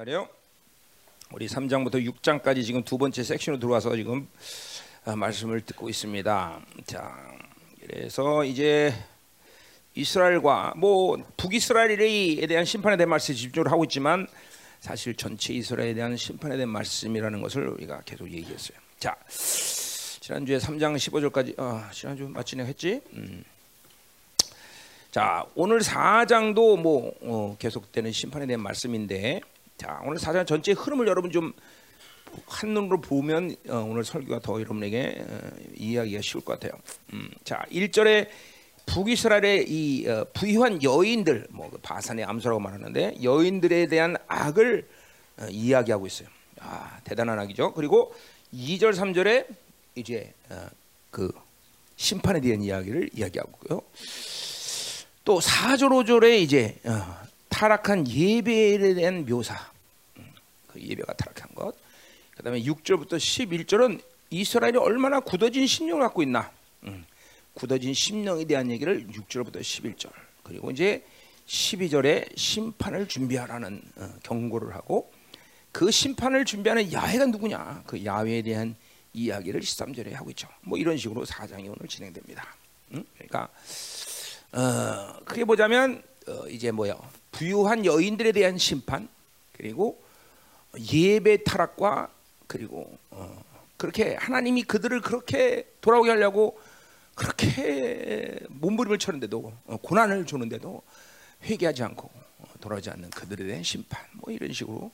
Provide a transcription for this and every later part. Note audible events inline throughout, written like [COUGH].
말이에요. 우리 3장부터 6장까지 지금 두 번째 섹션으로 들어와서 지금 아, 말씀을 듣고 있습니다. 자, 그래서 이제 이스라엘과 뭐 북이스라엘에 대한 심판에 대한 말씀에 집중을 하고 있지만 사실 전체 이스라엘에 대한 심판에 대한 말씀이라는 것을 우리가 계속 얘기했어요. 자, 지난주에 3장 15절까지 아, 지난주 마치네 했지? 음. 자, 오늘 4장도 뭐 어, 계속되는 심판에 대한 말씀인데 자, 오늘 4장 전체 흐름을 여러분 좀 한눈으로 보면 어, 오늘 설교가 더 여러분에게 어, 이해하기가 쉬울 것 같아요. 음, 자, 1절에 북이스라엘의 이 어, 부유한 여인들, 뭐그 바산의 암소라고 말하는데 여인들에 대한 악을 어, 이야기하고 있어요. 아, 대단한 악이죠. 그리고 2절, 3절에 이제 어, 그 심판에 대한 이야기를 이야기하고요. 또 4절, 5절에 이제 어, 타락한 예배에 대한 묘사, 음, 그 예배가 타락한 것. 그다음에 6절부터 11절은 이스라엘이 얼마나 굳어진 심령을 갖고 있나. 음, 굳어진 심령에 대한 얘기를 6절부터 11절. 그리고 이제 12절에 심판을 준비하라는 어, 경고를 하고 그 심판을 준비하는 야훼가 누구냐? 그 야훼에 대한 이야기를 13절에 하고 있죠. 뭐 이런 식으로 4장이 오늘 진행됩니다. 음? 그러니까 어, 크게 보자면 어, 이제 뭐야? 부유한 여인들에 대한 심판 그리고 예배 타락과 그리고 어, 그렇게 하나님이 그들을 그렇게 돌아오게 하려고 그렇게 몸부림을 쳤는데도 어, 고난을 주는데도 회개하지 않고 어, 돌아오지 않는 그들에 대한 심판 뭐 이런 식으로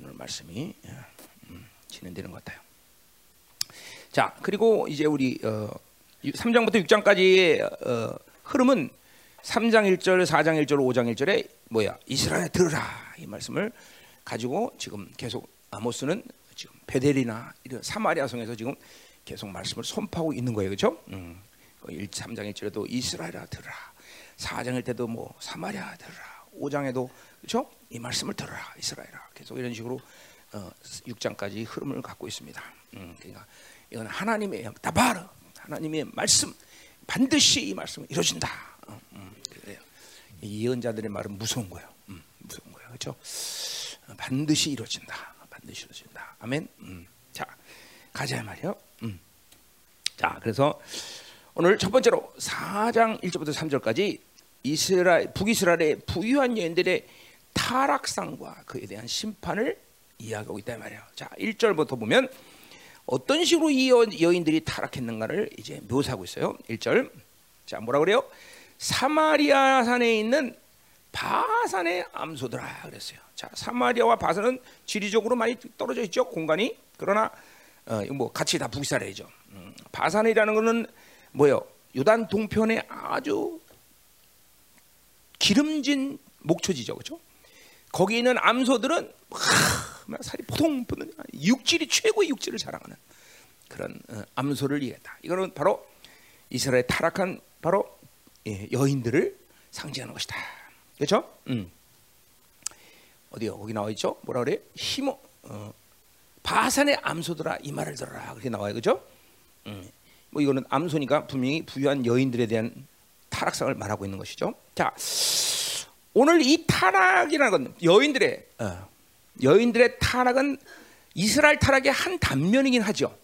오늘 말씀이 예, 음, 진행되는 것 같아요. 자 그리고 이제 우리 어, 3장부터 6장까지의 어, 흐름은 3장 1절, 4장 1절, 5장 1절에 뭐야 이스라엘 들으라 이 말씀을 가지고 지금 계속 아모스는 지금 베델이나 이런 사마리아 성에서 지금 계속 말씀을 선포하고 있는 거예요, 그렇죠? 음. 1, 3장 1절에도 이스라엘아 들으라. 4장일 때도 뭐 사마리아 들으라. 5장에도 그렇죠? 이 말씀을 들으라. 이스라엘아. 계속 이런 식으로 어, 6장까지 흐름을 갖고 있습니다. 음, 그러니까 이건 하나님의 다바르 하나님의 말씀 반드시 이 말씀은 이루어진다. 어, 음, 예언자들의 말은 무서운 거예요. 음, 무서운 거예요, 그렇죠? 어, 반드시 이루어진다. 반드시 이루어진다. 아멘. 음, 자 가자 말이요. 음. 자 그래서 오늘 첫 번째로 4장 1절부터 3절까지 이스라엘 북이스라엘의 부유한 여인들의 타락상과 그에 대한 심판을 이야기하고 있다 말이에요. 자, 1절부터 보면 어떤 식으로 이 여인들이 타락했는가를 이제 묘사하고 있어요. 1절. 자, 뭐라 그래요? 사마리아 산에 있는 바산의 암소들아 그랬어요. 자, 사마리아와 바산은 지리적으로 많이 떨어져 있죠, 공간이. 그러나 어, 뭐 같이 다 북이스라엘이죠. 음, 바산이라는 것은 뭐요? 요단 동편에 아주 기름진 목초지죠, 그렇죠? 거기 있는 암소들은 하, 살이 포동포동 육질이 최고의 육질을 자랑하는 그런 어, 암소를 이해했다. 이거는 바로 이스라엘 타락한 바로 예, 여인들을 상징하는 것이다. 그렇죠? 음. 어디요? 거기 나와 있죠? 뭐라 그래? 힘어 어, 바산의 암소들아 이 말을 들어라 그렇게 나와요, 그렇죠? 음. 뭐 이거는 암소니까 분명히 부유한 여인들에 대한 타락상을 말하고 있는 것이죠. 자, 오늘 이 타락이라는 건 여인들의 어, 여인들의 타락은 이스라엘 타락의 한 단면이긴 하죠.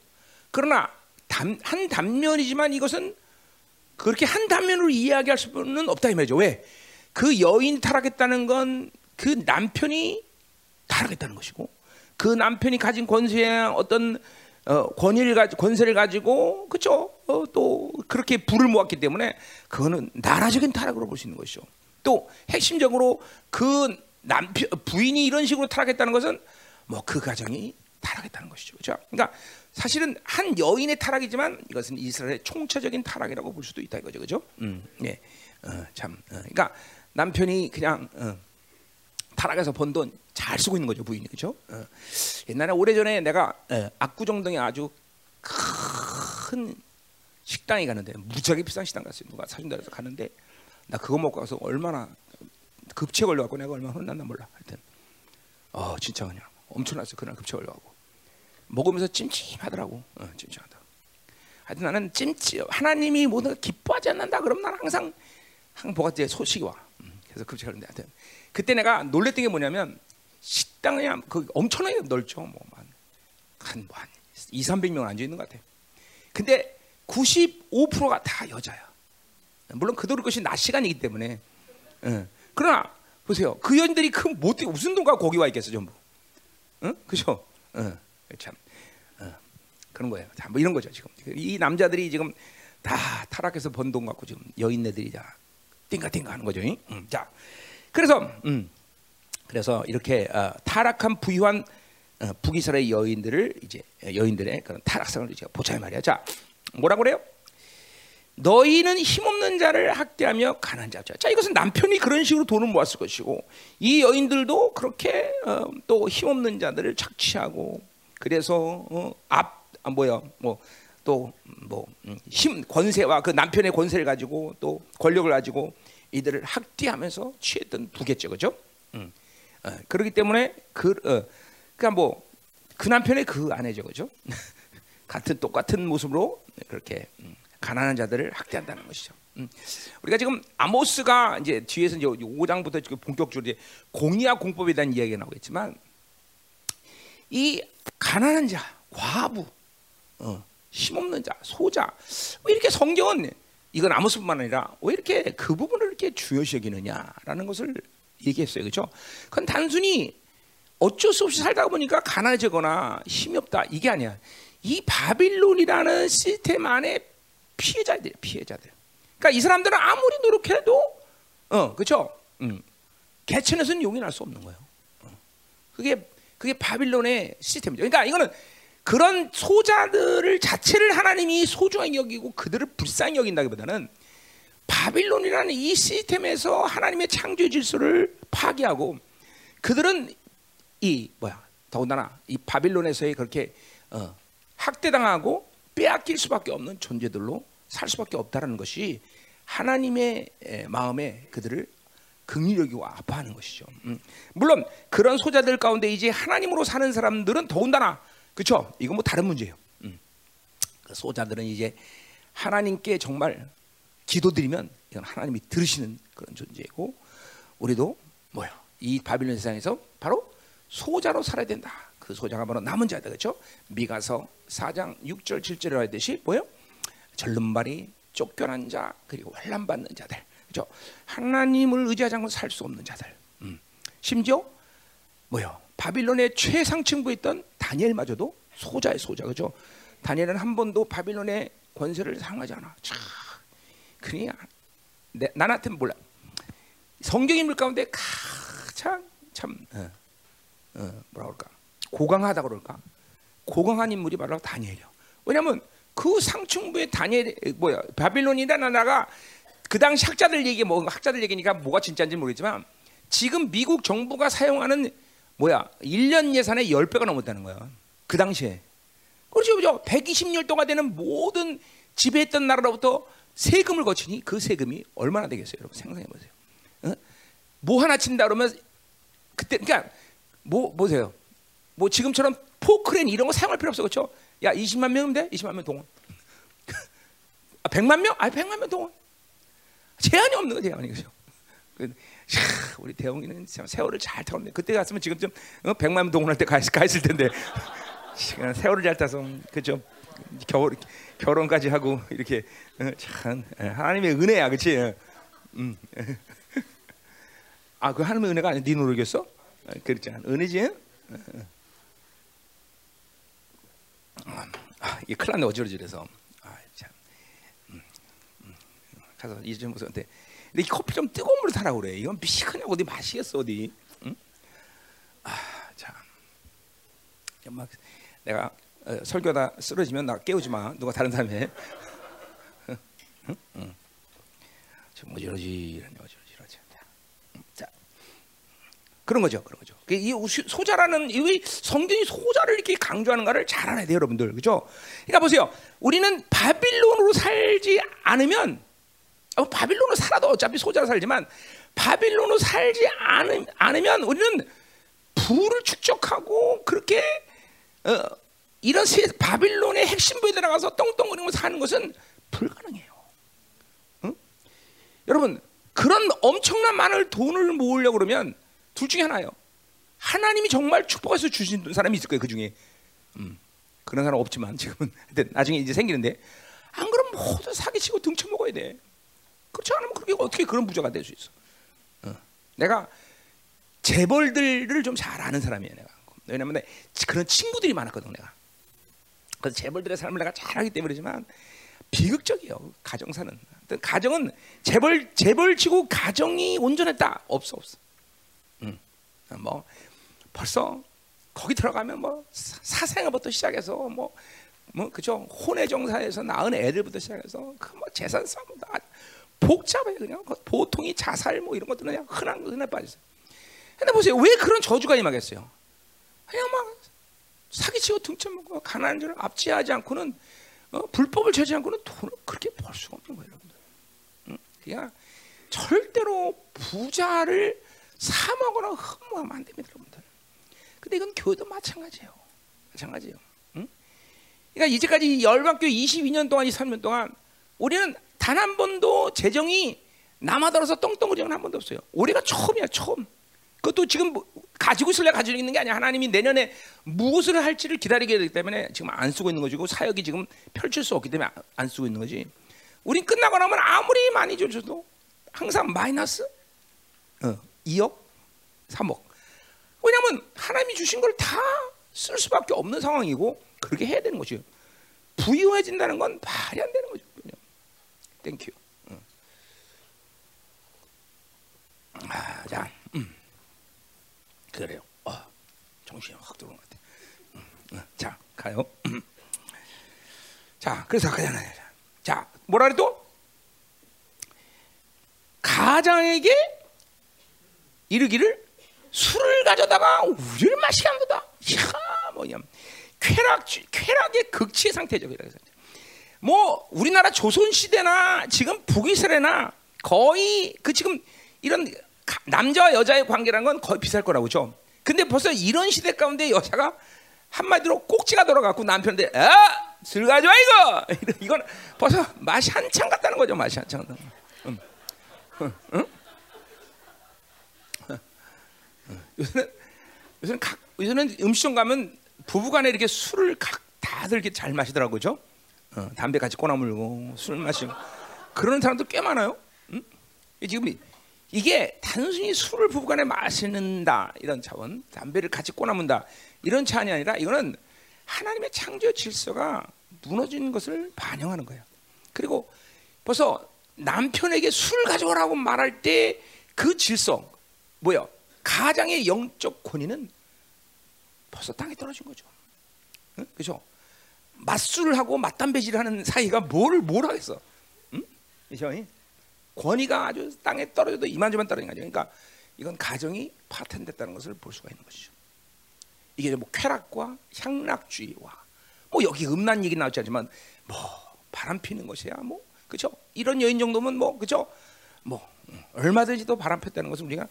그러나 단, 한 단면이지만 이것은 그렇게 한 단면으로 이야기할 수는 없다 이 말이죠. 왜? 그 여인 타락했다는 건 그 남편이 타락했다는 것이고 그 남편이 가진 권세의 어떤 어, 권위를 가지 권세를 가지고 그렇죠? 어, 또 그렇게 불을 모았기 때문에 그거는 나라적인 타락으로 볼 수 있는 것이죠. 또 핵심적으로 그 남편 부인이 이런 식으로 타락했다는 것은 뭐 그 가정이 타락했다는 것이죠. 그렇죠? 그러니까 사실은 한 여인의 타락이지만 이것은 이스라엘의 총체적인 타락이라고 볼 수도 있다 이거죠. 그렇죠? 음, 예. 어, 참. 어, 그러니까 남편이 그냥 어, 타락해서 번 돈 잘 쓰고 있는 거죠 부인이 그렇죠? 어. 옛날에 오래 전에 내가 어, 압구정동에 아주 큰 식당에 가는데 무지하게 비싼 식당 갔어요. 누가 사준다 해서 가는데 나 그거 먹고 가서 얼마나 급체 걸려갖고 내가 얼마나 혼났나 몰라. 하여튼 어 진짜 그냥 엄청났어 그날 급체 걸려갖고 먹으면서 찜찜하더라고. 어, 찜찜하다. 하여튼 나는 찜찜 하나님이 모든 기뻐하지 않는다. 그럼 나는 항상 항 뭐가 제 소식이 와. 음, 그래서 급체 걸렸는데 하여튼 그때 내가 놀랬던 게 뭐냐면 식당이 그 엄청나게 넓죠. 뭐한한 뭐 한 2, 300명 앉아 있는 것 같아. 근데 95%가 다 여자야. 물론 그들의 것이 낮 시간이기 때문에. 예. 그러나 보세요. 그 여인들이 그 뭐, 무슨 돈과 거기 와 있겠어 전부. 응? 그죠? 응. 참. 어. 그런 거예요. 자, 뭐 이런 거죠 지금. 이 남자들이 지금 다 타락해서 번 돈 갖고 지금 여인네들이 자 띵가띵가 하는 거죠. 응. 자, 그래서 음, 그래서 이렇게 어, 타락한 부유한 어, 북이스라엘 여인들을 이제 여인들의 그런 타락성을 제가 보자 말이야. 자, 뭐라 그래요? 너희는 힘없는 자를 학대하며 가난 자죠. 자, 이것은 남편이 그런 식으로 돈을 모았을 것이고 이 여인들도 그렇게 어, 또 힘없는 자들을 착취하고 그래서 어, 앞 아, 뭐야 뭐 또 뭐힘 음, 권세와 그 남편의 권세를 가지고 또 권력을 가지고 이들을 학대하면서 취했던 부겠죠, 그죠? 음. 어, 그렇기 때문에 그 어, 그러니까 뭐 그 남편의 그 아내죠, 그죠? [LAUGHS] 같은 똑같은 모습으로 그렇게 음, 가난한 자들을 학대한다는 것이죠. 음. 우리가 지금 아모스가 이제 뒤에서 이제 5장부터 지금 본격적으로 이제 공의학 공법에 대한 이야기가 나오겠지만 이 가난한 자, 과부, 어, 힘없는 자, 소자 왜 이렇게 성경은 이건 아모스뿐만 아니라 왜 이렇게 그 부분을 이렇게 중요시 여기느냐라는 것을 얘기했어요, 그렇죠? 그건 단순히 어쩔 수 없이 살다가 보니까 가난해지거나 힘이 없다 이게 아니야. 이 바빌론이라는 시스템 안에 피해자들, 피해자들. 그러니까 이 사람들은 아무리 노력해도, 어, 그렇죠? 음, 개천에서는 용인할 수 없는 거예요. 어. 그게 그게 바빌론의 시스템이죠. 그러니까 이거는 그런 소자들을 자체를 하나님이 소중하게 여기고 그들을 불쌍히 여긴다기보다는 바빌론이라는 이 시스템에서 하나님의 창조 질서를 파괴하고 그들은 이 뭐야 더군다나 이 바빌론에서의 그렇게 어, 학대당하고 빼앗길 수밖에 없는 존재들로 살 수밖에 없다라는 것이 하나님의 마음에 그들을 긍휼여기고 아파하는 것이죠. 음. 물론 그런 소자들 가운데 이제 하나님으로 사는 사람들은 더군다나 그렇죠. 이건 뭐 다른 문제예요. 음. 그 소자들은 이제 하나님께 정말 기도드리면 이건 하나님이 들으시는 그런 존재이고 우리도 뭐야 이 바빌론 세상에서 바로 소자로 살아야 된다. 그 소자가 바로 남은 자다 그렇죠? 미가서 4장 6절 7절에 하듯이 뭐요? 절름발이 쫓겨난 자 그리고 환란 받는 자들 그죠? 하나님을 의지하지 않고 살 수 없는 자들. 음. 심지어 뭐요? 바빌론의 최상층부에 있던 다니엘마저도 소자의 소자 그죠? 다니엘은 한 번도 바빌론의 권세를 사용하지 않아. 참 그러니 나한테는 몰라. 성경 인물 가운데 가장 참 어, 어, 뭐라 그럴까? 고강하다 그럴까? 고강한 인물이 바로 다니엘이요. 왜냐하면 그 상층부에 다니엘 뭐야? 바빌론이라는 나라가 그 당시 학자들 얘기 뭐 학자들 얘기니까 뭐가 진짜인지 모르겠지만 지금 미국 정부가 사용하는 뭐야 1년 예산의 10배가 넘었다는 거야. 그 당시에. 그렇죠. 그죠? 120년 동안 되는 모든 지배했던 나라로부터 세금을 거치니 그 세금이 얼마나 되겠어요? 여러분 생각해 보세요. 어? 뭐 하나 친다 그러면 그때 그러니까 뭐 보세요. 뭐 지금처럼 포크레인 이런 거 사용할 필요 없어. 그렇죠? 야 20만 명이면 돼? 20만 명 동원. [LAUGHS] 아, 100만 명? 아 100만 명 동원. 제한이 없는 거 제한이 그죠? 그, 우리 대웅이는 참 세월을 잘 타네. 그때 갔으면 지금 좀 어, 100만 명 동원할 때 가, 가 있을 텐데. 세월을 잘 타서 그죠? 겨울 결혼까지 하고 이렇게 어, 참 예, 하나님의 은혜야, 그렇지? 음. [LAUGHS] 아, 그 하나님의 은혜가 아니야. 네 노력이었어? 아, 그렇지 은혜지? 어, 아, 이게 큰일 났네 어지러지래서 아, 참. 음, 음. 가서 이제 무슨한테 근데 이 커피 좀 뜨거운 물로 타라 그래 이건 미식하냐 어디 마시겠어 어디 응? 아 참 막 내가 어, 설교다 쓰러지면 나 깨우지 마 누가 다른 사람이 해 응? 응. 좀 어지러지라니 어지러지러지 자 그런 거죠 그런 거죠 그이 소자라는 이 성경이 소자를 이렇게 강조하는가를 잘 알아야 돼요, 여러분들. 그죠? 그러니까 보세요. 우리는 바빌론으로 살지 않으면 어, 바빌론으로 살아도 어차피 소자로 살지만 바빌론으로 살지 않으, 않으면 우리는 부를 축적하고 그렇게 어, 이런 세, 바빌론의 핵심부에 들어가서 똥똥거리면서 사는 것은 불가능해요. 응? 여러분 그런 엄청난 많은 돈을 모으려고 그러면 둘 중에 하나예요. 하나님이 정말 축복해서 주신 사람이 있을 거예요 그 중에. 음, 그런 사람 없지만 지금은 [LAUGHS] 나중에 이제 생기는데 안 그러면 모두 사기치고 등쳐 먹어야 돼. 그렇지 않으면 그렇게 어떻게 그런 부자가 될 수 있어? 어. 내가 재벌들을 좀 잘 아는 사람이야 내가. 왜냐면 내 그런 친구들이 많았거든 내가. 그래서 재벌들의 삶을 내가 잘 알기 때문이지만 비극적이에요 가정사는. 가정은 재벌 재벌치고 가정이 온전했다 없어 없어. 음. 뭐 벌써 거기 들어가면 뭐 사생아부터 시작해서 뭐뭐 뭐, 그죠 혼외 정사에서 낳은 애들부터 시작해서 그 뭐 재산 싸움 다 복잡해 그냥 보통이 자살 뭐 이런 것들은 그냥 흔한 흔한 빠졌어. 근데 보세요 왜 그런 저주가 임하겠어요? 그냥 막 사기치고 등쳐 먹고 가난한 자를 압제하지 않고는 어? 불법을 저지 않고는 돈을 그렇게 벌 수가 없는 거예요, 여러분들. 응? 그냥 절대로 부자를 사먹거나 흠모하면 안 됩니다, 여러분들. 근데 이건 교회도 마찬가지예요. 마찬가지예요. 응? 그러니까 이제까지 열방교 22년 동안 이 3년 동안 우리는 단 한 번도 재정이 남아들어서 똥똥거리는 한 번도 없어요. 올해가 처음이야, 처음. 그것도 지금 뭐 가지고 있을래 가지고 있는 게 아니야. 하나님이 내년에 무엇을 할지를 기다리게 되기 때문에 지금 안 쓰고 있는 거지고 사역이 지금 펼칠 수 없기 때문에 안 쓰고 있는 거지. 우린 끝나고 나면 아무리 많이 줘도 항상 마이너스 어, 2억, 3억. 왜냐하면 하나님이 주신 걸 다 쓸 수밖에 없는 상황이고 그렇게 해야 되는 거죠. 부유해진다는 건 말이 안 되는 거죠. Thank you. 어. 아, 자. 그래요. 어, 정신이 확 들어온 것 같아. 음, 음, 자, 가요. 음. 자, 그래서 가자. 자, 뭐라 그래도 가장에게 이르기를 술을 가져다가 우리를 마시게 한다. 야, 뭐냐, 쾌락, 쾌락의 극치의 상태죠. 그래서 뭐 우리나라 조선 시대나 지금 북이스라엘나 거의 그 지금 이런 남자와 여자의 관계라는 건 거의 비쌀 거라고 죠. 근데 벌써 이런 시대 가운데 여자가 한마디로 꼭지가 돌아갔고 남편한테 아, 술 가져와 이거. [LAUGHS] 이건 벌써 맛이 한참 갔다는 거죠. 맛이 갔다. 응. 응? 응? 요새는 요새는 각 요새는 음식점 가면 부부간에 이렇게 술을 각 다들 이렇게 잘 마시더라고요. 죠 어, 담배 같이 꼬나 물고 술 마시고 그런 사람도 꽤 많아요. 응? 지금 이게 단순히 술을 부부간에 마시는다 이런 차원, 담배를 같이 꼬나 문다 이런 차원이 아니라 이거는 하나님의 창조 질서가 무너진 것을 반영하는 거예요. 그리고 벌써 남편에게 술 가져오라고 말할 때 그 질서 뭐야? 가장의 영적 권위는 벌써 땅에 떨어진 거죠. 응? 그죠? 맞술을 하고 맞담배질을 하는 사이가 뭘, 뭘 하겠어? 응? 권위가 아주 땅에 떨어져도 이만저만 떨어진 거죠. 그러니까 이건 가정이 파탄됐다는 것을 볼 수가 있는 것이죠. 이게 뭐 쾌락과 향락주의와 뭐 여기 음란 얘기 나오지 않지만 뭐 바람 피는 것이야 뭐 그죠? 이런 여인 정도면 뭐 그죠? 뭐 얼마든지 또 바람 폈다는 것은 우리가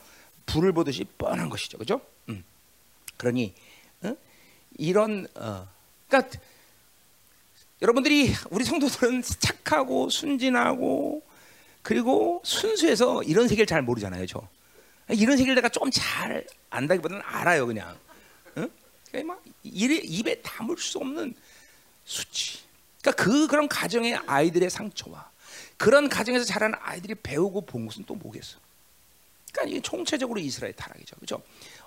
불을 보듯이 뻔한 것이죠, 그죠? 음. 그러니 어? 이런 어, 그러니까 여러분들이 우리 성도들은 착하고 순진하고 그리고 순수해서 이런 세계를 잘 모르잖아요, 저. 이런 세계를 내가 좀 잘 안다기보다는 알아요, 그냥. 응? 그러니까 막 입에, 입에 담을 수 없는 수치. 그러니까 그 그런 가정의 아이들의 상처와 그런 가정에서 자라는 아이들이 배우고 본 것은 또 뭐겠어? 그러니까 이게 총체적으로 이스라엘 타락이죠, 그렇죠?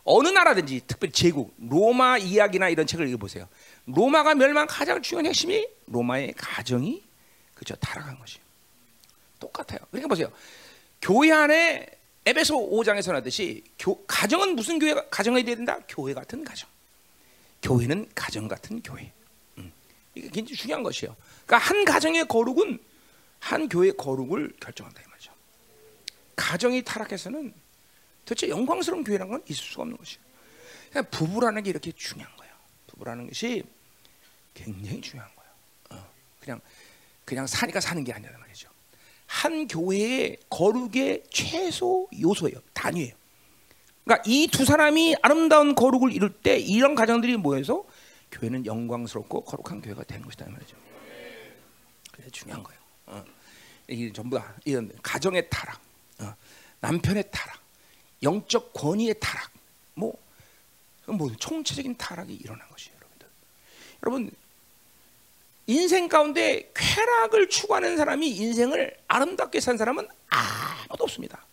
어느 나라든지 특별히 제국, 로마 이야기나 이런 책을 읽어보세요. 로마가 멸망 가장 중요한 핵심이 로마의 가정이 그죠 타락한 것이에요. 똑같아요. 그러니까 보세요. 교회 안에 에베소 5장에서 나듯이 교, 가정은 무슨 교회가 가정이 돼야 된다? 교회 같은 가정. 교회는 가정 같은 교회. 음. 이게 굉장히 중요한 것이에요. 그러니까 한 가정의 거룩은 한 교회의 거룩을 결정한다 이 말이죠. 가정이 타락해서는 도대체 영광스러운 교회라는 건 있을 수가 없는 것이에요. 그러니까 부부라는 게 이렇게 중요한 거예요. 부부라는 것이 굉장히 중요한 거예요. 어. 그냥 그냥 사니까 사는 게 아니라 말이죠. 한 교회의 거룩의 최소 요소예요. 단위예요. 그러니까 이 두 사람이 아름다운 거룩을 이룰 때 이런 가정들이 모여서 교회는 영광스럽고 거룩한 교회가 되는 것이다 말이죠. 그게 중요한 거예요. 어. 이게 전부 다 이런 가정의 타락, 어. 남편의 타락, 영적 권위의 타락, 뭐 뭐 총체적인 타락이 일어난 것이에요, 여러분 인생 가운데 쾌락을 추구하는 사람이 인생을 아름답게 산 사람은 아무도 없습니다.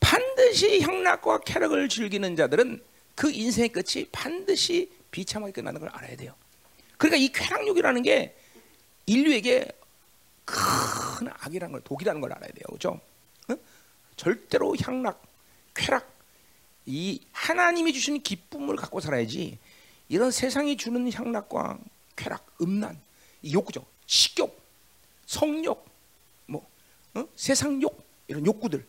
반드시 향락과 쾌락을 즐기는 자들은 그 인생의 끝이 반드시 비참하게 끝나는 걸 알아야 돼요. 그러니까 이 쾌락욕이라는 게 인류에게 큰 악이라는 걸 독이라는 걸 알아야 돼요. 그렇죠? 응? 절대로 향락, 쾌락 이 하나님이 주신 기쁨을 갖고 살아야지 이런 세상이 주는 향락과 쾌락, 음란, 욕구죠. 식욕, 성욕, 뭐 어? 세상욕 이런 욕구들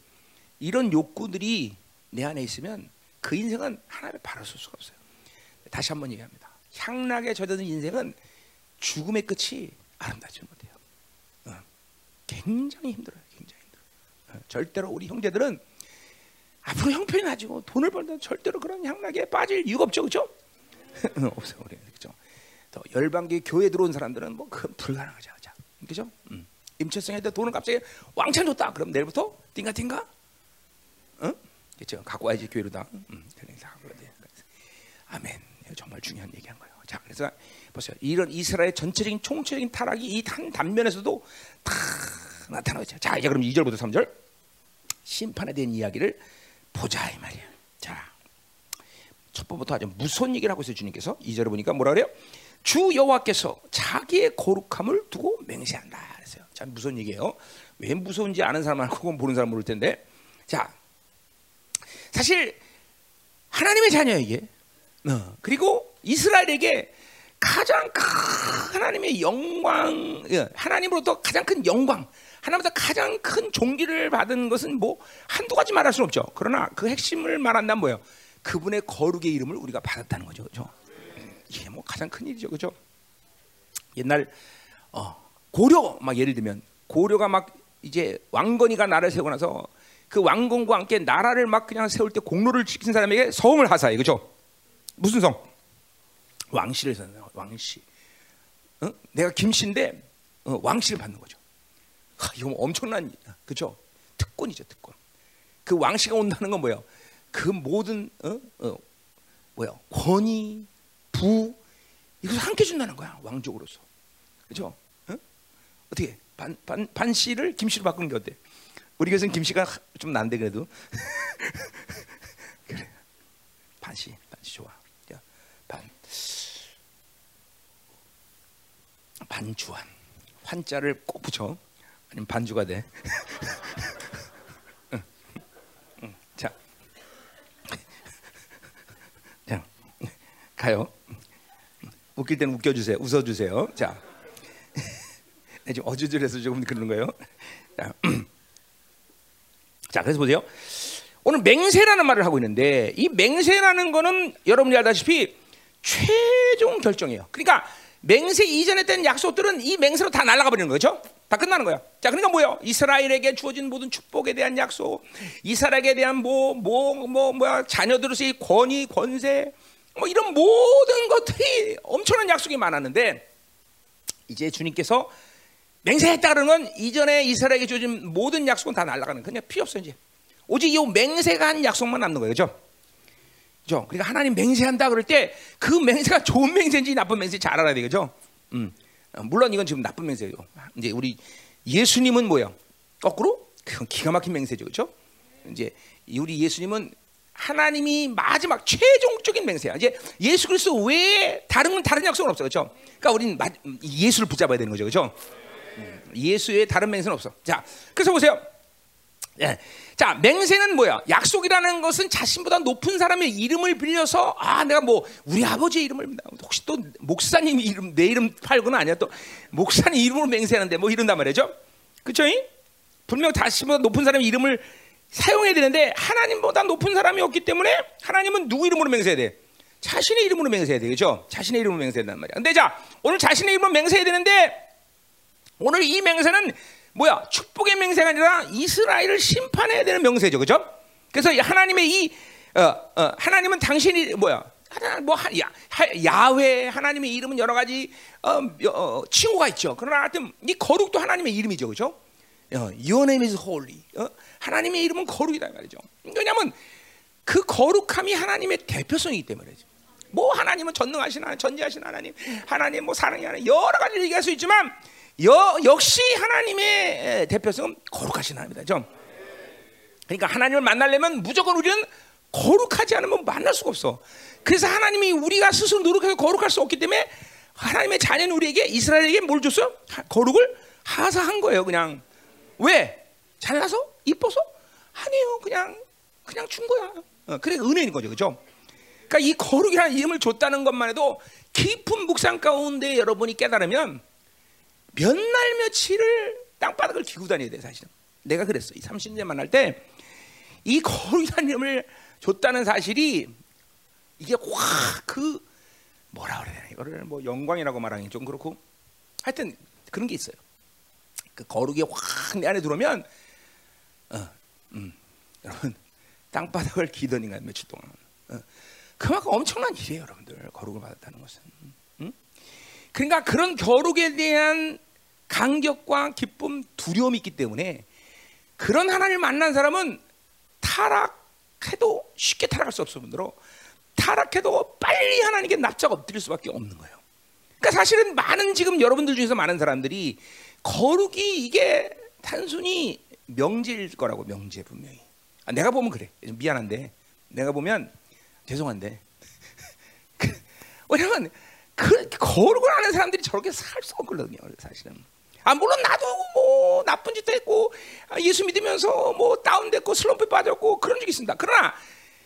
이런 욕구들이 내 안에 있으면 그 인생은 하나님을 바라볼 수가 없어요. 다시 한번 얘기합니다. 향락에 젖어든 인생은 죽음의 끝이 아름답지 못해요. 어. 굉장히 힘들어요. 굉장히 힘들어요. 어. 절대로 우리 형제들은 앞으로 형편이 나지고 돈을 벌다 절대로 그런 향락에 빠질 이유가 없죠, 그렇죠? [LAUGHS] 없어요, 우리 그렇죠. 또 열방계 교회 들어온 사람들은 뭐 그 불가능하죠, 그렇죠? 음. 임철성한테 돈을 갑자기 왕창 줬다. 그럼 내일부터 띵가띵가? 응? 그렇죠. 갖고 와야지 교회로 다. 음, 아멘. 정말 중요한 얘기한 거예요. 자, 그래서 보세요. 이런 이스라엘 전체적인 총체적인 타락이 이 한 단면에서도 다 나타나죠. 자, 이제 그럼 2절부터 3절 심판에 대한 이야기를 보자 이 말이야. 자, 첫 번부터 아주 무서운 얘기를 하고 있어요. 주님께서 2절에 보니까 뭐라 그래요? 주 여호와께서 자기의 거룩함을 두고 맹세한다. 그랬어요. 참 무서운 얘기예요. 왜 무서운지 아는 사람은 알고 모르는 사람 모를 텐데, 자, 사실 하나님의 자녀 이게. 어, 그리고 이스라엘에게 가장 큰 하나님의 영광, 예, 하나님으로부터 가장 큰 영광, 하나님보다 가장 큰 종기를 받은 것은 뭐 한두 가지 말할 수는 없죠. 그러나 그 핵심을 말한다면 뭐예요? 그분의 거룩의 이름을 우리가 받았다는 거죠. 그죠? 이게 뭐 가장 큰 일이죠. 그죠? 옛날 어, 고려 막 예를 들면 고려가 막 이제 왕건이가 나라를 세우고 나서 그 왕건과 함께 나라를 막 그냥 세울 때 공로를 지킨 사람에게 성을 하사해. 그죠? 무슨 성? 왕씨를 썼나 왕씨. 어? 내가 김씨인데 어, 왕씨를 받는 거죠. 하, 이거 뭐 엄청난 그죠? 특권이죠, 특권. 그 왕씨가 온다는 건 뭐예요? 그 모든 어? 어, 뭐야 권위, 부 이것을 함께 준다는 거야 왕족으로서. 그죠? 어? 어떻게 반, 반, 반 씨를 김 씨로 바꾸는 게 어때? 우리 교회는 김 씨가 좀 난데 그래도 [LAUGHS] 그래 반 씨 반 씨 좋아 반 반주한 환자를 꼭 붙여 아니면 반주가 돼. [LAUGHS] 응. 응. 자, 자 가요. 웃길 때는 웃겨주세요. 웃어주세요. 자, 네, [LAUGHS] 지금 어주절해서 조금 그러는 거예요. 자, [CLEARS THROAT] 자, 그래서 보세요. 오늘 맹세라는 말을 하고 있는데 이 맹세라는 거는 여러분이 알다시피 최종 결정이에요. 그러니까 맹세 이전에 된 약속들은 이 맹세로 다 날아가 버리는 거죠. 다 끝나는 거야. 자, 그러니까 뭐요? 이스라엘에게 주어진 모든 축복에 대한 약속, 이스라엘에 대한 뭐, 뭐, 뭐, 뭐야, 자녀들로서의 권위, 권세, 뭐 이런 모든 것들이 엄청난 약속이 많았는데, 이제 주님께서 맹세했다 그러는 건 이전에 이스라엘에게 주어진 모든 약속은 다 날아가는 그냥 필요 없어 이제. 오직 이 맹세가 한 약속만 남는 거예요. 그죠? 그러니까 하나님 맹세한다 그럴 때 그 맹세가 좋은 맹세인지 나쁜 맹세인지 잘 알아야 되겠죠? 음. 어, 물론 이건 지금 나쁜 맹세예요. 이제 우리 예수님은 뭐예요? 거꾸로 그건 기가 막힌 맹세죠, 그렇죠? 이제 우리 예수님은 하나님이 마지막 최종적인 맹세야. 이제 예수 그리스도 외에 다른 다른 약속은 없어, 그렇죠? 그러니까 우리는 예수를 붙잡아야 되는 거죠, 그렇죠? 예수의 다른 맹세는 없어. 자, 그래서 보세요. 예. 자, 맹세는 뭐야? 약속이라는 것은 자신보다 높은 사람의 이름을 빌려서 아, 내가 뭐 우리 아버지의 이름을 혹시 또 목사님 이름 내 이름 팔고는 아니야 또 목사님 이름으로 맹세하는데 뭐 이런단 말이죠. 그렇죠? 분명 자신보다 높은 사람의 이름을 사용해야 되는데 하나님보다 높은 사람이 없기 때문에 하나님은 누구 이름으로 맹세해야 돼? 자신의 이름으로 맹세해야 되겠죠? 자신의 이름으로 맹세해야 된단 말이야. 근데 자, 오늘 자신의 이름으로 맹세해야 되는데 오늘 이 맹세는 뭐야? 축복의 맹세가 아니라 이스라엘을 심판해야 되는 명세죠, 그죠? 그래서 하나님의 이 어, 어, 하나님은 당신이 뭐야? 뭐 야, 야외 하나님의 이름은 여러 가지 어, 어, 칭호가 있죠. 그러나 하여튼 이 거룩도 하나님의 이름이죠, 그죠? 어, Your name is holy. 어? 하나님의 이름은 거룩이다 말이죠. 왜냐하면 그 거룩함이 하나님의 대표성이기 때문에 뭐 하나님은 전능하신 하나님, 전지하신 하나님, 하나님 뭐 사랑이 하나님 여러 가지 얘기할 수 있지만 여, 역시 하나님의 대표성은 거룩하신 하나님이다. 좀. 그러니까 하나님을 만나려면 무조건 우리는 거룩하지 않으면 만날 수가 없어. 그래서 하나님이 우리가 스스로 노력해서 거룩할 수 없기 때문에 하나님의 자녀는 우리에게 이스라엘에게 뭘 줬어요? 거룩을 하사한 거예요. 그냥 왜? 잘나서? 이뻐서? 아니에요. 그냥 그냥 준 거야. 어, 그래 은혜인 거죠, 그죠? 그러니까 이 거룩이라는 이름을 줬다는 것만 해도 깊은 묵상 가운데 여러분이 깨달으면 몇 날 며칠을 땅바닥을 기고 다녀야 돼 사실은. 내가 그랬어. 이 30년 만날 때 이 거룩이라는 이름을 줬다는 사실이 이게 확 그 뭐라 되나 이거를 뭐 영광이라고 말하기 좀 그렇고 하여튼 그런 게 있어요. 그 거룩이 확 내 안에 들어오면 어, 음, 여러분 땅바닥을 기더니가 며칠 동안 어, 그만큼 엄청난 일이에요, 여러분들 거룩을 받았다는 것은. 음? 그러니까 그런 거룩에 대한 간격과 기쁨, 두려움이 있기 때문에 그런 하나님을 만난 사람은 타락해도 쉽게 타락할 수 없을 뿐더러 타락해도 빨리 하나님께 납작 엎드릴 수밖에 없는 거예요. 그러니까 사실은 많은 지금 여러분들 중에서 많은 사람들이 거룩이 이게 단순히 명제일 거라고 명제 분명히. 아, 내가 보면 그래. 미안한데 내가 보면 죄송한데 [LAUGHS] 왜냐면 그 거룩을 하는 사람들이 저렇게 살수 없거든요. 사실은. 아 물론 나도 뭐 나쁜 짓도 했고 아, 예수 믿으면서 뭐 다운됐고 슬럼프에 빠졌고 그런 적이 있습니다. 그러나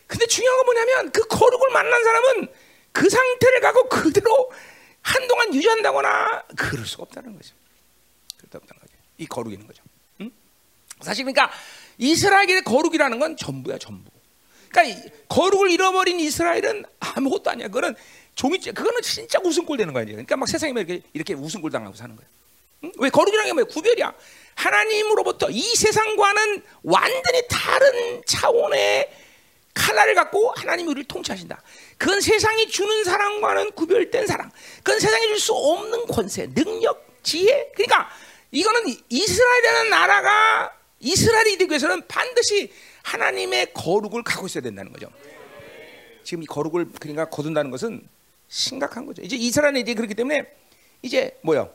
근데 중요한 건 뭐냐면 그 거룩을 만난 사람은 그 상태를 가고 그대로 한동안 유지한다거나 그럴 수가 없다는 거죠. 그렇다 없다는 거죠. 이 거룩이는 거죠. 응? 사실 그러니까 이스라엘의 거룩이라는 건 전부야 전부. 그러니까 거룩을 잃어버린 이스라엘은 아무것도 아니야. 그거는 종이 그거는 진짜 웃음꼴 되는 거야. 그러니까 막 세상에 이렇게 이렇게 웃음꼴 당하고 사는 거야. 응? 왜 거룩이라는 게 뭐야? 구별이야. 하나님으로부터 이 세상과는 완전히 다른 차원의 칼날을 갖고 하나님이 우리를 통치하신다. 그건 세상이 주는 사랑과는 구별된 사랑. 그건 세상이 줄 수 없는 권세, 능력, 지혜. 그러니까 이거는 이스라엘이라는 나라가 이스라엘이 되기 위해서는 반드시 하나님의 거룩을 갖고 있어야 된다는 거죠. 지금 이 거룩을 그러니까 거둔다는 것은 심각한 거죠. 이제 이스라엘이 이제 그렇기 때문에 이제 뭐요?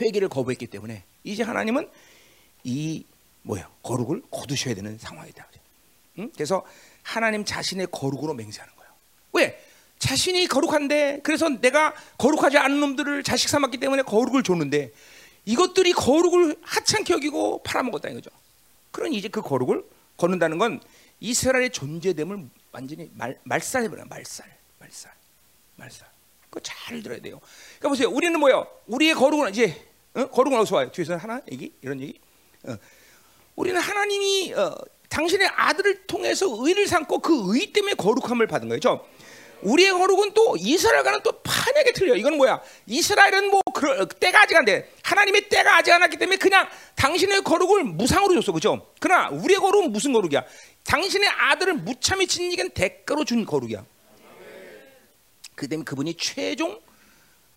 회개를 거부했기 때문에 이제 하나님은 이 뭐야 거룩을 거두셔야 되는 상황이다. 응? 그래서 하나님 자신의 거룩으로 맹세하는 거예요. 왜? 자신이 거룩한데 그래서 내가 거룩하지 않은 놈들을 자식 삼았기 때문에 거룩을 줬는데 이것들이 거룩을 하찮게 여기고 팔아먹었다는 거죠. 그런 이제 그 거룩을 거는다는 건 이스라엘의 존재됨을 완전히 말, 말살해버려 말살, 말살, 말살. 그거 잘 들어야 돼요. 그러니까 보세요. 우리는 뭐요? 우리의 거룩은 이제 어? 거룩은 어디서 와요? 뒤에서 하나 얘기 이런 얘기. 어. 우리는 하나님이 어, 당신의 아들을 통해서 의를 삼고 그 의 때문에 거룩함을 받은 거죠. 우리의 거룩은 또 이스라엘과는 또 판약에 틀려. 이건 뭐야? 이스라엘은 뭐 그, 때가 아직 안 돼. 하나님의 때가 아직 안 왔기 때문에 그냥 당신의 거룩을 무상으로 줬어, 그죠? 그러나 우리의 거룩은 무슨 거룩이야? 당신의 아들을 무참히 진리겐 대가로 준 거룩이야. 그 때문에 그분이 최종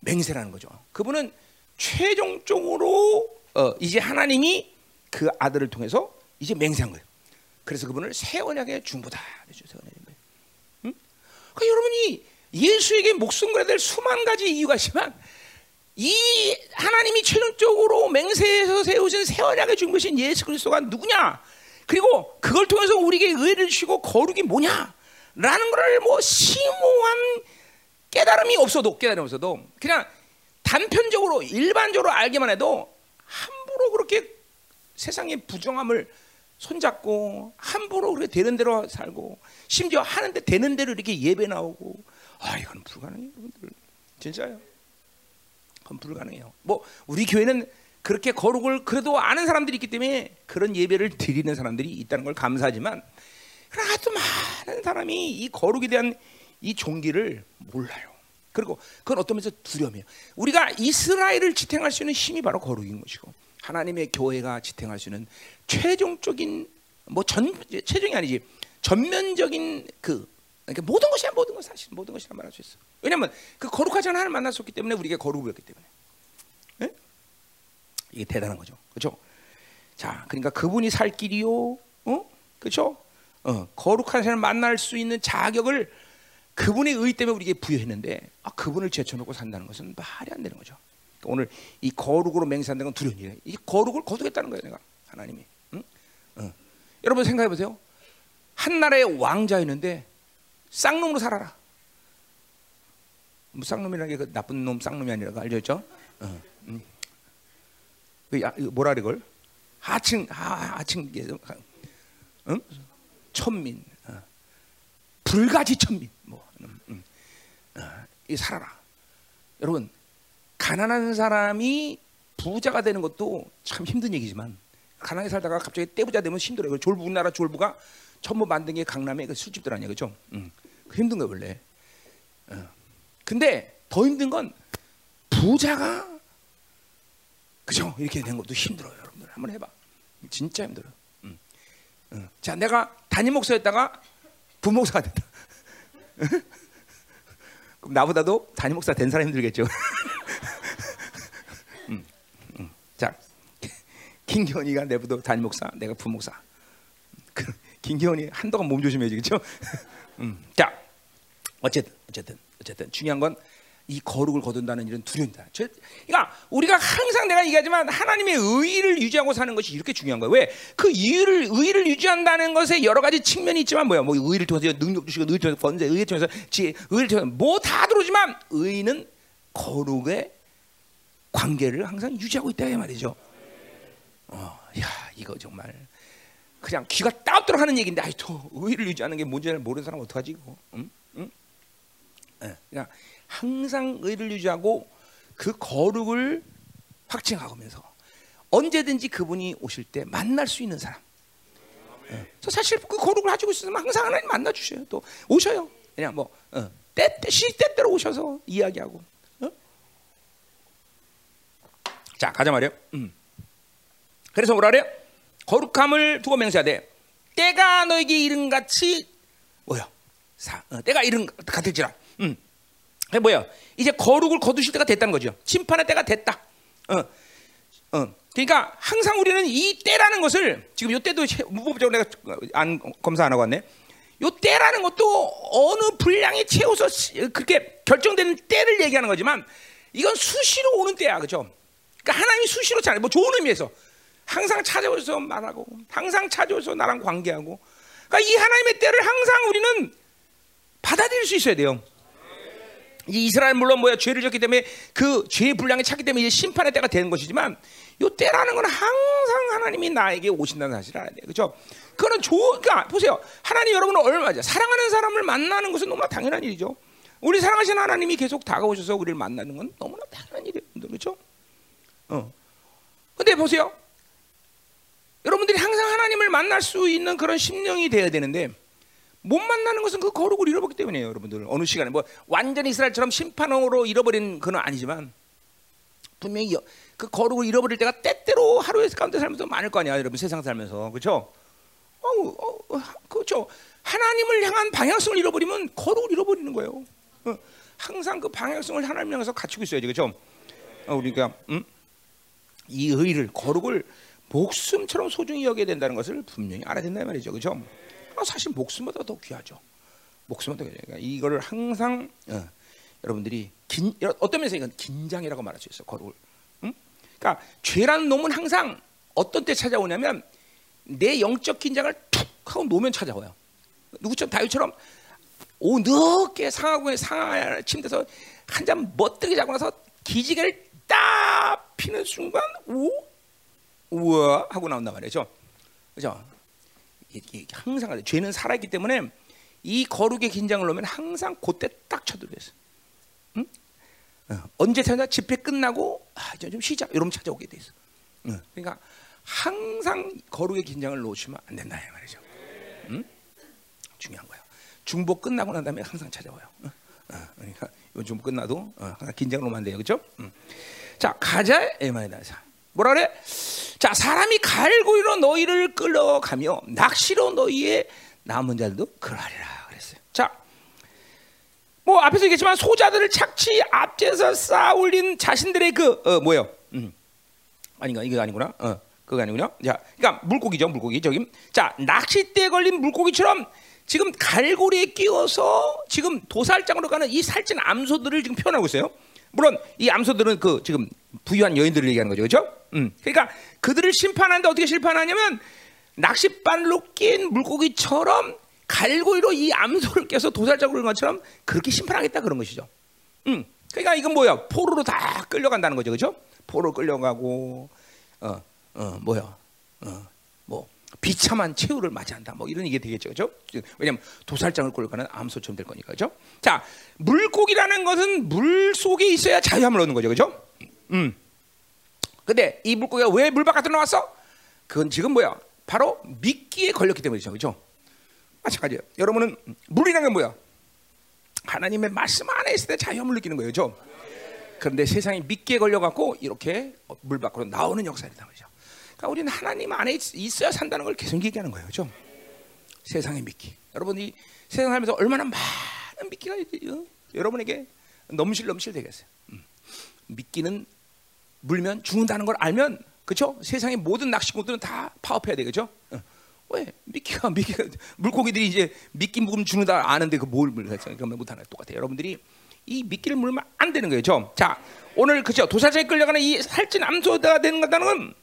맹세라는 거죠. 그분은 최종적으로 어, 이제 하나님이 그 아들을 통해서 이제 맹세한 거예요. 그래서 그분을 새 언약의 중보다. 새 언약의 응? 그러니까 여러분이 예수에게 목숨 걸어야 될 수만 가지 이유가 있지만 이 하나님이 최종적으로 맹세해서 세우신 새 언약의 중보신 예수 그리스도가 누구냐? 그리고 그걸 통해서 우리에게 의를 주시고 거룩이 뭐냐? 라는 것을 뭐 심오한 깨달음이 없어도 깨달음이 없어도 그냥 단편적으로 일반적으로 알기만 해도 함부로 그렇게 세상의 부정함을 손잡고 함부로 그렇게 되는 대로 살고 심지어 하는데 되는 대로 이렇게 예배 나오고. 아 이건 불가능해요 여러분들. 진짜요. 그건 불가능해요. 뭐 우리 교회는 그렇게 거룩을 그래도 아는 사람들이 있기 때문에 그런 예배를 드리는 사람들이 있다는 걸 감사하지만 또 많은 사람이 이 거룩에 대한 이 종기를 몰라요. 그리고 그건 어떤 면에서 두려움이에요. 우리가 이스라엘을 지탱할 수 있는 힘이 바로 거룩인 것이고 하나님의 교회가 지탱할 수 있는 최종적인 뭐 전 최종이 아니지 전면적인 그 그러니까 모든 것이야 모든 것 사실 모든 것이라 말할 수 있어. 왜냐하면 그 거룩하지 않은 수 없기 때문에 우리가 거룩을 했기 때문에 네? 이게 대단한 거죠, 그렇죠? 자, 그러니까 그분이 살 길이요, 어, 그렇죠? 어, 거룩한 사람을 만날 수 있는 자격을 그분의 의 때문에 우리에게 부여했는데 아, 그분을 제쳐놓고 산다는 것은 말이 안 되는 거죠. 오늘 이 거룩으로 맹세한다는 건 두려운 일이에요. 이 거룩을 거두겠다는 거예요, 내가 하나님이. 응? 어. 여러분 생각해 보세요. 한 나라의 왕자였는데 쌍놈으로 살아라. 뭐 쌍놈이라는 게그 나쁜 놈 쌍놈이 아니라고 알려졌죠? 어. 음. 그 야, 뭐라 그걸? 하층 하, 하층 응? 천민, 어. 불가지 천민, 뭐, 음, 음. 어, 이 살아라. 여러분 가난한 사람이 부자가 되는 것도 참 힘든 얘기지만 가난하게 살다가 갑자기 떼부자 되면 힘들어요. 졸부 우리나라 졸부가 전부 만든 게 강남의 그 술집들 아니야, 그죠? 음. 힘든 거 원래. 어. 근데 더 힘든 건 부자가 그죠? 이렇게 된 것도 힘들어요, 여러분들. 한번 해봐. 진짜 힘들어. 음. 어. 자, 내가 담임 목사였다가 부목사가 됐다. [LAUGHS] 그럼 나보다도 담임 목사 된 사람 힘들겠죠. [LAUGHS] 음, 음. 자, 김기현이가 내부도 담임 목사, 내가 부목사. 그, 김기현이 한동안 몸 조심해야지, 그렇죠? [LAUGHS] 음. 자, 어쨌든, 어쨌든, 어쨌든 중요한 건 이 거룩을 거둔다는 일은 두려움이다. 저, 그러니까 우리가 항상 내가 얘기하지만 하나님의 의를 유지하고 사는 것이 이렇게 중요한 거예요. 왜? 그 의를 의를 유지한다는 것에 여러 가지 측면이 있지만 뭐야? 뭐 의를 통해서 능력 주시고 의를 통해서 번제, 의를 통해서 지, 의를 통해서 뭐 다 들어오지만 의는 거룩의 관계를 항상 유지하고 있다 이 말이죠. 어, 야 이거 정말 그냥 귀가 따뜻도록 하는 얘기인데 아이 또 의를 유지하는 게 뭔지 모르는 사람 어떡하지 이거? 응? 응? 네, 그냥 항상 의를 유지하고 그 거룩을 확증하면서 언제든지 그분이 오실 때 만날 수 있는 사람. 네. 사실 그 거룩을 가지고 있으면 항상 하나님 만나 주셔요. 또 오셔요. 그냥 뭐 어, 때 때 시때때로 오셔서 이야기하고. 어? 자 가자 말이요. 음. 그래서 뭐라 그래요? 거룩함을 두고 맹세해야 돼. 때가 너에게 이른 같이 뭐야? 사, 어, 때가 이른 같을지라. 음. 그 뭐야? 이제 거룩을 거두실 때가 됐다는 거죠. 심판의 때가 됐다. 어, 어. 그러니까 항상 우리는 이 때라는 것을 지금 이 때도 무법적으로 내가 안 검사 안 하고 왔네. 이 때라는 것도 어느 분량이 채워서 그렇게 결정되는 때를 얘기하는 거지만 이건 수시로 오는 때야, 그렇죠? 그러니까 하나님이 수시로 잘, 뭐 좋은 의미에서 항상 찾아오셔서 말하고, 항상 찾아오셔서 나랑 관계하고, 그러니까 이 하나님의 때를 항상 우리는 받아들일 수 있어야 돼요. 이스라엘 물론 뭐야 죄를 졌기 때문에 그 죄의 분량이 찼기 때문에 이제 심판의 때가 되는 것이지만 요 때라는 건 항상 하나님이 나에게 오신다는 사실을 알아야 돼요. 그렇죠? 그거는 좋은 그러니까 보세요. 하나님 여러분은 얼마죠? 사랑하는 사람을 만나는 것은 너무나 당연한 일이죠. 우리 사랑하시는 하나님이 계속 다가오셔서 우리를 만나는 건 너무나 당연한 일이에요. 그렇죠? 어. 근데 보세요. 여러분들이 항상 하나님을 만날 수 있는 그런 심령이 되어야 되는데 못 만나는 것은 그 거룩을 잃어버렸기 때문이에요, 여러분들. 어느 시간에 뭐 완전히 이스라엘처럼 심판으로 잃어버린 그는 아니지만 분명히 그 거룩을 잃어버릴 때가 때때로 하루에 가운데 살면서 많을 거 아니야, 여러분 세상 살면서 그렇죠? 어, 어, 그렇죠. 하나님을 향한 방향성을 잃어버리면 거룩을 잃어버리는 거예요. 어, 항상 그 방향성을 하나님 향해서 갖추고 있어야지, 그렇죠? 어, 우리가 음? 이 의를 거룩을 목숨처럼 소중히 여겨야 된다는 것을 분명히 알아야 된다 말이죠, 그렇죠? 사실 목숨보다 더 귀하죠. 목숨보다 귀하죠. 그러니까 이거를 항상 어, 여러분들이 긴, 어떤 면에서 이건 긴장이라고 말할 수 있어 거룩을. 응? 그러니까 죄라는 놈은 항상 어떤 때 찾아오냐면 내 영적 긴장을 툭 하고 놓으면 찾아와요. 누구처럼 다윗처럼 오 늦게 상하고 상하 침대에서 한잔 멋들게 자고 나서 기지개를 딱 피는 순간 오 우와 하고 나온단 말이죠. 그죠? 항상 죄는 살아있기 때문에 이 거룩의 긴장을 놓으면 항상 그때 딱 쳐들어있어. 응? 어, 언제 찾아 집회 끝나고 아, 이제 좀 쉬자 이러면 찾아오게 돼 있어. 응. 그러니까 항상 거룩의 긴장을 놓치면 안 된다 이 말이죠. 응? 중요한 거야. 중보 끝나고 난 다음에 항상 찾아와요. 어? 어, 그러니까 이번 중보 끝나도 어, 항상 긴장을 놓으면 안 돼요, 그렇죠? 자 가자 에마이다. 뭐라 그래? 자, 사람이 갈고리로 너희를 끌어가며 낚시로 너희의 남은 자들도 그러하리라 그랬어요. 자, 뭐 앞에서 얘기했지만 소자들을 착취 앞에서 쌓아 올린 자신들의 그 어, 뭐요? 음. 아닌가 이게 아니구나. 어, 그거 아니군요. 자, 그러니까 물고기죠, 물고기 저기. 자, 낚싯대에 걸린 물고기처럼 지금 갈고리에 끼워서 지금 도살장으로 가는 이 살찐 암소들을 지금 표현하고 있어요. 물론 이 암소들은 그 지금 부유한 여인들을 얘기하는 거죠, 그렇죠? 음, 그러니까 그들을 심판하는데 어떻게 심판하냐면 낚싯발로 낀 물고기처럼 갈고리로 이 암소를 껴서 도살장으로 가는 것처럼 그렇게 심판하겠다 그런 것이죠. 음, 그러니까 이건 뭐야? 포로로 다 끌려간다는 거죠, 그렇죠? 포로 끌려가고, 어, 어, 뭐야, 어, 뭐 비참한 최후를 맞이한다. 뭐 이런 얘기 되겠죠, 그렇죠? 왜냐하면 도살장을 끌려가는 암소처럼 될 거니까, 그렇죠? 자, 물고기라는 것은 물 속에 있어야 자유함을 얻는 거죠, 그렇죠? 음. 근데 이 물고기가 왜 물 바깥으로 나왔어? 그건 지금 뭐야? 바로 미끼에 걸렸기 때문이죠, 그렇죠? 마찬가지예요. 여러분은 물이라는 게 뭐야? 하나님의 말씀 안에 있을 때 자유함을 느끼는 거예요, 그렇죠? 그런데 세상이 미끼에 걸려갖고 이렇게 물 밖으로 나오는 역사이다 말이죠. 그러니까 우리는 하나님 안에 있어야 산다는 걸 계속 얘기하는 거예요, 그렇죠? 세상의 미끼. 여러분이 세상 살면서 얼마나 많은 미끼가 어? 여러분에게 넘실 넘실 되겠어요. 음. 미끼는 물면 죽는다는 걸 알면 그렇죠? 세상의 모든 낚시꾼들은 다 파업해야 되겠죠? 어. 왜 미끼가 미끼가 물고기들이 이제 미끼 묵으면 죽는다 아는데 그뭘 물겠어요? 그러면 못하는 똑같아요. 여러분들이 이 미끼를 물면 안 되는 거예요. 죠 자, 오늘 그죠? 도사장에 끌려가는 이 살찐 암소가 되는 건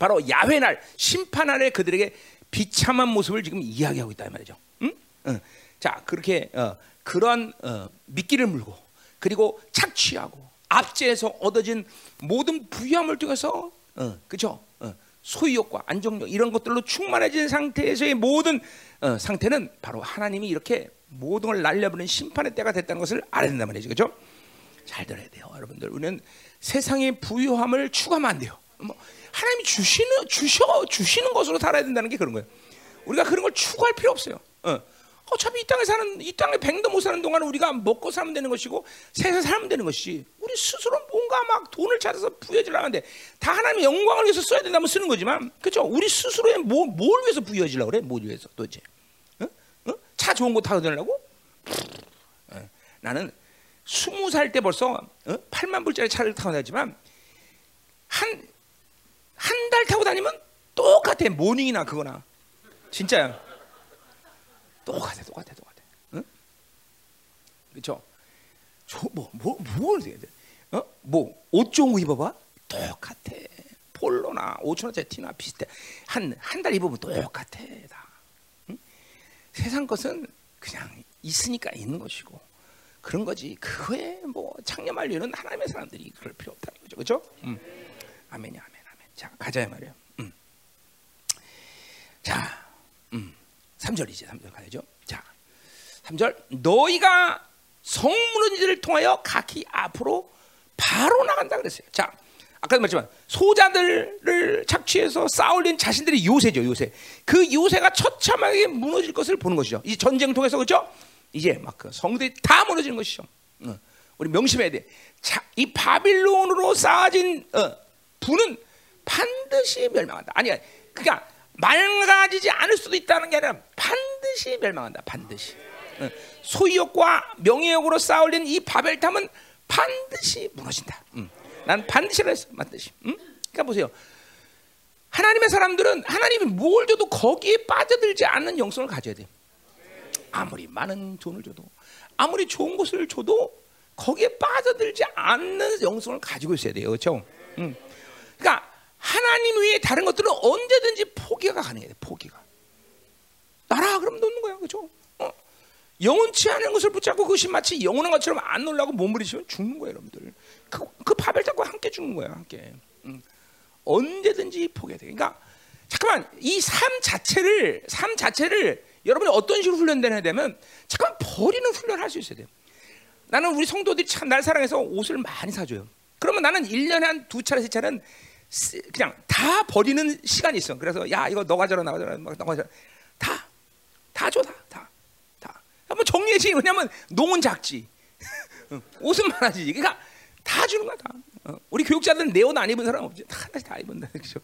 바로 야훼 날 심판 날에 그들에게 비참한 모습을 지금 이야기하고 있다 이 말이죠. 응? 응. 자, 그렇게 어, 그런 어, 미끼를 물고 그리고 착취하고 압제해서 얻어진 모든 부유함을 통해서 어, 그죠? 어, 소유욕과 안정욕 이런 것들로 충만해진 상태에서의 모든 어, 상태는 바로 하나님이 이렇게 모든 걸 날려버리는 심판의 때가 됐다는 것을 알아야 된단 말이죠. 그죠? 잘 들어야 돼요. 여러분들. 우리는 세상의 부유함을 추구하면 안 돼요. 뭐 하나님이 주시는 주셔 주시는 것으로 살아야 된다는 게 그런 거예요. 우리가 그런 걸 추구할 필요 없어요. 어. 어차피 이 땅에 사는 이 땅에 백도 못 사는 동안 우리가 먹고 살면 되는 것이고 세상 살면 되는 것이 우리 스스로 뭔가 막 돈을 찾아서 부여지려는데 다 하나님의 영광을 위해서 써야 된다면 쓰는 거지만 그렇죠? 우리 스스로의 뭘, 뭘 위해서 부여지려고 그래? 뭘 위해서 도대체? 어? 어? 차 좋은 거 타고 다니려고? 어. 나는 스무 살 때 벌써 어? 8만 불짜리 차를 타고 다니지만 한 한 달 타고 다니면 똑같아 모닝이나 그거나 진짜야. 똑같아, 똑같아, 똑같아. 응? 그렇죠? 뭐, 뭐, 뭘 해야 돼? 어? 뭐, 옷 좋은 거 입어봐? 똑같아. 폴로나 5천 원짜리 티나 비슷해. 한 한 달 입으면 똑같아 다. 응? 세상 것은 그냥 있으니까 있는 것이고 그런 거지. 그거에 뭐 창념할 일은 하나님의 사람들이 그럴 필요 없다는 거죠, 그렇죠? 음. 아멘이 아멘 아멘. 자 가자 말이에요. 음. 자, 음. 3절이지 3절 가야죠. 자, 3절 너희가 성문지를 통하여 각기 앞으로 바로 나간다 그랬어요. 자, 아까도 말했지만 소자들을 착취해서 싸울린 자신들이 요새죠, 요새. 그 요새가 처참하게 무너질 것을 보는 것이죠. 이 전쟁 통해서 그렇죠? 이제 막 그 성들이 다 무너지는 것이죠. 어. 우리 명심해야 돼. 자, 이 바빌론으로 쌓아진 어, 부는 반드시 멸망한다. 아니야, 그러니까 맑아지지 않을 수도 있다는 게 아니라 반드시 멸망한다. 반드시. 소유욕과 명예욕으로 쌓아올린 이 바벨탑은 반드시 무너진다. 난 반드시라 했어. 반드시. 그러니까 보세요. 하나님의 사람들은 하나님이 뭘 줘도 거기에 빠져들지 않는 영성을 가져야 돼. 아무리 많은 돈을 줘도 아무리 좋은 것을 줘도 거기에 빠져들지 않는 영성을 가지고 있어야 돼요. 그렇죠? 음. 그러니까 하나님 외에 다른 것들은 언제든지 포기가 가능해. 포기가. 나라 그럼 놓는 거야. 그죠? 어? 영원치 않은 것을 붙잡고 그것이 마치 영원한 것처럼 안 놀라고 몸부리시면 죽는 거예요, 여러분들. 그, 그 바벨 잡고 함께 죽는 거야, 함께. 응. 언제든지 포기해야 돼. 그러니까 잠깐만 이 삶 자체를 삶 자체를 여러분이 어떤 식으로 훈련되야 되면 잠깐 버리는 훈련을 할 수 있어야 돼요. 나는 우리 성도들이 참 날 사랑해서 옷을 많이 사줘요. 그러면 나는 1년에 한 두 차례 세 차례는 그냥 다 버리는 시간이 있어. 그래서 야 이거 너 가져라 나 가져라 막 가져라 다다 줘 다 다 다. 한번 정리해지 왜냐면 농은 작지 [LAUGHS] 옷은 많아지 그러니까 다 주는 거야 다. 어. 우리 교육자들은 내옷안 입은 사람 없지. 하나씩 다 입은다 그죠.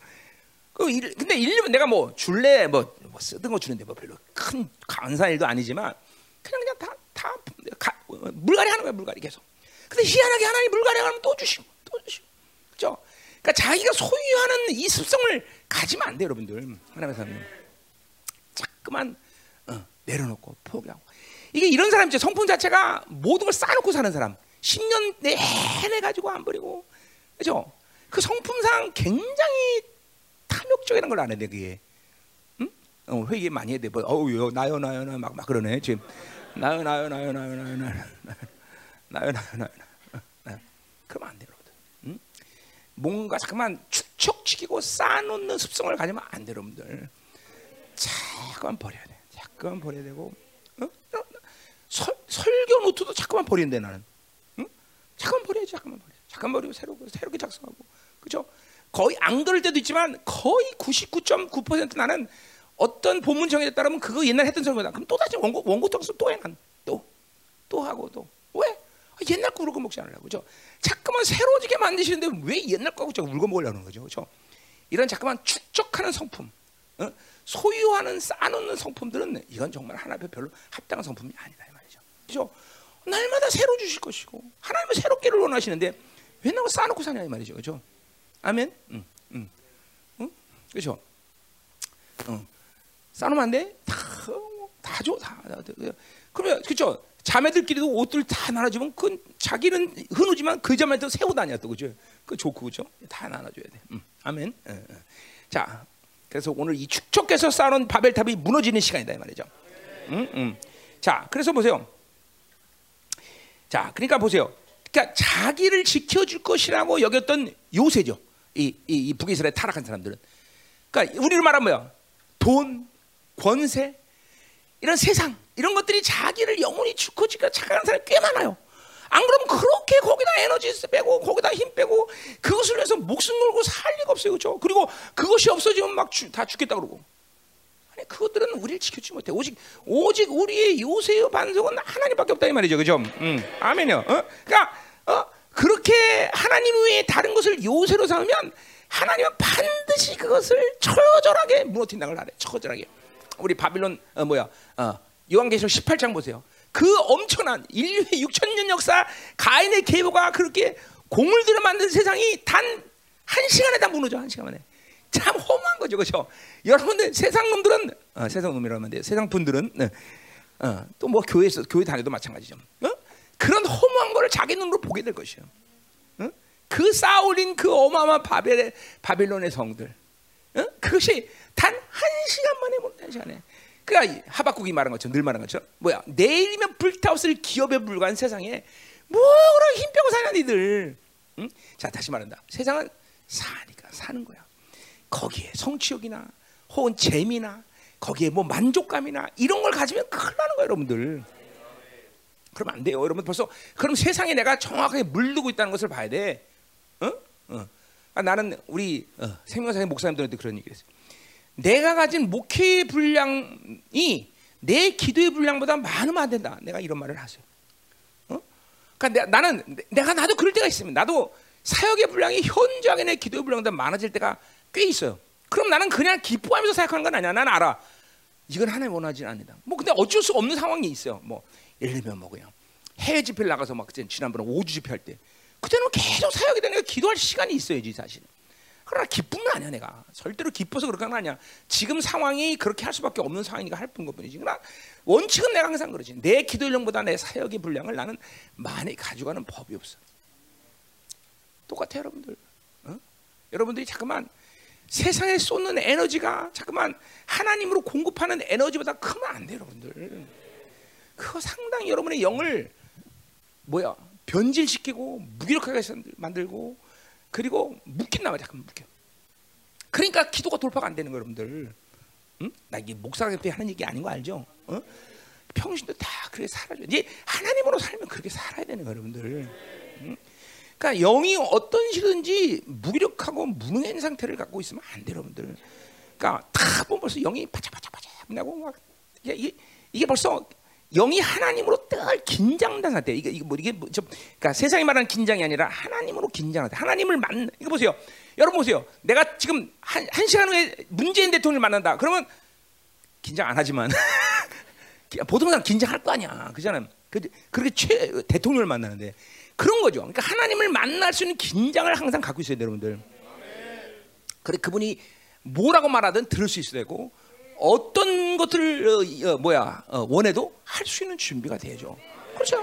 그 일, 근데 일년 내가 뭐 줄래 뭐, 뭐 쓰던 거 주는데 뭐 별로 큰 감사한 일도 아니지만 그냥 그냥 다 다 물갈이 하는 거야 물갈이 계속. 근데 희한하게 하나님 물갈이 하면 또 주시고 또 주시고 그죠. 그러니까 자기가 소유하는 이 습성을 가지면 안 돼요, 여러분들. 하나님의 사람 자꾸만 어, 내려놓고 포기하고. 이게 이런 사람 이제 성품 자체가 모든 걸 쌓아놓고 사는 사람. 10년 내내 가지고 안 버리고, 그죠? 그 성품상 굉장히 탐욕적이라는 걸 아는데 그게. 응? 어, 회개 많이 해야 돼. 뭐, 어우, 나요, 나요, 나요, 막, 막 그러네. 지금 나요, 나요, 나요, 나요, 나요, 나요, 나요, 나요, 나요, 나요. 나요. 그러면 안 돼, 여러분들. 응? 뭔가 잠깐만 축척시키고 쌓아놓는 습성을 가지면 안 돼, 여러분들. 자꾸만 버려야 돼. 자꾸만 버려야 되고, 어? 설, 설교 노트도 자꾸만 버리는데 나는. 응? 자꾸만 버려야지, 자꾸만 버려. 잠깐 버리고 새로 새롭게 작성하고, 그죠? 거의 안 그럴 때도 있지만 거의 99.9% 나는 어떤 본문 정에 따르면 그거 옛날 했던 설교다. 그럼 또 다시 원고 원고 통해서 또 해, 난 또 또 하고 또 왜? 아, 옛날 거 울고 먹지 않으려고, 그죠? 자꾸만 새로지게 만드시는데 왜 옛날 거하고 자꾸 울고 먹으려는 거죠, 그죠? 이런 자꾸만 축적하는 성품, 어? 소유하는 쌓아놓는 성품들은 이건 정말 하나님 별로 합당한 성품이 아니다 이 말이죠. 그죠? 날마다 새로 주실 것이고 하나님은 새롭게를 원하시는데 왜 나고 쌓아놓고 사냐 이 말이죠, 그죠? 아멘. 응, 응, 응, 그죠? 응. 쌓으면 안 돼? 다, 다 줘, 다. 다, 다. 그러면 그죠? 자매들끼리도 옷들 다 나눠주면 그 자기는 흔우지만 그 새우 다녀 또 그죠? 그 좋고 그죠? 다 나눠줘야 돼. 응. 아멘. 응, 응. 자, 그래서 오늘 이 축적해서 쌓아놓은 바벨탑이 무너지는 시간이다 이 말이죠. 응, 응. 자, 그래서 보세요. 자, 그러니까 보세요. 그러니까 자기를 지켜줄 것이라고 여겼던 요새죠. 이, 이, 이 북이스라엘 타락한 사람들은. 그러니까 우리로 말하면 뭐야? 돈, 권세, 이런 세상 이런 것들이 자기를 영원히 지켜줄까 착각하는 사람이 꽤 많아요. 안 그러면 그렇게 거기다 에너지 빼고 거기다 힘 빼고 그것을 위해서 목숨 걸고 살 리가 없어요, 그렇죠? 그리고 그것이 없어지면 막 다 죽겠다 그러고. 아니 그것들은 우리를 지켜주지 못해. 오직 오직 우리의 요새의 반석은 하나님밖에 없다 이 말이죠, 그죠? 음, 아멘요. 어? 그러니까 어? 그렇게 하나님 외에 다른 것을 요새로 삼으면 하나님은 반드시 그것을 처절하게 무너뜨린다는 걸 알아요. 처절하게. 우리 바빌론 어, 뭐야? 어, 요한계시록 18장 보세요. 그 엄청난 인류의 6천 년 역사 가인의 계보가 그렇게 공을 들여 만든 세상이 단 한 시간에 다 무너져 한 시간 만에 참 허무한 거죠, 그렇죠? 여러분들 세상 놈들은 어, 세상 놈이라고 하면 돼요. 세상 분들은 네. 어, 또뭐 교회에서 교회 다녀도 마찬가지죠. 어? 그런 허무한 거를 자기 눈으로 보게 될 것이에요. 어? 그 쌓아올린 그 어마어마한 바벨 바빌론의 성들, 어? 그것이 단 한 시간 만에 못 한 시간에. 그러니까 하박국이 말한 것처럼 늘 말한 것처럼 뭐야 내일이면 불타오를 기업에 불과한 세상에 뭐 그런 힘 빼고 사냐 니들. 응? 자 다시 말한다. 세상은 사니까 사는 거야. 거기에 성취욕이나 혹은 재미나 거기에 뭐 만족감이나 이런 걸 가지면 큰일 나는 거예요, 여러분들. 그러면 안 돼요, 여러분. 벌써 그럼 세상에 내가 정확하게 물들고 있다는 것을 봐야 돼. 어? 어. 아, 나는 우리 어, 생명사의 목사님들한테 그런 얘기를 했어요. 내가 가진 목회의 분량이 내 기도의 분량보다 많으면 안 된다. 내가 이런 말을 하세요. 어? 그러니까 내, 나는 내가 나도 그럴 때가 있으면 나도 사역의 분량이 현저하게 내 기도의 분량보다 많아질 때가 꽤 있어요. 그럼 나는 그냥 기뻐하면서 생각하는 건 아니야. 나는 알아. 이건 하나님 원하지 않는다. 뭐 근데 어쩔 수 없는 상황이 있어요. 뭐 예를 들면 뭐 그냥 해외 집회를 나가서 막 지난번에 5주 집회 할 때 그때는 계속 사역이 되니까 기도할 시간이 있어야지 사실. 그러나 기쁨은 아니야 내가 절대로 기뻐서 그렇게 하는 거 아니야. 지금 상황이 그렇게 할 수밖에 없는 상황이니까 할 뿐이지. 그러나 원칙은 내가 항상 그러지. 내 기도량보다 내 사역의 분량을 나는 많이 가져가는 법이 없어. 똑같아요 여러분들. 어? 여러분들이 잠깐만 세상에 쏟는 에너지가 잠깐만 하나님으로 공급하는 에너지보다 크면 안 돼요 여러분들. 그거 상당히 여러분의 영을 뭐야 변질시키고 무기력하게 만들고 그리고 묶인단 말이야 잠깐 묶여. 그러니까 기도가 돌파가 안 되는 거예요 여러분들. 응? 나 이게 목사한테 하는 얘기 아닌 거 알죠? 어? 평신도 다 그렇게 살아줘. 이제 하나님으로 살면 그렇게 살아야 되는 거예요 여러분들. 응? 그러니까 영이 어떤 식이든지 무기력하고 무능한 상태를 갖고 있으면 안 돼요 여러분들. 그러니까 다 보면 벌써 영이 바짝바짝바짝 나고 막 이게, 이게 벌써 영이 하나님으로 늘 긴장된 상태. 이게 이게 뭐 이게 뭐 좀, 그러니까 세상이 말하는 긴장이 아니라 하나님으로 긴장하다. 하나님을 만 이거 보세요. 여러분 보세요. 내가 지금 한, 한 시간 후에 문재인 대통령을 만난다. 그러면 긴장 안 하지만 [LAUGHS] 보통 사람 긴장할 거 아니야. 그잖아. 그 그렇게 최 대통령을 만나는데 그런 거죠. 그러니까 하나님을 만날 수 있는 긴장을 항상 갖고 있어야 돼요, 여러분들. 그래 그분이 뭐라고 말하든 들을 수 있어야 되고 어떤 것들을 어, 어, 뭐야 어, 원해도 할 수 있는 준비가 돼야죠. 그렇죠?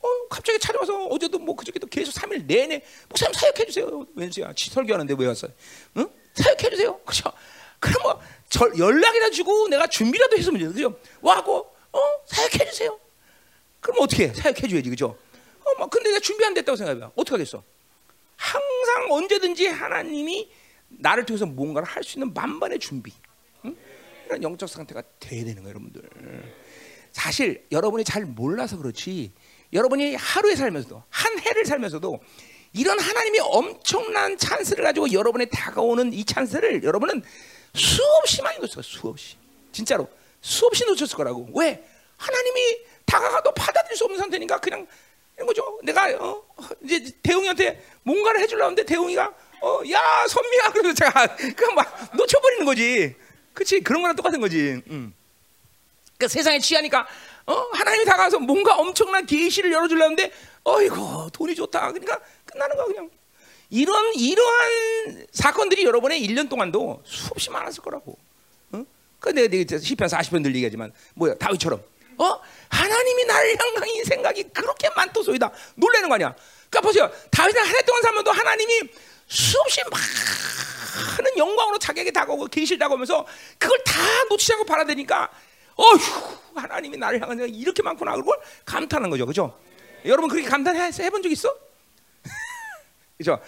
어, 갑자기 찾아와서 어제도 뭐 그저께도 계속 3일 내내 목사님 사역해 주세요. 왠지야 설교하는데 왜 왔어요? 응? 사역해 주세요. 그렇죠? 그럼 뭐 절, 연락이라 주고 내가 준비라도 했으면 되죠. 그죠? 와고 어 사역해 주세요. 그럼 어떻게 해? 사역해 줘야지 그죠? 어, 막 근데 내가 준비 안 됐다고 생각해봐. 어떻게 하겠어? 항상 언제든지 하나님이 나를 통해서 뭔가를 할 수 있는 만반의 준비. 응? 이런 영적 상태가 돼야 되는 거예요, 여러분들. 사실 여러분이 잘 몰라서 그렇지. 여러분이 하루에 살면서도 한 해를 살면서도 이런 하나님이 엄청난 찬스를 가지고 여러분에 다가오는 이 찬스를 여러분은 수없이 많이 놓쳤어, 수없이. 진짜로 수없이 놓쳤을 거라고. 왜? 하나님이 다가가도 받아들일 수 없는 상태니까 그냥 이런 거죠. 내가 어, 이제 대웅이한테 뭔가를 해주려고 하는데 대웅이가 어, 야 선미야 그러면서 제가 그냥 막 놓쳐버리는 거지. 그렇지 그런 거랑 똑같은 거지. 음. 그 세상에 취하니까 어? 하나님이 다가와서 뭔가 엄청난 계시를 열어주려는데 어이구 돈이 좋다. 그러니까 끝나는 거야 그냥. 이런 이러한 사건들이 여러분의 1년 동안도 수없이 많았을 거라고. 어? 그 내가 내가 시편 40편 늘 얘기하지만 뭐야 다윗처럼 어 하나님이 나를 향한 생각이 그렇게 많도소이다 놀라는 거 아니야. 그러니까 보세요 다윗은 한 해 동안 살면도 하나님이 수없이 많은 영광으로 자기에게 다가오고 계시를 다가오면서 그걸 다 놓치지 않고 바라대니까 어휴 하나님이 나를 향한 생각이 이렇게 많구나. 그걸 감탄하는 거죠. 그죠? 여러분 그렇게 감탄해 해본 적 있어? [LAUGHS] 그죠?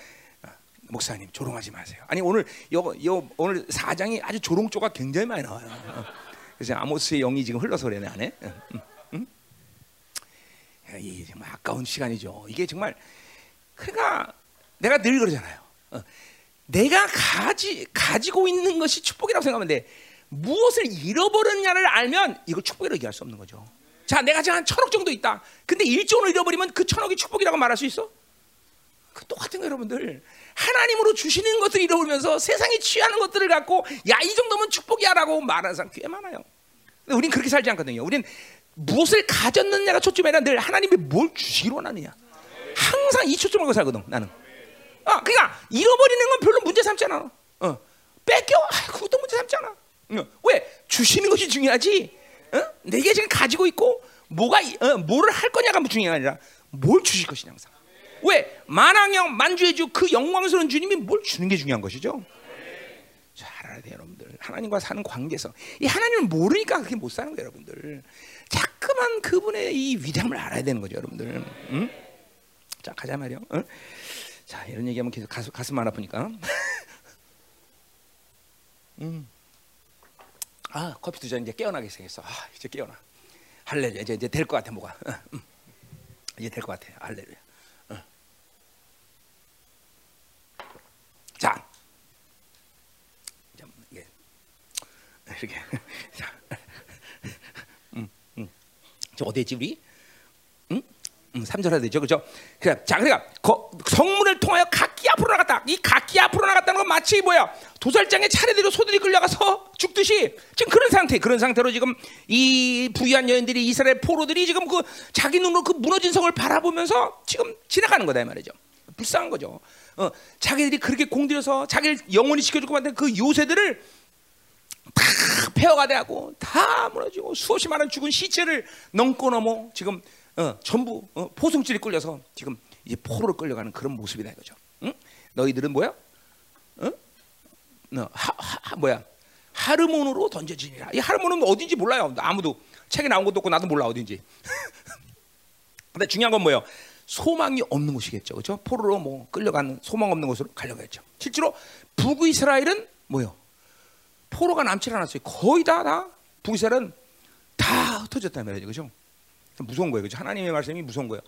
목사님 조롱하지 마세요. 아니 오늘 요, 요 오늘 사장이 아주 조롱조가 굉장히 많이 나와요. 어. 그래서 아모스의 영이 지금 흘러서 그래 내 안에? 이 정말 아까운 시간이죠. 이게 정말 그러니까 내가 늘 그러잖아요. 어. 내가 가지 가지고 있는 것이 축복이라고 생각하면 돼. 무엇을 잃어버렸냐를 알면 이걸 축복이라고 얘기할 수 없는 거죠. 자, 내가 지금 한 천억 정도 있다. 근데 1조를 잃어버리면 그 천억이 축복이라고 말할 수 있어? 그 똑같은 거 여러분들. 하나님으로 주시는 것들을 잃어버리면서 세상에 취하는 것들을 갖고 야, 이 정도면 축복이야라고 말하는 사람 꽤 많아요. 근데 우린 그렇게 살지 않거든요. 우린 무엇을 가졌느냐가 초점이 아니라 늘 하나님이 뭘 주시기로 원하느냐. 항상 이 초점을 갖고 살거든, 나는. 아, 그러니까 잃어버리는 건 별로 문제 삼잖아. 어. 뺏겨, 아, 그것도 문제 삼잖아. 어. 왜? 주시는 것이 중요하지. 어? 내게 지금 가지고 있고 뭐가 어, 뭐를 할 거냐가 중요한 게 아니라 뭘 주실 것이냐 항상. 왜? 만왕영 만주의 주 그 영광스러운 주님이 뭘 주는 게 중요한 것이죠. 잘 알아야 돼요, 여러분들. 하나님과 사는 관계에서 이 하나님을 모르니까 그렇게 못 사는 거예요, 여러분들. 자꾸만 그분의 이 위대함을 알아야 되는 거죠, 여러분들. 응? 자, 가자 말이요. 응? 자 이런 얘기하면 계속 가슴, 가슴 안 아프니까. [LAUGHS] 음. 아 커피 두 잔 이제 깨어나게 생겼어. 아 이제 깨어나. 할렐루야 이제 이제 될 것 같아 뭐가. 어, 음. 이제 될 것 같아. 할렐루야. 어. 자, 이게 이렇게. [LAUGHS] 자, 음, 음. 저 어디 있지 우리? 음, 3절 해야 되죠. 그죠? 그래. 자, 그러니까 거, 성문을 통하여 각기 앞으로 나갔다. 이 각기 앞으로 나갔다는 건 마치 뭐야? 도살장에 차례대로 소들이 끌려가서 죽듯이 지금 그런 상태, 그런 상태로 지금 이 부유한 여인들이 이스라엘 포로들이 지금 그 자기 눈으로 그 무너진 성을 바라보면서 지금 지나가는 거다 이 말이죠. 불쌍한 거죠. 어, 자기들이 그렇게 공들여서 자기를 영원히 지켜주고 만든 그 요새들을 다 폐허가 되고 다 무너지고 수없이 많은 죽은 시체를 넘고 넘어 지금 어, 전부 어, 포승줄이 끌려서 지금 이제 포로로 끌려가는 그런 모습이다 이거죠. 응? 너희들은 뭐야? 응? 너 하, 하, 뭐야? 하르몬으로 던져지니라. 이 하르몬은 어딘지 몰라요. 아무도 책에 나온 것도 없고 나도 몰라 어딘지. [LAUGHS] 근데 중요한 건 뭐예요? 소망이 없는 곳이겠죠. 그렇죠? 포로로 뭐 끌려가는 소망 없는 곳으로 가려가겠죠. 실제로 북이스라엘은 뭐요? 포로가 남지 않았어요. 거의 다 다 북이스라엘은 다 흩어졌단 말이죠. 그렇죠? 무서운 거예요. 그렇죠? 하나님의 말씀이 무서운 거예요.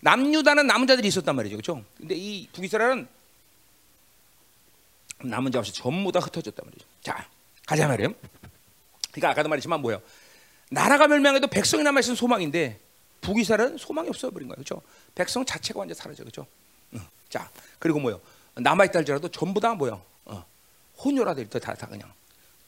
남유다는 남은 자들이 있었단 말이죠. 그렇죠? 근데 이 북이스라엘은 남은 자 없이 전부 다 흩어졌단 말이죠. 자, 가자 말이에요. 그러니까 아까도 말했지만 뭐예요? 나라가 멸망해도 백성이 남아 있는 소망인데 북이스라엘은 소망이 없어 버린 거예요. 그렇죠? 백성 자체가 완전 사라져. 그렇죠? 응. 자, 그리고 뭐요? 남아 있다 할지라도 전부 다 뭐요? 어, 혼혈화될 때다 다 그냥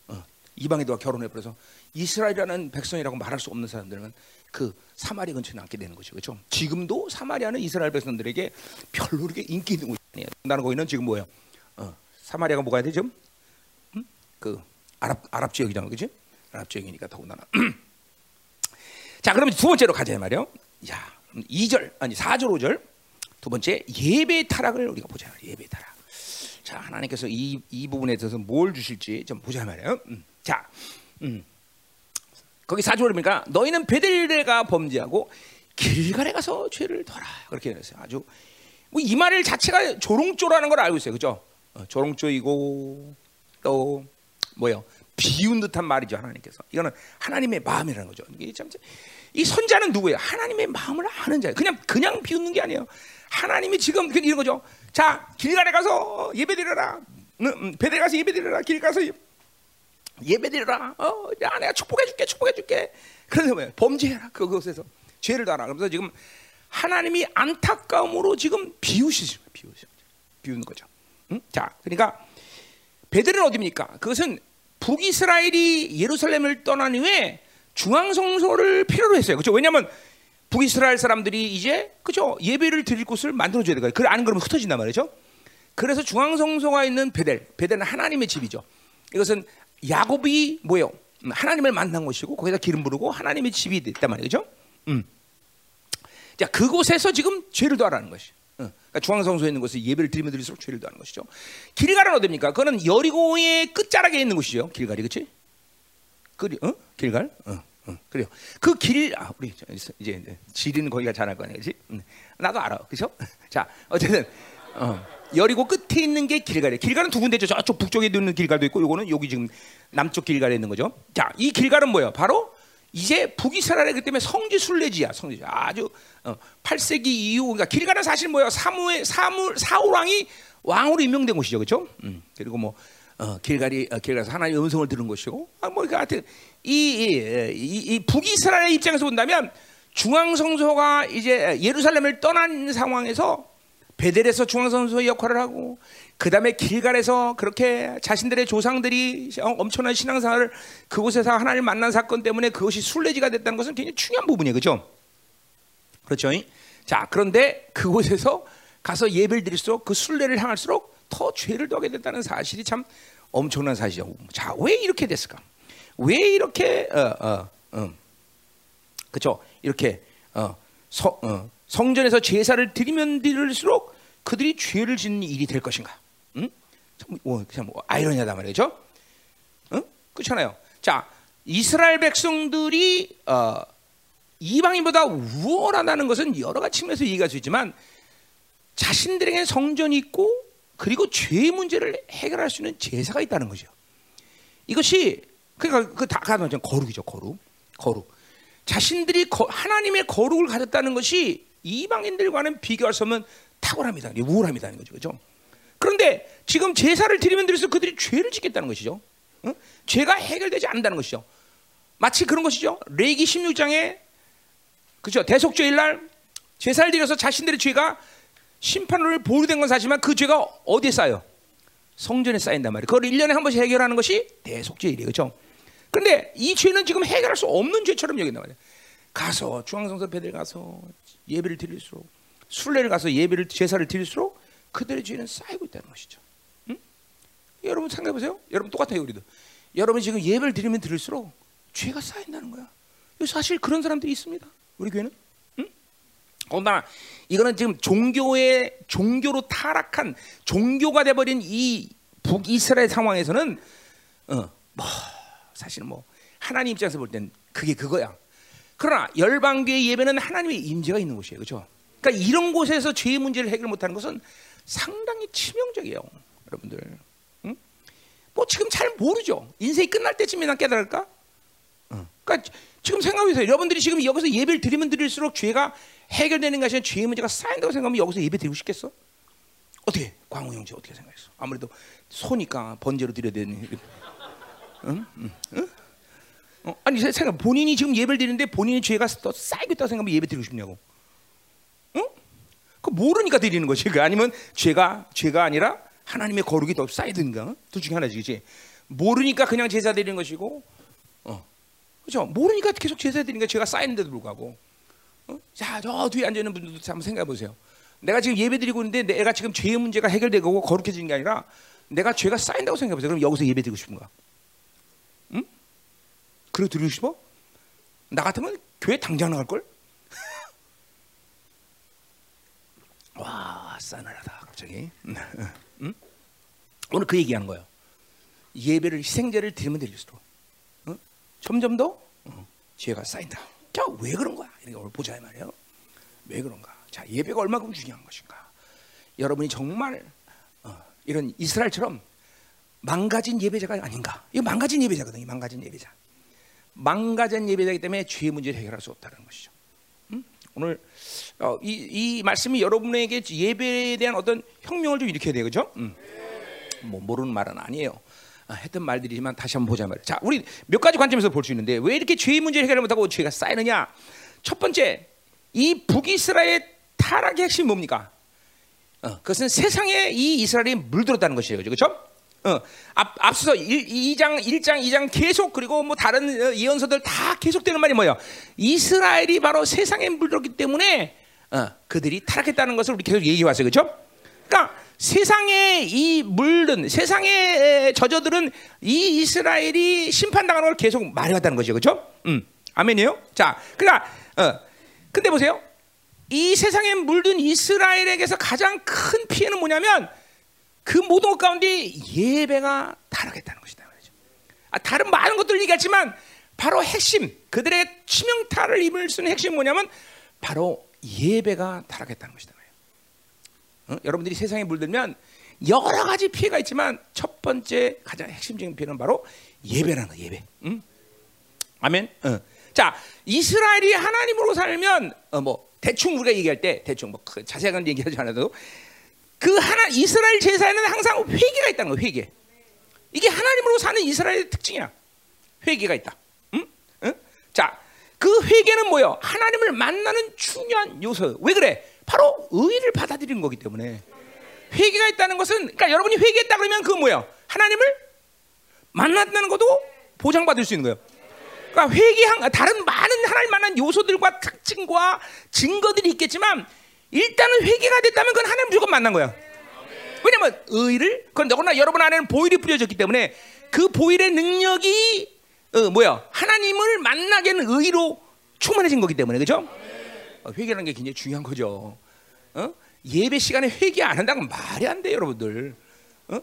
어, 이방인들과 결혼해 버려서 이스라엘이라는 백성이라고 말할 수 없는 사람들은 그 사마리아 근처에 남게 되는 거죠. 그렇죠? 지금도 사마리아는 이스라엘 백성들에게 별로 그렇게 인기 있는 곳이 아니에요. 나는 거기는 지금 뭐예요? 어, 사마리아가 뭐가 되죠? 그 아랍 아랍 지역이잖아, 그렇지? 아랍 지역이니까 더군다나. [CLEARS THROAT] 자, 그러면 두 번째로 가자 말이요. 야, 2절 아니 4절 5절 두 번째 예배 타락을 우리가 보자. 예배 타락. 자, 하나님께서 이, 이 부분에 대해서 뭘 주실지 좀 보자 말이에요. 음. 자, 음. 거기 4절에 보니까 너희는 베델레가 범죄하고 길갈에 가서 죄를 덜라 그렇게 했어요. 아주 뭐 이말 자체가 조롱조라는 걸 알고 있어요, 그죠? 어, 조롱조이고 또 뭐요? 비운 듯한 말이죠 하나님께서. 이거는 하나님의 마음이라는 거죠. 이게 참, 이 선자는 누구예요? 하나님의 마음을 아는 자예요. 그냥 그냥 비웃는 게 아니에요. 하나님이 지금 이런 거죠. 자 길갈에 가서 예배드려라. 음, 베델 가서 예배드려라. 길 가서 예배드려라. 어, 야, 내가 축복해줄게, 축복해줄게. 그런데 왜 범죄해라 그것에서 죄를 달아. 그러면서 지금 하나님이 안타까움으로 지금 비우시죠, 비우시, 비우는 거죠. 응? 자, 그러니까 베델은 어디입니까? 그것은 북이스라엘이 예루살렘을 떠난 후에 중앙 성소를 필요로 했어요. 그렇죠? 왜냐하면 북이스라엘 사람들이 이제 그죠 예배를 드릴 곳을 만들어 줘야 되거든요. 그안 그러면 흩어진단 말이죠. 그래서 중앙 성소가 있는 베델, 베델은 하나님의 집이죠. 이것은 야곱이 뭐요? 하나님을 만난 것이고 거기다 기름 부르고 하나님의 집이 됐단 말이죠. 음. 자 그곳에서 지금 죄를 더하라는 것이. 그러니까 중앙성소에 있는 곳에 예배를 드리면 드릴수록 죄를 더하는 것이죠. 길갈은 어디입니까? 그거는 여리고의 끝자락에 있는 곳이죠. 길갈이 그렇지? 그리, 어? 길갈? 어, 어, 그래요. 그 길, 아, 우리 이제 지리는 거기가 잘할 거 아니지? 응. 나도 알아, 그렇죠? [LAUGHS] 자, 어쨌든 어, 여리고 끝에 있는 게 길갈이에요. 길갈은 두 군데죠. 저쪽 북쪽에 있는 길갈도 있고, 요거는 여기 지금 남쪽 길갈에 있는 거죠. 자, 이 길갈은 뭐예요? 바로 이제 북이스라엘이기 때문에 성지 순례지야, 성지. 아주 어, 8세기 이후 그러니까 길가는 사실 뭐예요? 사무의 사무 사울 왕이 왕으로 임명된 곳이죠, 그렇죠? 음, 그리고 뭐 어, 길갈이 어, 길가서 하나님의 음성을 들은 것이고, 아, 뭐 그러니까 하여튼 이, 이, 이, 이 북이스라엘 입장에서 본다면 중앙 성소가 이제 예루살렘을 떠난 상황에서 베델에서 중앙성소의 역할을 하고 그 다음에 길갈에서 그렇게 자신들의 조상들이 엄청난 신앙생활을 그곳에서 하나님을 만난 사건 때문에 그것이 순례지가 됐다는 것은 굉장히 중요한 부분이에요, 그렇죠? 그렇죠? 자, 그런데 그곳에서 가서 예배를 드릴수록 그 순례를 향할수록 더 죄를 더하게 됐다는 사실이 참 엄청난 사실이죠. 자, 왜 이렇게 됐을까? 왜 이렇게 어, 어, 어, 그렇죠? 이렇게 어, 서, 어, 성전에서 제사를 드리면 드릴수록 그들이 죄를 짓는 일이 될 것인가? 응? 참, 뭐, 참 뭐, 아이러니하단 말이죠. 응? 그렇잖아요. 자, 이스라엘 백성들이 어, 이방인보다 우월하다는 것은 여러 가지 측면에서 얘기할 수 있지만 자신들에게 성전이 있고 그리고 죄 문제를 해결할 수 있는 제사가 있다는 거죠. 이것이 그러니까 그 다 가면 거룩이죠, 거룩, 거룩. 자신들이 거, 하나님의 거룩을 가졌다는 것이 이방인들과는 비교할 수 없는 탁월함이다, 우월함이다는 거죠, 그렇죠? 그런데 지금 제사를 드리면 드릴수록 그들이 죄를 짓겠다는 것이죠. 응? 죄가 해결되지 않는다는 것이죠. 마치 그런 것이죠. 레기 16장에 그죠 대속죄일 날 제사를 드려서 자신들의 죄가 심판을 보류된 건 사실지만 그 죄가 어디에 쌓여? 성전에 쌓인단 말이에요. 그걸 1년에 한 번씩 해결하는 것이 대속죄일이에요. 그렇죠? 근데 이 죄는 지금 해결할 수 없는 죄처럼 여긴단 말이에요. 가서 중앙성서 배들 가서 예배를 드릴수록 순례를 가서 예배를 제사를 드릴수록 그들의 죄는 쌓이고 있다는 것이죠. 응? 여러분 생각해 보세요. 여러분 똑같아요 우리도. 여러분 지금 예배를 드리면 드릴수록 죄가 쌓인다는 거야. 사실 그런 사람들이 있습니다. 우리 교회는. 응? 더나 이거는 지금 종교의 종교로 타락한 종교가 돼버린 이 북이스라엘 상황에서는 어, 뭐 사실 뭐 하나님 입장에서 볼 땐 그게 그거야. 그러나 열방교의 예배는 하나님의 임재가 있는 곳이에요, 그렇죠? 그러니까 이런 곳에서 죄의 문제를 해결 못하는 것은 상당히 치명적이에요, 여러분들. 응? 뭐 지금 잘 모르죠. 인생이 끝날 때쯤이나 깨달을까? 응. 그러니까 지금 생각해보세요. 여러분들이 지금 여기서 예배를 드리면 드릴수록 죄가 해결되는 것이 아니라 죄의 문제가 쌓인다고 생각하면 여기서 예배 드리고 싶겠어? 어떻게? 광우 형제 어떻게 생각했어? 아무래도 소니까 번제로 드려야 되는. 응? 응? 응? 어? 아니 생각 본인이 지금 예배를 드리는데 본인의 죄가 더 쌓이고 있다고 생각하면 예배 드리고 싶냐고. 응? 그 모르니까 드리는 거지. 그 아니면 죄가 죄가 아니라 하나님의 거룩이 더 쌓이든가 둘 중에 하나지, 그렇지? 모르니까 그냥 제사 드리는 것이고, 어, 그렇죠? 모르니까 계속 제사 드리니까 죄가 쌓이는데도 불구하고, 어? 자, 저 뒤에 앉아 있는 분들도 한번 생각해 보세요. 내가 지금 예배 드리고 있는데 내가 지금 죄의 문제가 해결되고 거룩해지는 게 아니라 내가 죄가 쌓인다고 생각해 보세요. 그럼 여기서 예배 드리고 싶은가? 그리고 드리고 싶어? 나 같으면 교회 당장 나갈 걸? 와 싸늘하다 갑자기. 응? 오늘 그 얘기하는 거예요. 예배를 희생제를 드리면 드릴수록 어? 점점 더 어, 지혜가 쌓인다. 자, 왜 그런 거야? 이렇게 오늘 보자 이 말이에요. 왜 그런가? 자, 예배가 얼마큼 중요한 것인가? 여러분이 정말 어, 이런 이스라엘처럼 망가진 예배자가 아닌가? 이거 망가진 예배자거든요. 망가진 예배자. 망가진 예배자이기 때문에 죄 문제를 해결할 수 없다는 것이죠. 음? 오늘 어, 이, 이 말씀이 여러분에게 예배에 대한 어떤 혁명을 좀 일으켜야 돼요, 그렇죠? 음. 뭐 모르는 말은 아니에요. 아, 했던 말들이지만 다시 한번 보자 말이야. 자, 우리 몇 가지 관점에서 볼 수 있는데 왜 이렇게 죄의 문제를 해결 못하고 죄가 쌓이느냐? 첫 번째, 이 북이스라엘 타락의 핵심이 뭡니까? 어, 그것은 세상에 이 이스라엘이 물들었다는 것이에요. 그렇죠? 어, 앞, 앞서 1, 장 1장, 2장 계속 그리고 뭐 다른 어, 예언서들 다 계속되는 말이 뭐예요? 이스라엘이 바로 세상에 물들었기 때문에 어, 그들이 타락했다는 것을 우리 계속 얘기해 왔어요. 그렇죠? 그러니까 세상에 이 물든 세상의 저저들은 이 이스라엘이 심판당하는 걸 계속 말해왔다는 거죠, 그렇죠? 음, 아멘이요. 자, 그러니까 어, 근데 보세요. 이 세상에 물든 이스라엘에게서 가장 큰 피해는 뭐냐면 그 모든 것 가운데 예배가 타락했다는 것이다 말이죠. 아, 다른 많은 것들 얘기했지만 바로 핵심 그들의 치명타를 입을 수 있는 핵심이 뭐냐면 바로 예배가 타락했다는 것이다. 어? 여러분들이 세상에 물들면 여러 가지 피해가 있지만 첫 번째 가장 핵심적인 피해는 바로 예배라는 거, 예배. 응? 아멘. 어. 자, 이스라엘이 하나님으로 살면 어, 뭐 대충 우리가 얘기할 때 대충 뭐그 자세한 얘기하지 않아도 그 하나 이스라엘 제사에는 항상 회개가 있다는 거, 회개. 이게 하나님으로 사는 이스라엘의 특징이야. 회개가 있다. 응? 응? 자, 그 회개는 뭐요? 하나님을 만나는 중요한 요소. 왜 그래? 바로 의를 받아들이는 거기 때문에 회개가 있다는 것은 그러니까 여러분이 회개했다 그러면 그 뭐야? 하나님을 만났다는 것도 보장받을 수 있는 거예요. 그러니까 회개한 다른 많은 하나님 만난 요소들과 특징과 증거들이 있겠지만 일단은 회개가 됐다면 그건 하나님 무조건 만난 거야. 왜냐면 의를 그건 너구나 여러분 안에는 보일이 뿌려졌기 때문에 그 보일의 능력이 어, 뭐야 하나님을 만나게 하는 의로 충만해진 거기 때문에 그죠? 어, 회개라는 게 굉장히 중요한 거죠. 어? 예배 시간에 회개 안 한다는 말이 안 돼, 여러분들. 어?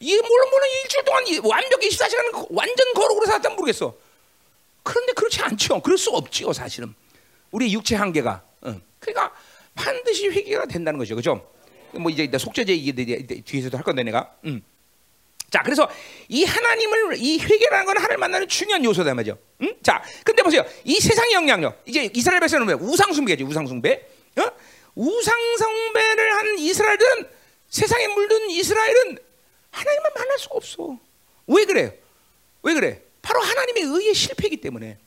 이 물론 물론 일주일 동안 완벽히 24시간 완전 거룩으로 살았다면 모르겠어. 그런데 그렇지 않죠. 그럴 수 없지요, 사실은. 우리 육체 한계가. 어. 그러니까 반드시 회개가 된다는 거죠, 그죠? 뭐 이제 속죄제 얘기 뒤에서도 할 건데 내가. 음. 자, 그래서 이 하나님을 이 회개라는 건 하나님 만나는 중요한 요소다 말이죠. 응? 자, 근데 보세요. 이 세상의 영향력. 이제 이스라엘 백성은 뭐야? 우상 숭배지, 우상 숭배. 어? 우상 숭배를 한 이스라엘은 세상에 물든 이스라엘은 하나님만 만날 수가 없어. 왜 그래? 왜 그래? 바로 하나님의 의의 실패이기 때문에.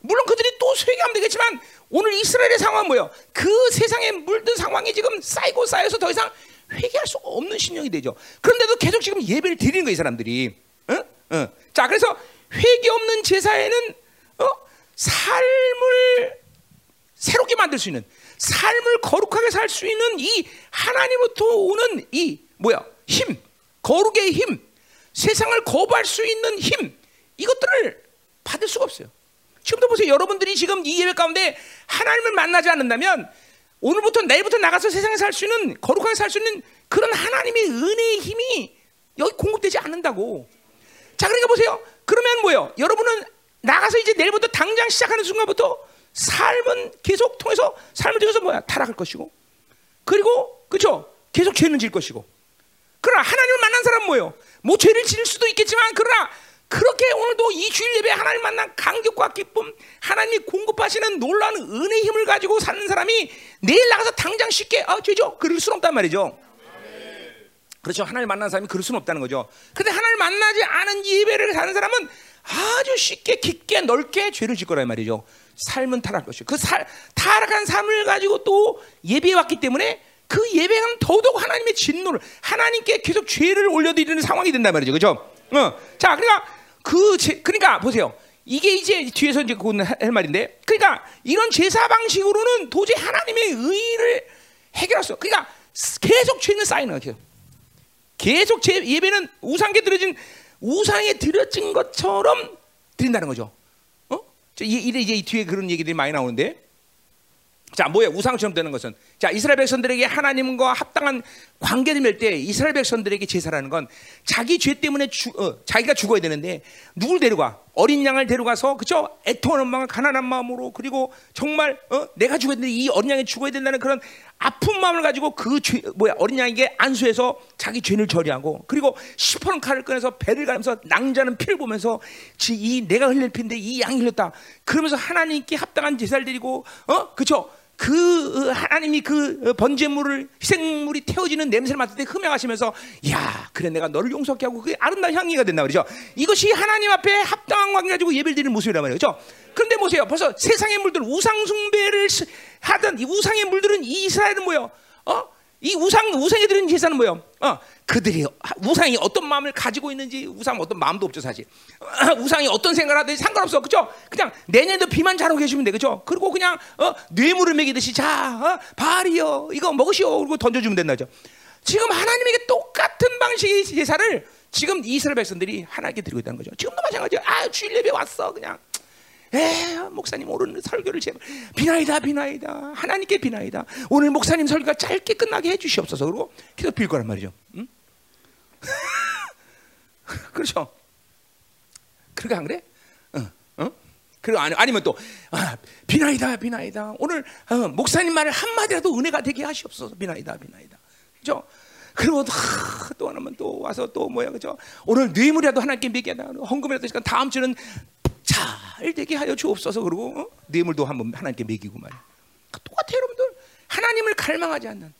물론 그들이 또 회개하면 되겠지만 오늘 이스라엘의 상황은 뭐예요? 그 세상에 물든 상황이 지금 쌓이고 쌓여서 더 이상 회개할 수 없는 신령이 되죠. 그런데도 계속 지금 예배를 드리는 거예요, 사람들이. 어? 어. 자, 그래서 회개 없는 제사에는 어? 삶을 새롭게 만들 수 있는 삶을 거룩하게 살 수 있는 이 하나님부터 오는 이 뭐야 힘 거룩의 힘 세상을 거부할 수 있는 힘 이것들을 받을 수가 없어요. 지금도 보세요. 여러분들이 지금 이 예배 가운데 하나님을 만나지 않는다면 오늘부터 내일부터 나가서 세상에 살수 있는 거룩하게 살수 있는 그런 하나님의 은혜의 힘이 여기 공급되지 않는다고. 자, 그러니까 보세요. 그러면 뭐요? 여러분은 나가서 이제 내일부터 당장 시작하는 순간부터 삶은 계속 통해서 삶을 통해서 뭐야? 타락할 것이고. 그리고 그죠? 계속 죄는 질 것이고. 그러나 하나님을 만난 사람 뭐예요? 뭐 죄를 질 수도 있겠지만 그러나 그렇게 오늘도 이 주일 예배 하나님 만난 감격과 기쁨, 하나님이 공급하시는 놀라운 은혜의 힘을 가지고 사는 사람이 내일 나가서 당장 쉽게 아 죄죠 그럴 수는 없단 말이죠. 그렇죠. 하나님 만난 사람이 그럴 수는 없다는 거죠. 근데 하나님 만나지 않은 예배를 사는 사람은 아주 쉽게 깊게 넓게 죄를 짓 거란 말이죠. 삶은 타락할 것이고 그 살, 타락한 삶을 가지고 또 예배해 왔기 때문에 그 예배는 더더욱 하나님의 진노를 하나님께 계속 죄를 올려드리는 상황이 된단 말이죠. 그죠? 어. 자, 그러니까 그 제, 그러니까 보세요. 이게 이제 뒤에서 이제 곧할 말인데, 그러니까 이런 제사 방식으로는 도저히 하나님의 의를 해결할 수. 그러니까 계속 죄는 쌓이는 거예요. 계속 제 예배는 우상께 드려진 우상에 드려진 것처럼 드린다는 거죠. 이제 이제 뒤에 그런 얘기들이 많이 나오는데 자, 뭐야? 우상처럼 되는 것은 자, 이스라엘 백성들에게 하나님과 합당한 관계를 맺때 이스라엘 백성들에게 제사라는 건 자기 죄 때문에 주, 어, 자기가 죽어야 되는데 누굴 데려가? 어린 양을 데려가서 그죠? 애통하는 마음, 가난한 마음으로 그리고 정말 어, 내가 죽어야 되는데 이 어린 양이 죽어야 된다는 그런 아픈 마음을 가지고 그 죄, 뭐야? 어린 양에게 안수해서 자기 죄를 처리하고 그리고 시퍼런 칼을 꺼내서 배를 가면서 낭자는 피를 보면서 이 내가 흘릴 피인데 이 양이 흘렸다. 그러면서 하나님께 합당한 제사를 드리고 어? 그죠? 그 어, 하나님이 그 어, 번제물을 희생물이 태워지는 냄새를 맡을 때 흠양하시면서 야 그래 내가 너를 용서케 하고 그게 아름다운 향기가 된다 그러죠. 이것이 하나님 앞에 합당한 관계 가지고 예배를 드리는 모습이란 말이에요 그렇죠? 그런데 보세요. 벌써 세상의 물들 우상 숭배를 하던 이 우상의 물들은 이스라엘은 뭐요? 어? 이 우상 우상이 드리는 제사는 뭐요? 어, 그들이 우상이 어떤 마음을 가지고 있는지 우상 어떤 마음도 없죠 사실. [CLEARS THROAT] 우상이 어떤 생각을 하든지 상관없어. 그죠 그냥 내년도 비만 잘 오게 해주면 돼. 그죠 그리고 그냥 어, 뇌물을 먹이듯이 자 어, 발이요. 이거 먹으시오. 그리고 던져주면 된다죠? 지금 하나님에게 똑같은 방식의 제사를 지금 이스라엘 백성들이 하나님께 드리고 있다는 거죠. 지금도 마찬가지야 아 주일 예배 왔어 그냥 에 목사님 오늘 설교를 제발 비나이다 비나이다 하나님께 비나이다 오늘 목사님 설교가 짧게 끝나게 해주시옵소서 그리고 계속 빌 거란 말이죠 응? [LAUGHS] 그렇죠. 그렇게 안 그래? 어, 어? 그리고 아니, 아니 면 또 아, 비나이다 비나이다 오늘 어, 목사님 말을 한 마디라도 은혜가 되게 하시옵소서 비나이다 비나이다 그죠? 그리고 또, 하, 또 하나면 또 와서 또 뭐야 그죠? 오늘 뇌물이라도 하나님께 먹여다 헌금이라도 시간 다음 주는 잘 되게 하여 주옵소서 그리고 어? 뇌물도 한번 하나님께 먹이고 말이야. 똑같아 여러분들 하나님을 갈망하지 않는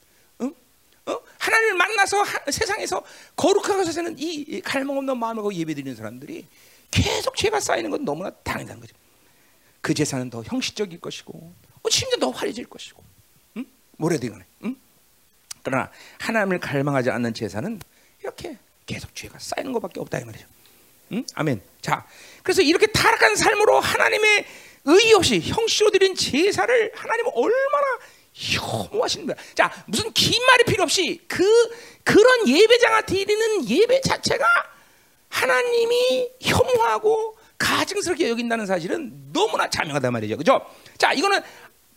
어? 하나님을 만나서 하, 세상에서 거룩하게 사는 이 갈망 없는 마음으로 예배드리는 사람들이 계속 죄가 쌓이는 건 너무나 당연한 거죠. 그 제사는 더 형식적일 것이고 어, 심지어 더 화려질 것이고 응? 뭐래도 이거네. 응? 그러나 하나님을 갈망하지 않는 제사는 이렇게 계속 죄가 쌓이는 것밖에 없다 이 말이죠. 응? 아멘. 자, 그래서 이렇게 타락한 삶으로 하나님의 의의 없이 형식으로 드린 제사를 하나님은 얼마나 혐오하시는 거야. 자, 무슨 긴 말이 필요 없이 그 그런 예배자가 드리는 예배 자체가 하나님이 혐오하고 가증스럽게 여긴다는 사실은 너무나 자명하단 말이죠. 그죠? 자, 이거는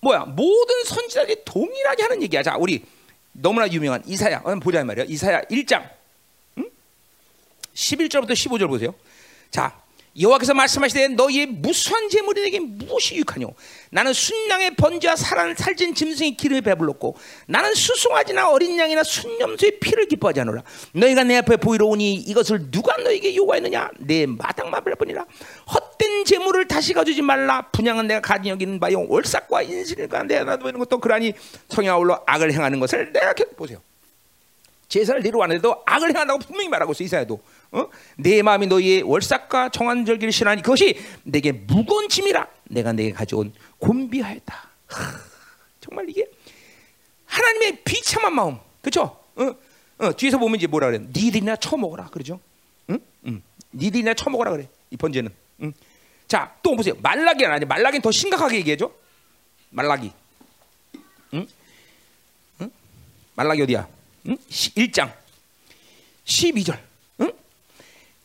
뭐야? 모든 선지자들이 동일하게 하는 얘기야. 자, 우리 너무나 유명한 이사야. 보자 말이야. 이사야 1장. 응? 11절부터 15절 보세요. 자, 여호와께서 말씀하시되 너희의 무수한 재물이 내게 무엇이 유익하뇨? 나는 순양의 번지와 살한 살찐 짐승의 기름에 배불렀고 나는 수송아지나 어린 양이나 순염소의 피를 기뻐하지 않노라. 너희가 내 앞에 보이러 오니 이것을 누가 너에게 요구하였느냐? 내 마당만 별뿐이라. 헛된 재물을 다시 가지지 말라. 분양은 내가 가진 여기는 바요. 월삭과 인실과 내가 놔두는 것도 그러니 성에 아울러 악을 행하는 것을 내가 보세요. 제사를 내려 왔는데도 악을 행한다고 분명히 말하고 있어. 이사야도 어? 내 마음이 너희의 월삭과 정한 절기를 신하니 그것이 내게 무거운 짐이라 내가 내게 가져온 곤비하였다. 하, 정말 이게 하나님의 비참한 마음, 그렇죠? 어? 어, 뒤에서 보면 이제 뭐라 그래? 니들이나 처먹어라, 그러죠? 응? 응. 니들이나 처먹어라 그래. 이 번제는. 응. 자, 또 보세요. 말라기 아니 말라기는 더 심각하게 얘기해줘. 말라기. 응? 응? 말라기 어디야? 응? 1장 12절.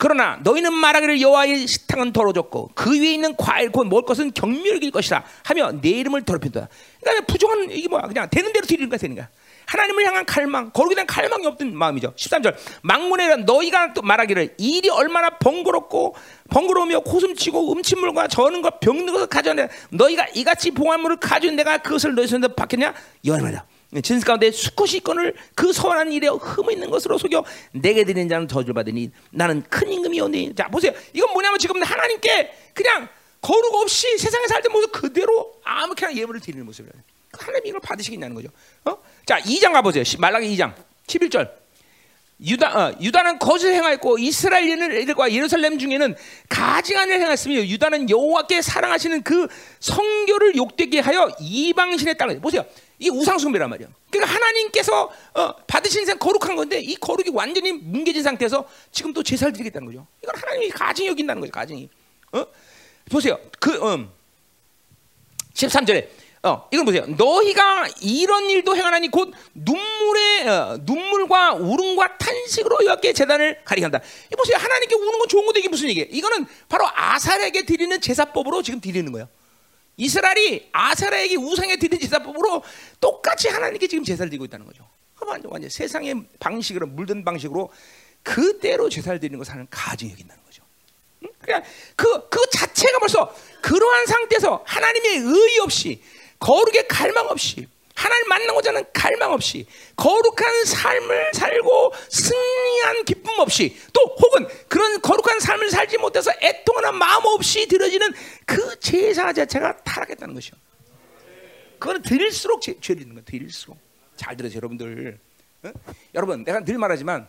그러나 너희는 말하기를 여호와의 식당은 더러졌고 그 위에 있는 과일 곧 먹을 것은 경멸일 것이라 하며 내 이름을 더럽힌다. 그러니까 부정한 이게 뭐야? 그냥 되는 대로 드리는 거야, 되는 거야. 하나님을 향한 갈망, 거룩에 대한 갈망이 없던 마음이죠. 13절. 망문에 너희가 또 말하기를 일이 얼마나 번거롭고 번거로우며 고슴치고 음침물과 저는 것 병든 것을 가져내 너희가 이같이 봉화물을 가져온 내가 그것을 너희 손에 받겠냐? 여호와다. 진스 가운데 수컷이 건을 그 서원한 일에 흠 있는 것으로 속여 내게 드리는 자는 저주를 받으니 나는 큰 임금이오니. 자 보세요. 이건 뭐냐면 지금 하나님께 그냥 거룩 없이 세상에 살던 모습 그대로 아무렇게나 예물을 드리는 모습이에요. 하나님이 이걸 받으시겠냐는 거죠. 어? 자 2장 가보세요. 말라기 2장. 11절 유다, 어, 유다는 거짓을 행하였고 이스라엘인들과 예루살렘 중에는 가증한을 행했으며 유다는 여호와께 사랑하시는 그 성교를 욕되게 하여 이방신에 따라 보세요 이 우상 숭배란 말이야. 그러니까 하나님께서 어, 받으신 생 거룩한 건데 이 거룩이 완전히 뭉개진 상태에서 지금 또 제사를 드리겠다는 거죠. 이건 하나님이 가증이 여긴다는 거죠. 가증이. 어? 보세요. 그 음, 13절에 어, 이건 보세요. 너희가 이런 일도 행하나니 곧 눈물의 어, 눈물과 울음과 탄식으로 여호와께 재단을 가리게 한다. 이 보세요. 하나님께 우는 건 좋은 건데 이게 무슨 얘기예요? 이거는 바로 아사에게 드리는 제사법으로 지금 드리는 거예요. 이스라엘이 아사라에게 우상에 드린 제사법으로 똑같이 하나님께 지금 제사를 드리고 있다는 거죠. 완전 완전 세상의 방식으로 물든 방식으로 그대로 제사를 드리는 것을 하는 가증이 여긴다는 거죠. 그냥 그, 그 자체가 벌써 그러한 상태에서 하나님의 의 없이 거룩의 갈망 없이 하나님 만나고자 하는 갈망 없이 거룩한 삶을 살고 승리한 기쁨 없이 또 혹은 그런 거룩한 삶을 살지 못해서 애통하는 마음 없이 들어지는 그 제사 자체가 타락했다는 것이요. 그거는 드릴수록 죄, 죄를 짓는 거예요. 드릴수록. 잘 들으세요, 여러분들. 어? 여러분, 내가 늘 말하지만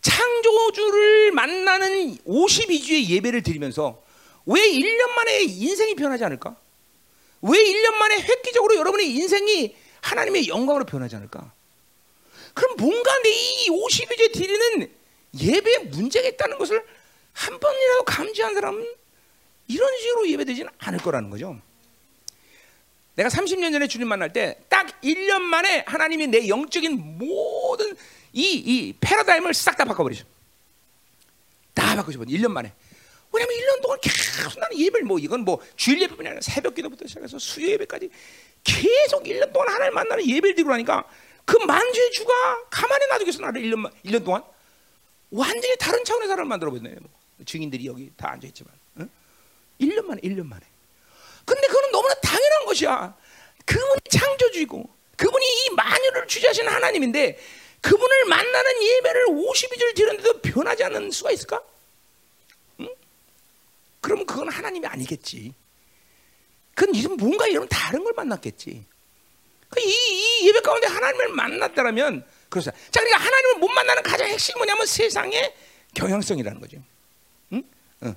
창조주를 만나는 52주의 예배를 드리면서 왜 1년 만에 인생이 변하지 않을까? 왜 1년 만에 획기적으로 여러분의 인생이 하나님의 영광으로 변하지 않을까? 그럼 뭔가 내 이 52주에 드리는 예배에 문제가 있다는 것을 한 번이라도 감지한 사람은 이런 식으로 예배되지는 않을 거라는 거죠. 내가 30년 전에 주님 만날 때 딱 1년 만에 하나님이 내 영적인 모든 이, 이 패러다임을 싹 다 바꿔버리죠. 다 바꾸셔. 1년 만에. 왜냐면 1년 동안 계속 나는 예배를 뭐 이건 뭐 주일 예배뿐이 아니라 새벽 기도부터 시작해서 수요 예배까지 계속 1년 동안 하나님 만나는 예배를 드리고 나니까 그 만주의 주가 가만히 놔두겠어 나를 1년, 1년 동안 완전히 다른 차원의 사람을 만들어 버렸네 뭐. 증인들이 여기 다 앉아있지만 응? 1년 만에 1년 만에 근데 그거는 너무나 당연한 것이야 그분이 창조주이고 그분이 이 만유를 주재하시는 하나님인데 그분을 만나는 예배를 52절 드렸는데도 변하지 않는 수가 있을까? 응? 그러면 그건 하나님이 아니겠지. 그건 이런 뭔가 이런 다른 걸 만났겠지. 그 이, 이 예배 가운데 하나님을 만났다면 그렇죠. 자, 그러니까 하나님을 못 만나는 가장 핵심이 뭐냐면 세상의 경향성이라는 거죠. 응? 어.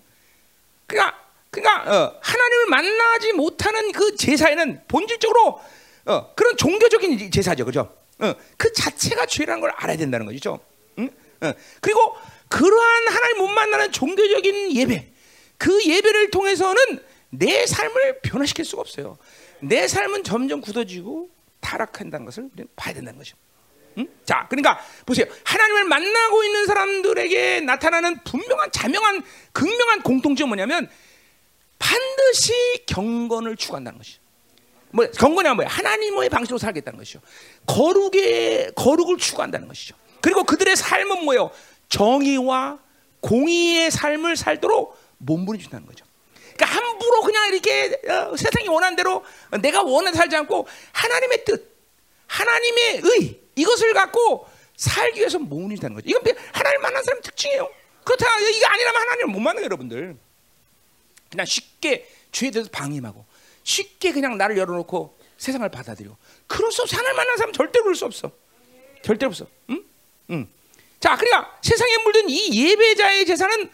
그러니까, 그러니까 어, 하나님을 만나지 못하는 그 제사에는 본질적으로 어, 그런 종교적인 제사죠, 그죠? 어, 그 자체가 죄라는 걸 알아야 된다는 거죠. 응? 어, 그리고 그러한 하나님 못 만나는 종교적인 예배, 그 예배를 통해서는 내 삶을 변화시킬 수가 없어요. 내 삶은 점점 굳어지고 타락한다는 것을 봐야 된다는 거죠. 응? 자, 그러니까 보세요. 하나님을 만나고 있는 사람들에게 나타나는 분명한 자명한 극명한 공통점은 뭐냐면 반드시 경건을 추구한다는 것이죠. 뭐 경건이 뭐야? 하나님의 방식으로 살겠다는 것이죠. 거룩의 거룩을 추구한다는 것이죠. 그리고 그들의 삶은 뭐요? 정의와 공의의 삶을 살도록 몸부림친다는 거죠. 그러니까 함부로 그냥 이렇게 어, 세상이 원하는 대로 내가 원하는 살지 않고 하나님의 뜻, 하나님의 의 이것을 갖고 살기 위해서 몸부림친다는 거죠. 이건 하나님 만난 사람 특징이에요. 그렇다 이게 아니라면 하나님을 못 만나요, 여러분들. 그냥 쉽게 죄에 대해서 방임하고 쉽게 그냥 나를 열어놓고 세상을 받아들이고 그럴 수 없어. 만난 사람 절대로 그럴 수 없어. 절대로 없어. 응? 응. 자, 그러니까 세상에 물든 이 예배자의 재산은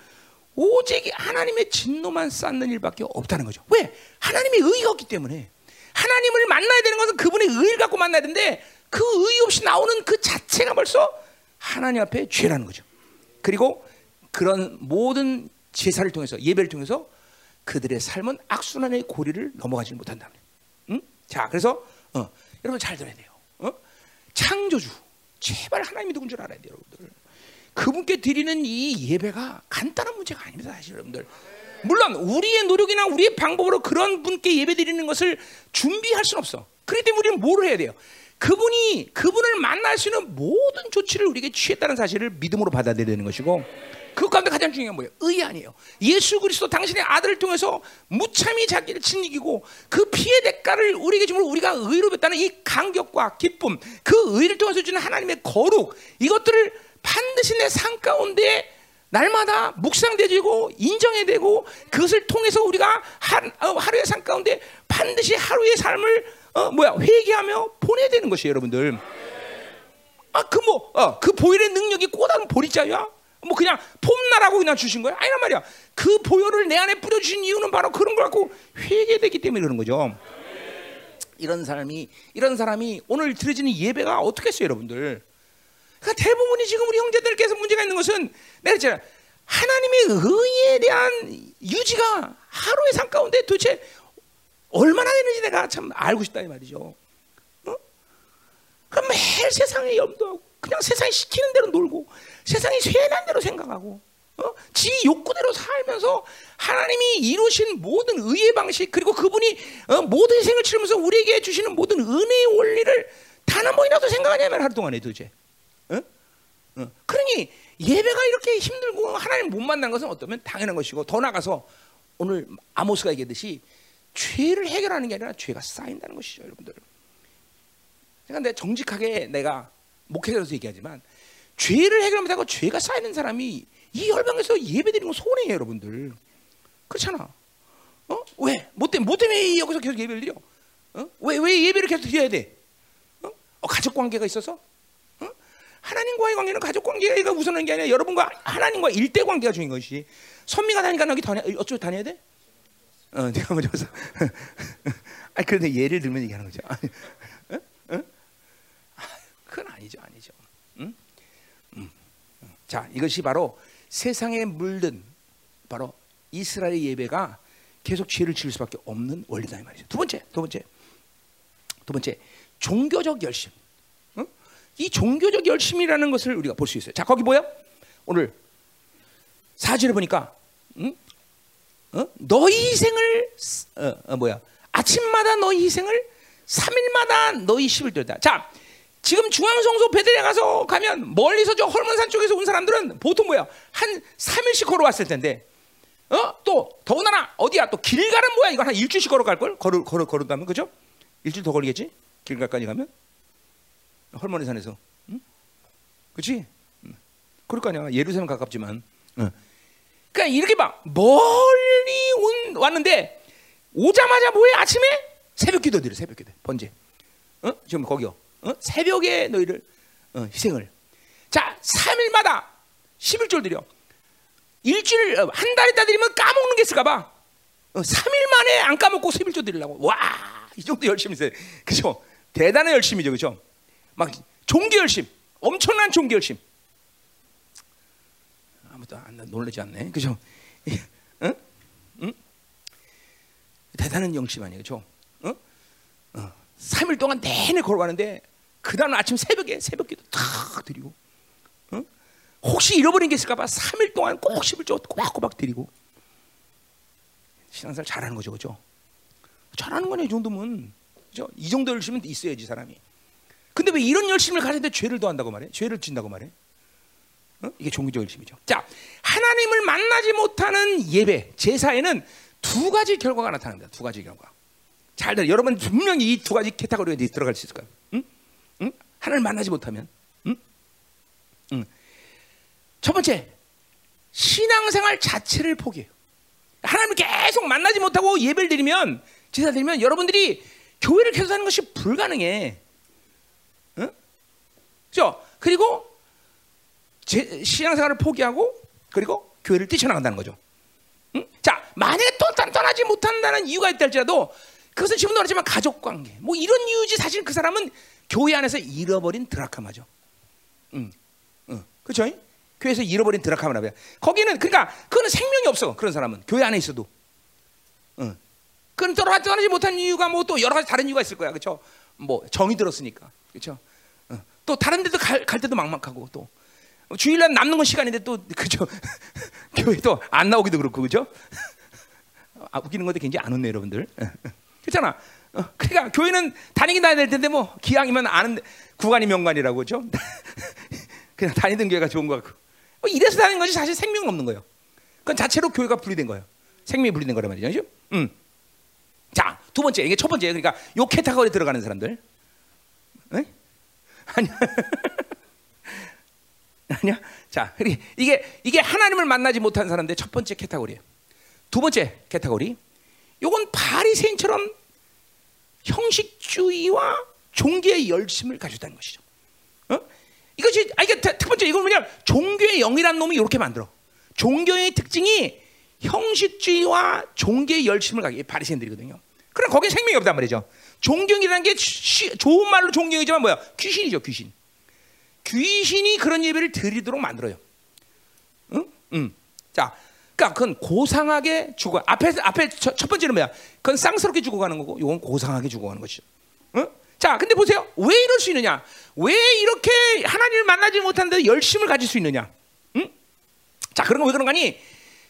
오직 하나님의 진노만 쌓는 일밖에 없다는 거죠. 왜? 하나님의 의가 없기 때문에 하나님을 만나야 되는 것은 그분의 의를 갖고 만나야 되는데 그의 없이 나오는 그 자체가 벌써 하나님 앞에 죄라는 거죠. 그리고 그런 모든 제사를 통해서 예배를 통해서 그들의 삶은 악순환의 고리를 넘어가지 못한다. 응? 자, 그래서 어, 여러분 잘 들어야 돼요. 어? 창조주, 제발 하나님이 누군 줄 알아야 돼요, 여러분들. 그분께 드리는 이 예배가 간단한 문제가 아닙니다, 사실 여러분들. 물론 우리의 노력이나 우리의 방법으로 그런 분께 예배 드리는 것을 준비할 수는 없어. 그렇기 때문에 우리는 뭘 해야 돼요? 그분이 그분을 만날 수 있는 모든 조치를 우리에게 취했다는 사실을 믿음으로 받아들여야 되는 것이고 그 가운데 가장 중요한 게 뭐예요? 의 아니에요. 예수 그리스도 당신의 아들을 통해서 무참히 자기를 진이기고 그 피의 대가를 우리에게 주므로 우리가 의로 뵙다는 이 감격과 기쁨, 그 의를 통해서 주는 하나님의 거룩 이것들을 반드시 내 삶 가운데 날마다 묵상되지고 인정해야 되고 그것을 통해서 우리가 한, 어, 하루의 삶 가운데 반드시 하루의 삶을 어, 뭐야 회개하며 보내야 되는 것이에요, 여러분들. 아그 뭐, 어, 그 보혈의 능력이 꼬다른 보리자야? 뭐 그냥 폼나라고 그냥 주신 거야? 아니란 말이야. 그 보혈을 내 안에 뿌려주신 이유는 바로 그런 걸 갖고 회개되기 때문에 그러는 거죠. 이런 사람이 이런 사람이 오늘 드려지는 예배가 어떻게 했어요, 여러분들? 그러니까 대부분이 지금 우리 형제들께서 문제가 있는 것은 내가 했잖아. 하나님의 의에 대한 유지가 하루의 삶 가운데 도대체 얼마나 되는지 내가 참 알고 싶다 이 말이죠. 어? 그럼 매일 세상에 염두하고 그냥 세상이 시키는 대로 놀고 세상이 쇠난 대로 생각하고 어? 지 욕구대로 살면서 하나님이 이루신 모든 의의 방식 그리고 그분이 어, 모든 생을 치르면서 우리에게 주시는 모든 은혜의 원리를 단 한 번이라도 생각하냐면 하루 동안에 도대체 어? 어. 그러니 예배가 이렇게 힘들고 하나님 못 만난 것은 어쩌면 당연한 것이고 더 나가서 오늘 아모스가 얘기했듯이 죄를 해결하는 게 아니라 죄가 쌓인다는 것이죠, 여러분들. 그러니까 내가 정직하게 내가 목회자로서 얘기하지만 죄를 해결 못하고 죄가 쌓이는 사람이 이 열방에서 예배드리는 건 손해예요, 여러분들. 그렇잖아. 어? 왜? 뭐 때문에, 뭐 때문에 여기서 계속 예배를 드려? 어? 왜, 왜 예배를 계속 드려야 돼? 어? 어, 가족 관계가 있어서? 어? 하나님과의 관계는 가족 관계가 우선한 게 아니라 여러분과 하나님과 일대 관계가 중요한 것이 선미가 다니까 여기 다녀, 어쩌고 다녀야 돼? 어, [LAUGHS] 내가 먼저 서 [LAUGHS] 아, 그런데 예를 들면 얘기하는 거죠. 어? 어? 그건 아니죠, 아니죠. 응? 음. 자, 이것이 바로 세상에 물든 바로 이스라엘 예배가 계속 죄를 지을 수밖에 없는 원리다 이 말이죠. 두 번째, 두 번째, 두 번째, 종교적 열심. 응? 이 종교적 열심이라는 것을 우리가 볼 수 있어요. 자, 거기 뭐야? 오늘 사절을 보니까, 응? 어? 너희 희생을 어, 어, 뭐야? 아침마다 너희 희생을 3일마다 너희 10을 들다. 자, 지금 중앙성소 베들레 가서 가면 멀리서 저 헐몬산 쪽에서 온 사람들은 보통 뭐야? 한 3일씩 걸어왔을 텐데. 어? 또 더군다나 어디야? 또 길가는 뭐야? 이거 한 일주일씩 걸어갈 걸? 걸어 걸어 걸어다면 그죠? 일주일 더 걸리겠지? 길가까지 가면 헐몬산에서. 응? 그렇지? 응. 그럴 거 아니야. 예루살렘 가깝지만. 응. 그러니까 이렇게 막 멀리 온 왔는데 오자마자 뭐해? 아침에 새벽 기도 드려. 새벽 기도. 번제. 어? 지금 거기요. 어? 새벽에 너희를 어, 희생을. 자, 3일마다 11절 드려. 일주일 어, 한달 있다 드리면 까먹는 게 있을까 봐. 어, 3일 만에 안 까먹고 11절 드리려고. 와, 이 정도 열심히 있어요. 그죠? 대단한 열심이죠. 그죠? 막 종교 열심. 엄청난 종교 열심. 아무도 안 놀라지 않네. 그죠? 응? 응? 대단한 열심 아니에요. 그죠? 어? 어. 3일 동안 내내 걸어가는데 그 다음 아침 새벽에 새벽기도 탁 드리고 어? 혹시 잃어버린 게 있을까봐 3일 동안 꼭 11조 꼬박꼬박 드리고 신앙생활 잘하는 거죠, 그죠? 잘하는 거네 이 정도면 그죠? 이 정도 열심은 있어야지 사람이. 근데 왜 이런 열심을 가지는데 죄를 더한다고 말해? 죄를 진다고 말해? 어? 이게 종교적 열심이죠. 자, 하나님을 만나지 못하는 예배 제사에는 두 가지 결과가 나타납니다. 두 가지 결과. 잘 들어. 여러분 분명히 이 두 가지 캐타고리에 들어갈 수 있을 거예요. 응? 응? 하나님을 만나지 못하면, 응? 응. 첫 번째, 신앙생활 자체를 포기해요. 하나님을 계속 만나지 못하고 예배를 드리면 제사 드리면 여러분들이 교회를 계속 하는 것이 불가능해. 응? 그죠? 그리고 제, 신앙생활을 포기하고 그리고 교회를 뛰쳐나간다는 거죠. 응? 자, 만약에 또 떠나지 못한다는 이유가 있다 할지라도 그것은 지금도 그렇지만 가족 관계 뭐 이런 이유지 사실 그 사람은 교회 안에서 잃어버린 드라카마죠. 응, 응, 그렇죠? 교회에서 잃어버린 드라카마라고요. 거기는 그러니까 그거는 생명이 없어 그런 사람은 교회 안에 있어도. 응. 그건 떠나지 못한 이유가 뭐 또 여러 가지 다른 이유가 있을 거야, 그렇죠? 뭐 정이 들었으니까, 그렇죠? 응. 또 다른 데도 갈, 갈 때도 막막하고 또 주일날 남는 건 시간인데 또 [LAUGHS] 그죠? 교회도 안 나오기도 그렇고 그죠? 아, 웃기는 건데 굉장히 안 웃네 여러분들. 그렇잖아. 어, 그러니까 교회는 다니긴 다녀야 될 텐데 뭐 기왕이면 아는 구간이 명관이라고 그죠? [LAUGHS] 그냥 다니던 교회가 좋은 거 같고. 뭐 이래서 다니는 것이 사실 생명 없는 거예요. 그건 자체로 교회가 분리된 거예요. 생명이 분리된 거란 말이죠. 그죠? 음. 자, 두 번째 이게 첫 번째 그러니까 요 캐타고리에 들어가는 사람들. 에? 아니. 아니야. 자, 이게 이게 하나님을 만나지 못한 사람들 첫 번째 캐타고리예요. 두 번째 캐타고리. 요건 바리새인처럼 형식주의와 종교의 열심을 가졌다는 것이죠. 어? 이것이 아 이게 특 번째 이건 뭐냐? 종교의 영이라는 놈이 이렇게 만들어. 종교의 특징이 형식주의와 종교의 열심을 가게 바리새인들이거든요. 그럼 거기에 생명이 없단 말이죠. 존경이라는 게 쉬, 좋은 말로 존경이지만 뭐야? 귀신이죠, 귀신. 귀신이 그런 예배를 드리도록 만들어요. 응? 응. 자, 그러니까 그건 고상하게 죽어. 앞에 앞에 첫, 첫 번째는 뭐야? 그건 쌍스럽게 죽어가는 거고, 이건 고상하게 죽어가는 것이죠. 응? 자, 근데 보세요. 왜 이럴 수 있느냐? 왜 이렇게 하나님을 만나지 못하는데 열심을 가질 수 있느냐? 응? 자, 그런 거 왜 그런 거니?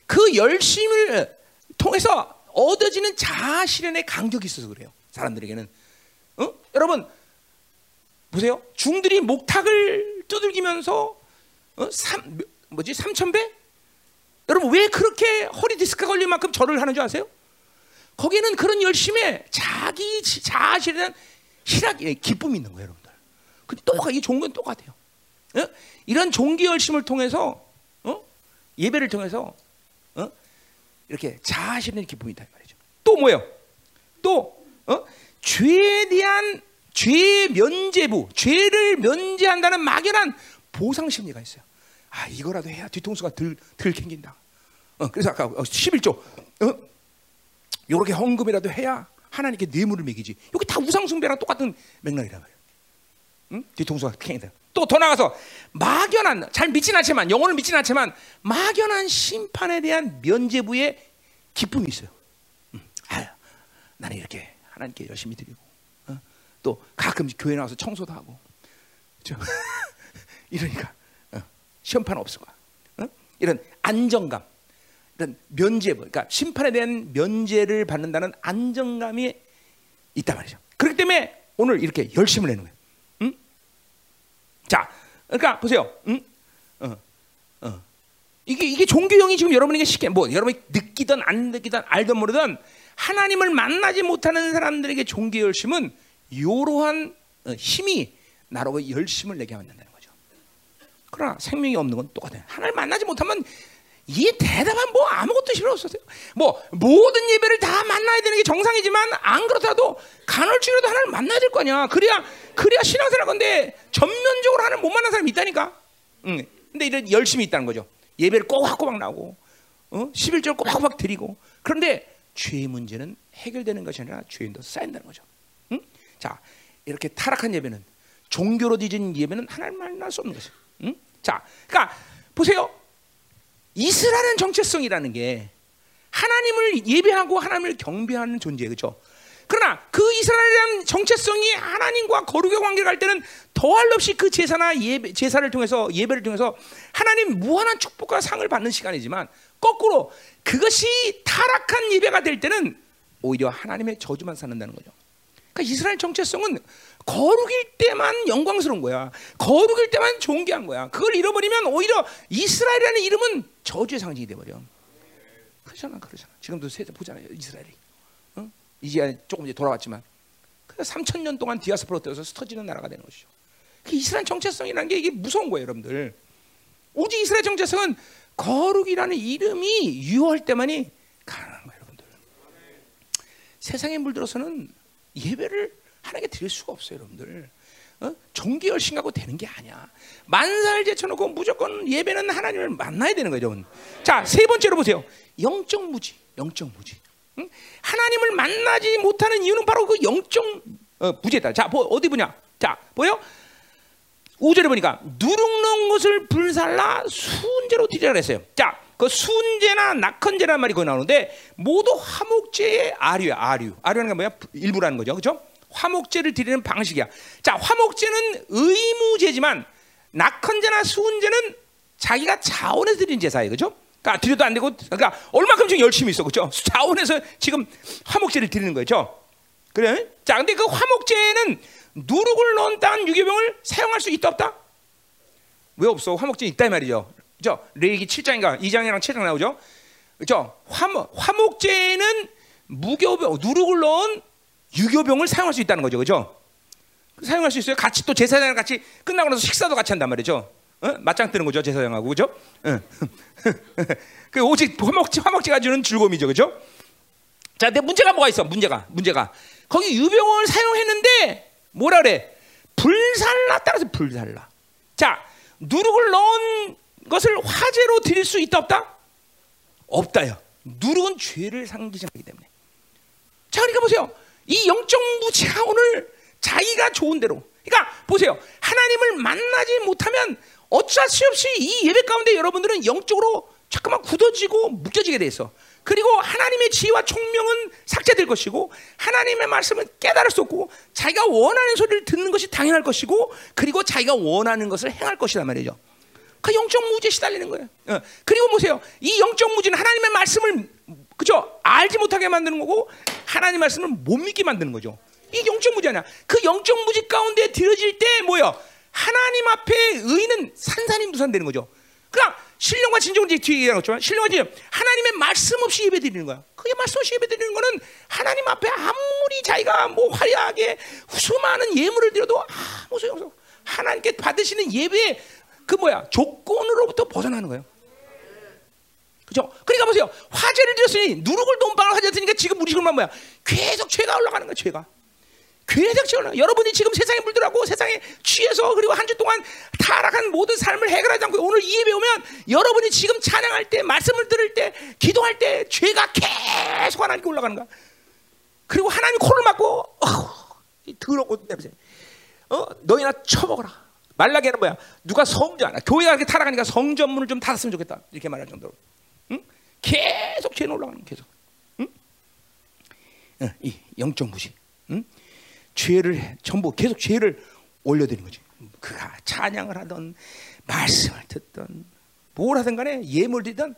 그 열심을 통해서 얻어지는 자아 실현의 간격이 있어서 그래요. 사람들에게는. 어? 여러분 보세요. 중들이 목탁을 두들기면서 어? 삼, 뭐지? 3천 배? 여러분 왜 그렇게 허리 디스크가 걸릴 만큼 절을 하는 줄 아세요? 거기에는 그런 열심에 자기 자아 실현 희락의 기쁨이 있는 거예요, 여러분들. 근데 똑같 이 종교는 똑같아요. 어? 이런 종교 열심을 통해서 어? 예배를 통해서 어? 이렇게 자아실현의 기쁨이 있다 말이죠. 또 뭐예요? 또 어? 죄에 대한 죄 면제부, 죄를 면제한다는 막연한 보상 심리가 있어요. 아 이거라도 해야 뒤통수가 덜, 덜 캥긴다. 어, 그래서 아까 11조 어? 요렇게 헌금이라도 해야 하나님께 뇌물을 먹이지. 여기 다 우상 숭배랑 똑같은 맥락이란 말이에요. 응? 뒤통수가 캥긴다. 또 더 나가서 막연한 잘 믿진 않지만 영혼을 믿진 않지만 막연한 심판에 대한 면제부의 기쁨이 있어요. 음, 아유, 나는 이렇게 하나님께 열심히 드리고 어? 또 가끔 교회 나와서 청소도 하고 [LAUGHS] 이러니까 어, 시험판 없을 거야. 어? 이런 안정감, 이런 면제부, 그러니까 심판에 대한 면제를 받는다는 안정감이 있단 말이죠. 그렇기 때문에 오늘 이렇게 열심을 내는 거예요. 응? 자, 그러니까 보세요. 응? 어, 어. 이게 이게 종교형이 지금 여러분에게 쉽게 뭐 여러분이 느끼든 안 느끼든 알든 모르든 하나님을 만나지 못하는 사람들에게 종교 열심은 이러한 어, 힘이 나로 열심을 내게 만든다는 거죠. 그러나 생명이 없는 건 똑같아요. 하나님 만나지 못하면 이 대답은 뭐 아무것도 필요 없었어요. 뭐 모든 예배를 다 만나야 되는 게 정상이지만 안 그렇다도 간헐적이라도 하나님 만나야 될 거냐. 그래야 그래야 신앙생활 건데 전면적으로 하나님 못 만난 사람이 있다니까. 응. 근데 이런 열심이 있다는 거죠. 예배를 꼬박꼬박 나오고 어? 11절 꼬박꼬박 드리고 그런데 죄의 문제는 해결되는 것이 아니라 죄인도 쌓인다는 거죠. 응? 자 이렇게 타락한 예배는 종교로 뒤진 예배는 하나님 만날 수 없는 것이에요. 응? 자, 그러니까 보세요. 이스라엘은 정체성이라는 게 하나님을 예배하고 하나님을 경배하는 존재예요. 그렇죠? 그러나 그 이스라엘이라는 정체성이 하나님과 거룩의 관계를 갈 때는 더할 없이 그 제사나 예배, 제사를 통해서 예배를 통해서 하나님 무한한 축복과 상을 받는 시간이지만 거꾸로 그것이 타락한 예배가 될 때는 오히려 하나님의 저주만 사는다는 거죠. 그러니까 이스라엘 정체성은 거룩일 때만 영광스러운 거야. 거룩일 때만 존귀한 거야. 그걸 잃어버리면 오히려 이스라엘이라는 이름은 저주의 상징이 돼버려. 그렇잖아, 그렇잖아. 지금도 보잖아요, 이스라엘이. 어? 이제 조금 이제 돌아왔지만, 3천 년 동안 디아스포로 되어서 스터지는 나라가 되는 것이죠. 그 이스라엘 정체성이라는 게 이게 무서운 거예요, 여러분들. 오직 이스라엘 정체성은 거룩이라는 이름이 유효할 때만이 가능한 거예요, 여러분들. 세상에 물들어서는 예배를 하나님께 드릴 수가 없어요, 여러분들. 어? 종교 열심 갖고 되는 게 아니야. 만살 제쳐놓고 무조건 예배는 하나님을 만나야 되는 거죠, 여러분. 자, 세 번째로 보세요. 영적 무지, 영적 무지. 응? 하나님을 만나지 못하는 이유는 바로 그 영적 어, 무지다. 자, 뭐, 어디 보냐? 자, 보여? 5절에 보니까 누룩는 것을 불살라 순제로 드리라 그랬어요. 자, 그 순제나 낙헌제라는 말이 거기 나오는데 모두 화목제의 아류야, 아류. 아류라는 게 뭐야? 일부라는 거죠. 그렇죠? 화목제를 드리는 방식이야. 자, 화목제는 의무제지만 낙헌제나 수훈제는 자기가 자원해서 드리는 제사예요. 그죠? 그러니까 드려도 안 되고 그러니까 얼마큼 지금 열심히 있어. 그죠? [LAUGHS] 자원해서 지금 화목제를 드리는 거죠. 그래? 자, 근데 그 화목제는 누룩을 넣은 딴 유교병을 사용할 수 있다 없다? 왜 없어? 화목제 있다 이 말이죠. 그죠? 레이기 7장인가 2장이랑 7장 나오죠. 그죠? 화목 화목제는 무교병 누룩을 넣은 유교병을 사용할 수 있다는 거죠, 그죠? 사용할 수 있어요. 같이 또 제사장 같이 끝나고 나서 식사도 같이 한단 말이죠. 어? 맞짱 뜨는 거죠, 제사장하고 그죠? 어. [LAUGHS] 그 오직 화목지 화목지가 주는 즐거움이죠, 그죠? 자, 근데 문제가 뭐가 있어? 문제가 문제가 거기 유병을 사용했는데 뭐라 그래? 불살라 따라서 불살라. 자, 누룩을 넣은 것을 화제로 드릴 수 있다 없다? 없다요. 누룩은 죄를 상기하기 때문에. 자, 그러니까 보세요. 이 영적 무지가 오늘 자기가 좋은 대로. 그러니까 보세요. 하나님을 만나지 못하면 어쩔 수 없이 이 예배 가운데 여러분들은 영적으로 잠깐만 굳어지고 묶여지게 돼 있어. 그리고 하나님의 지혜와 총명은 삭제될 것이고 하나님의 말씀은 깨달을 수 없고 자기가 원하는 소리를 듣는 것이 당연할 것이고 그리고 자기가 원하는 것을 행할 것이란 말이죠. 그 영적 무지에 시달리는 거예요. 어. 그리고 보세요. 이 영적 무지는 하나님의 말씀을 그죠? 알지 못하게 만드는 거고 하나님 말씀을 못 믿게 만드는 거죠. 이 영적 무지 아니야. 그 영적 무지 가운데 들어질 때 뭐야? 하나님 앞에 의는 산산이 무산되는 거죠. 그냥 신령과 진정은 뒤에 얘기하겠지만 신령과 진정 하나님의 말씀 없이 예배 드리는 거야. 그게 말씀 없이 예배 드리는 거는 하나님 앞에 아무리 자기가 뭐 화려하게 수많은 예물을 드려도 아무 소용 없어. 하나님께 받으시는 예배 그 뭐야 조건으로부터 벗어나는 거예요. 그죠? 그러니까 보세요. 화제를 드렸으니 누룩을 돈방을 화제 드니까 지금 우리 지금만 뭐야? 계속 죄가 올라가는 거야, 죄가. 죄가 올라. 여러분이 지금 세상에 물들하고 세상에 취해서 그리고 한 주 동안 타락한 모든 삶을 해결하지 않고 오늘 이 예배 오면 여러분이 지금 찬양할 때, 말씀을 들을 때, 기도할 때 죄가 계속 하나님께 올라가는 거야. 그리고 하나님 코를 막고 어, 더럽고 냄새. 어, 너희나 쳐먹어라. 말라기는 뭐야? 누가 성전, 교회가 이렇게 타락하니까 성전문을 좀 닫았으면 좋겠다. 이렇게 말할 정도로. 응? 계속 죄는 올라가는 계속. 응? 어, 이 영적 무시. 응? 죄를 전부 계속 죄를 올려드리는 거지. 그가 찬양을 하던 말씀을 듣던 뭘 하든 간에 예물 드든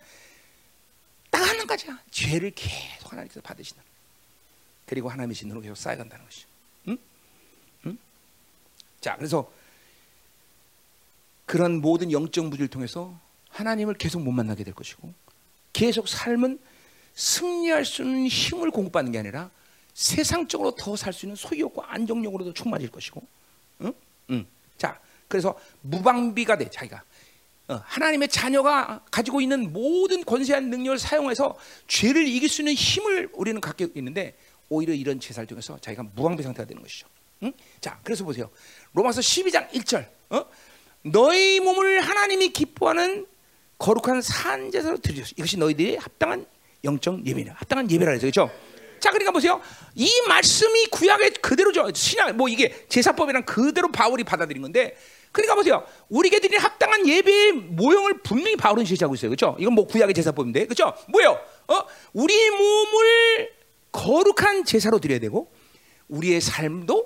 딱 하는 가지야. 죄를 계속 하나님께서 받으신다. 그리고 하나님의 신으로 계속 쌓여간다는 것이. 응? 응? 자, 그래서 그런 모든 영적 무지를 통해서 하나님을 계속 못 만나게 될 것이고 계속 삶은 승리할 수 있는 힘을 공급받는 게 아니라 세상적으로 더 살 수 있는 소유욕과 안정욕으로도 충만해질 것이고 응? 응. 자 그래서 무방비가 돼 자기가 어, 하나님의 자녀가 가지고 있는 모든 권세한 능력을 사용해서 죄를 이길 수 있는 힘을 우리는 갖고 있는데 오히려 이런 제사를 통해서 자기가 무방비 상태가 되는 것이죠. 응? 자 그래서 보세요 로마서 12장 1절 어? 너희 몸을 하나님이 기뻐하는 거룩한 산제사로 드리소서. 이것이 너희들이 합당한 영적 예배냐. 합당한 예배라 그래서 그렇죠? 자, 그러니까 보세요. 이 말씀이 구약의 그대로죠. 신약 뭐 이게 제사법이랑 그대로 바울이 받아들인 건데 그러니까 보세요. 우리에게 드리는 합당한 예배의 모형을 분명히 바울은 제시하고 있어요. 그렇죠? 이건 뭐 구약의 제사법인데. 그렇죠? 뭐예요? 어? 우리 몸을 거룩한 제사로 드려야 되고 우리의 삶도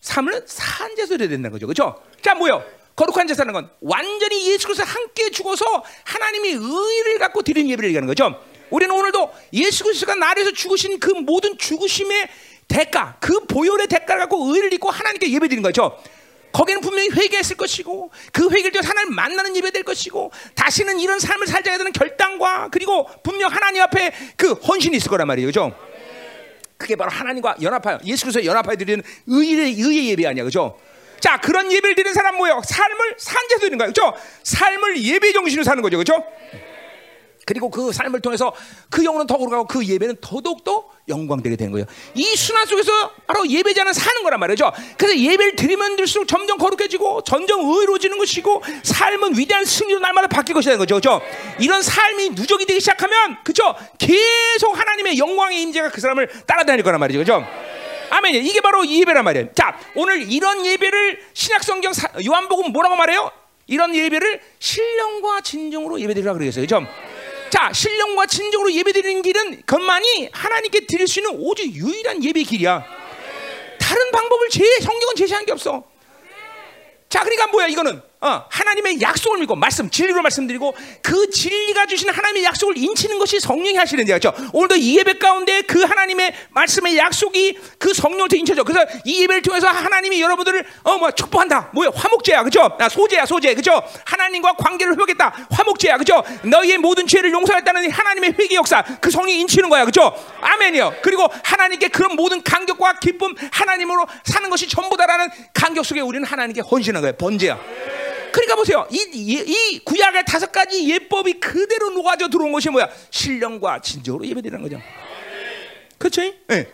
삶을 산 제사로 드려야 된다는 거죠. 그렇죠? 자, 뭐예요? 거룩한 제사는 건 완전히 예수 그리스도 함께 죽어서 하나님이 의를 갖고 드리는 예배를 얘기하는 거죠. 우리는 오늘도 예수 그리스도가 나를 위해서 죽으신 그 모든 죽으심의 대가, 그 보혈의 대가를 갖고 의를 입고 하나님께 예배드리는 거죠. 거기는 분명히 회개했을 것이고 그 회개를 통해 하나님 만나는 예배 될 것이고 다시는 이런 삶을 살자 되는 결단과 그리고 분명 하나님 앞에 그 헌신이 있을 거란 말이에요. 그죠? 그게 바로 하나님과 연합하여 예수 그리스도 연합하여 드리는 의의 의의 예배 아니야. 그죠? 자, 그런 예배를 드리는 사람 뭐예요? 삶을 산재서 드리는 거예요. 그죠? 삶을 예배 정신으로 사는 거죠. 그죠? 그리고 그 삶을 통해서 그 영혼은 더 오르가고 그 예배는 더더욱더 영광되게 되는 거예요. 이 순환 속에서 바로 예배자는 사는 거란 말이죠. 그래서 예배를 드리면 들수록 점점 거룩해지고 점점 의로워지는 것이고 삶은 위대한 승리로 날마다 바뀔 것이라는 거죠. 그죠? 이런 삶이 누적이 되기 시작하면 그죠? 계속 하나님의 영광의 임재가 그 사람을 따라다닐 거란 말이죠. 그죠? 아멘. 이게 바로 예배란 말이에요. 자, 오늘 이런 예배를 신약성경 요한복음 뭐라고 말해요? 이런 예배를 신령과 진정으로 예배드리라 그러겠어요. 그죠? 자, 신령과 진정으로 예배드리는 길은 그만이 하나님께 드릴 수 있는 오직 유일한 예배 길이야. 다른 방법을 제 성경은 제시한 게 없어. 자, 그러니까 뭐야 이거는 어, 하나님의 약속을 믿고 말씀 진리로 말씀드리고 그 진리가 주신 하나님의 약속을 인치는 것이 성령이 하시는 데죠. 오늘도 이 예배 가운데 그 하나님의 말씀의 약속이 그 성령을 인쳐져. 그래서 이 예배를 통해서 하나님이 여러분들을 어 뭐 축복한다. 뭐야 화목제야, 그죠? 아, 소제야, 소제, 그죠? 하나님과 관계를 회복했다. 화목제야, 그죠? 너희의 모든 죄를 용서했다는 하나님의 회개 역사 그 성령이 인치는 거야, 그죠? 아멘이요. 그리고 하나님께 그런 모든 감격과 기쁨 하나님으로 사는 것이 전부다라는 감격 속에 우리는 하나님께 헌신하는 거예요. 번제야. 그러니까 보세요. 이, 이, 이, 구약의 다섯 가지 예법이 그대로 녹아져 들어온 것이 뭐야? 신령과 진정으로 예배드리는 거죠. 그렇죠? 예. 네.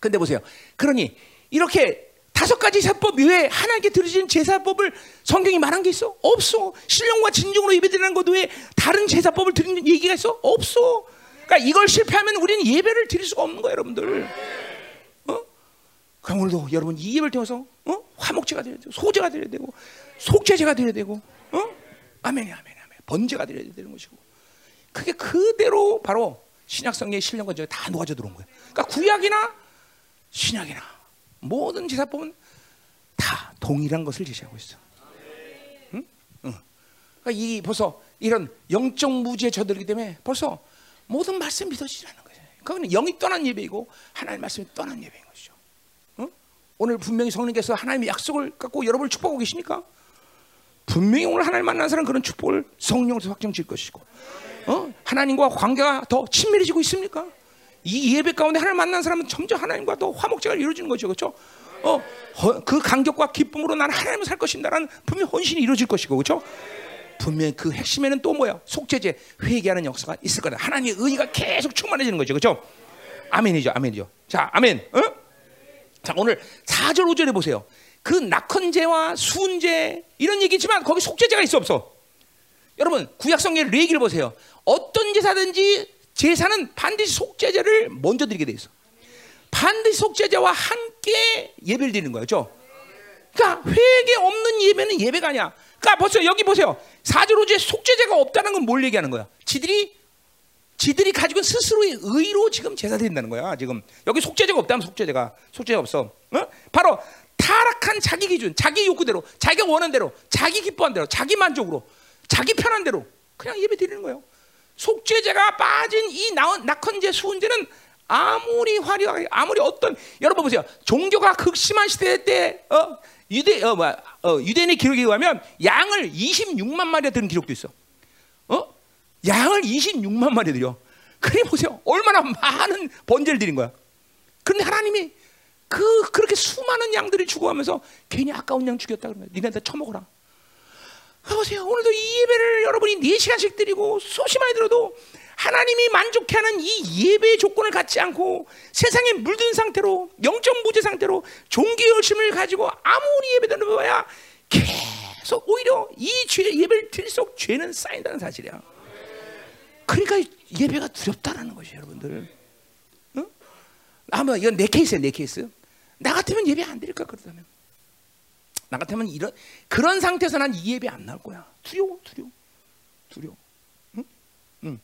근데 보세요. 그러니 이렇게 다섯 가지 제법 외에 하나님께 들으신 제사법을 성경이 말한 게 있어? 없어. 신령과 진정으로 예배드리는 것 외에 다른 제사법을 드리는 얘기가 있어? 없어. 그러니까 이걸 실패하면 우리는 예배를 드릴 수가 없는 거예요, 여러분들. 어? 그럼 오늘도 여러분 이 예배를 통해서 어? 화목제가 드려야 되고 소제가 드려야 되고 속죄제가 되어야 되고, 어? 아멘이 아멘 아멘. 번제가 되어야 되는 것이고, 그게 그대로 바로 신약 성경의 신령과 저게 다 녹아져 들어온 거예요. 그러니까 구약이나 신약이나 모든 제사법은 다 동일한 것을 제시하고 있어. 응? 응. 그러니까 이 벌써 이런 영적 무지에 젖들기 때문에 벌써 모든 말씀 믿어지지 않는 거예요. 그거는 영이 떠난 예배이고 하나님의 말씀이 떠난 예배인 것이죠. 응? 오늘 분명히 성령께서 하나님의 약속을 갖고 여러분을 축복하고 계십니까? 분명히 오늘 하나님 만난 사람 그런 축복을 성령으로 확정질 것이고 어? 하나님과 관계가 더 친밀해지고 있습니까? 이 예배 가운데 하나님 만난 사람은 점점 하나님과 더 화목제가 이루어지는 거죠, 그렇죠? 어, 그 감격과 기쁨으로 나는 하나님을 살 것인다라는 분명 헌신이 이루어질 것이고, 그렇죠? 분명 그 핵심에는 또 뭐야? 속죄제, 회개하는 역사가 있을 거다. 하나님의 의가 계속 충만해지는 거죠, 그렇죠? 아멘이죠, 아멘이죠. 자, 아멘. 어? 자, 오늘 4절 5절에 보세요. 그 낙헌제와 수은제 이런 얘기지만 거기 속죄제가 있어 없어? 여러분 구약 성경의 레기를 보세요. 어떤 제사든지 제사는 반드시 속죄제를 먼저 드리게 돼 있어. 반드시 속죄제와 함께 예배를 드리는 거죠. 그러니까 회개 없는 예배는 예배가 아니야. 그러니까 벌써 여기 보세요. 사절오제 속죄제가 없다는 건 뭘 얘기하는 거야? 지들이 지들이 가지고 스스로의 의로 지금 제사 드린다는 거야. 지금 여기 속죄제가 없다면 속죄제가 속죄가 없어. 어? 바로 타락한 자기 기준, 자기 욕구대로, 자기가 원하는 대로, 자기 기뻐한 대로, 자기 만족으로, 자기 편한 대로 그냥 예배 드리는 거예요. 속죄제가 빠진 이 낙헌제, 수은제는 아무리 화려하게, 아무리 어떤 여러분 보세요. 종교가 극심한 시대 때 어, 유대 어, 뭐, 어, 유대인의 기록에 의하면 양을 26만 마리 드는 기록도 있어. 어? 양을 26만 마리 드려. 그래 보세요. 얼마나 많은 번제를 드린 거야. 그런데 하나님이 그 그렇게 수많은 양들이 죽어가면서 괜히 아까운 양 죽였다 그러면 니네한테 처먹어라. 보세요. 오늘도 이 예배를 여러분이 4시간씩 드리고 수십 많이 들어도 하나님이 만족해하는 이 예배의 조건을 갖지 않고 세상에 물든 상태로 영적 무죄 상태로 종교 열심을 가지고 아무리 예배드는 거야 계속 오히려 이 죄, 예배를 드릴수록 죄는 쌓인다는 사실이야. 그러니까 예배가 두렵다라는 것이 여러분들. 어? 아마 이건 내 케이스야 내 케이스. 나 같으면 예배 안 드릴까 그러다면. 나 같으면 이런 그런 상태에서 난 이 예배 안 나올 거야. 두려워, 두려워, 두려워. 응, 응,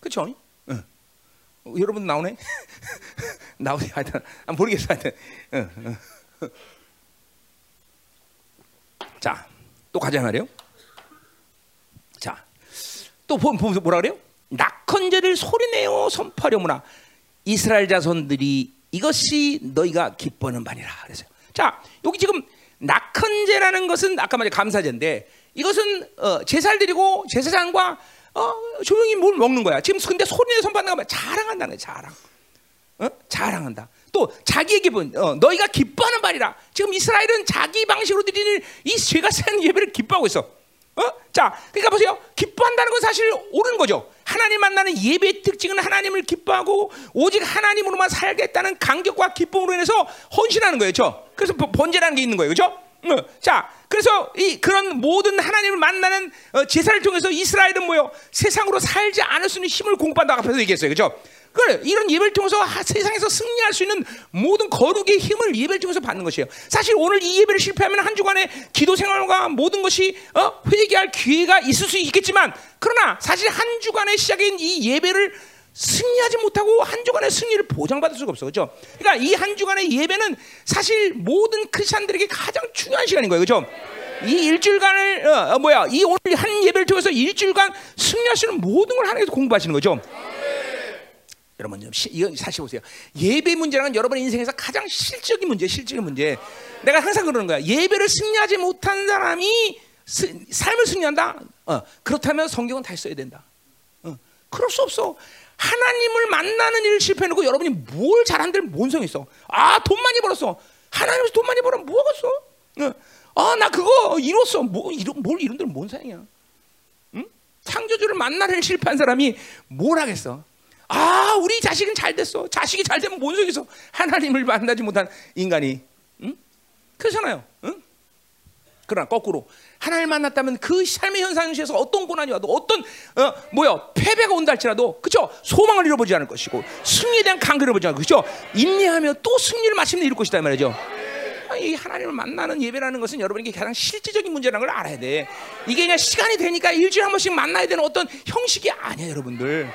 그렇죠? 응. 어, 여러분 나오네? [LAUGHS] 나오지 하여튼 아, 모르겠어 하여튼. 응, 응. 자, 또 가자 말이요. 자, 또 보면서 뭐라 그래요? 낙헌제를 소리내어 선포하려무나 이스라엘 자손들이 이것이 너희가 기뻐하는 바니라 그랬어요. 자, 여기 지금 낙헌제라는 것은 아까 말한 감사제인데 이것은 어, 제사를 드리고 제사장과 어, 조용히 뭘 먹는 거야. 지금 근데 소리내 선받는 거 자랑한다는 거야. 자랑. 어? 자랑한다. 또 자기의 기분, 어, 너희가 기뻐하는 말이라. 지금 이스라엘은 자기 방식으로 드리는 이 죄가 센 예배를 기뻐하고 있어. 어? 자, 그러니까 보세요. 기뻐한다는 건 사실 옳은 거죠. 하나님 만나는 예배의 특징은 하나님을 기뻐하고 오직 하나님으로만 살겠다는 간격과 기쁨으로 인해서 헌신하는 거예요. 죠 그래서 번제라는 게 있는 거예요. 어, 자, 그래서 이 그런 모든 하나님을 만나는 어, 제사를 통해서 이스라엘은 뭐요? 세상으로 살지 않을 수 있는 힘을 공부한다 앞에서 얘기했어요. 그죠? 그래 이런 예배를 통해서 세상에서 승리할 수 있는 모든 거룩의 힘을 예배를 통해서 받는 것이에요. 사실 오늘 이 예배를 실패하면 한 주간의 기도 생활과 모든 것이 어, 회개할 기회가 있을 수 있겠지만 그러나 사실 한 주간의 시작인 이 예배를 승리하지 못하고 한 주간의 승리를 보장받을 수가 없어. 그죠? 그러니까 이 한 주간의 예배는 사실 모든 크리스천들에게 가장 중요한 시간인 거예요. 그죠? 이 일주일간을 어, 어, 뭐야? 이 오늘 한 예배를 통해서 일주일간 승리하시는 모든 걸 하나님께서 공부하시는 거죠. 여러분 좀 시, 이거 사실 보세요. 예배 문제라는 여러분 인생에서 가장 실적인 문제, 실적인 문제. 내가 항상 그러는 거야. 예배를 승리하지 못한 사람이 스, 삶을 승리한다. 어, 그렇다면 성경은 다시 써야 된다. 어, 그럴 수 없어. 하나님을 만나는 일을 실패해놓고 여러분이 뭘 잘한들 뭔 성이 있어? 아, 돈 많이 벌었어. 하나님에서 돈 많이 벌으면 뭐 하겠어? 어, 아, 나 그거 이뤘어. 뭐, 이런, 뭘 이룬들 뭔 상이야? 응? 창조주를 만나는 실패한 사람이 뭘 하겠어? 아, 우리 자식은 잘 됐어. 자식이 잘 되면 뭔 소리겠어? 하나님을 만나지 못한 인간이. 응? 그렇잖아요. 응? 그러나 거꾸로 하나님을 만났다면 그 삶의 현상에서 어떤 고난이 와도 어떤 어, 뭐야 패배가 온다 할지라도 그죠 소망을 잃어보지 않을 것이고 승리에 대한 간격을 보지 않고 그죠 인내하며 또 승리를 마침내 이룰 것이다 말이죠. 이 하나님을 만나는 예배라는 것은 여러분에게 가장 실질적인 문제라는 걸 알아야 돼. 이게 그냥 시간이 되니까 일주일에 한 번씩 만나야 되는 어떤 형식이 아니야, 여러분들.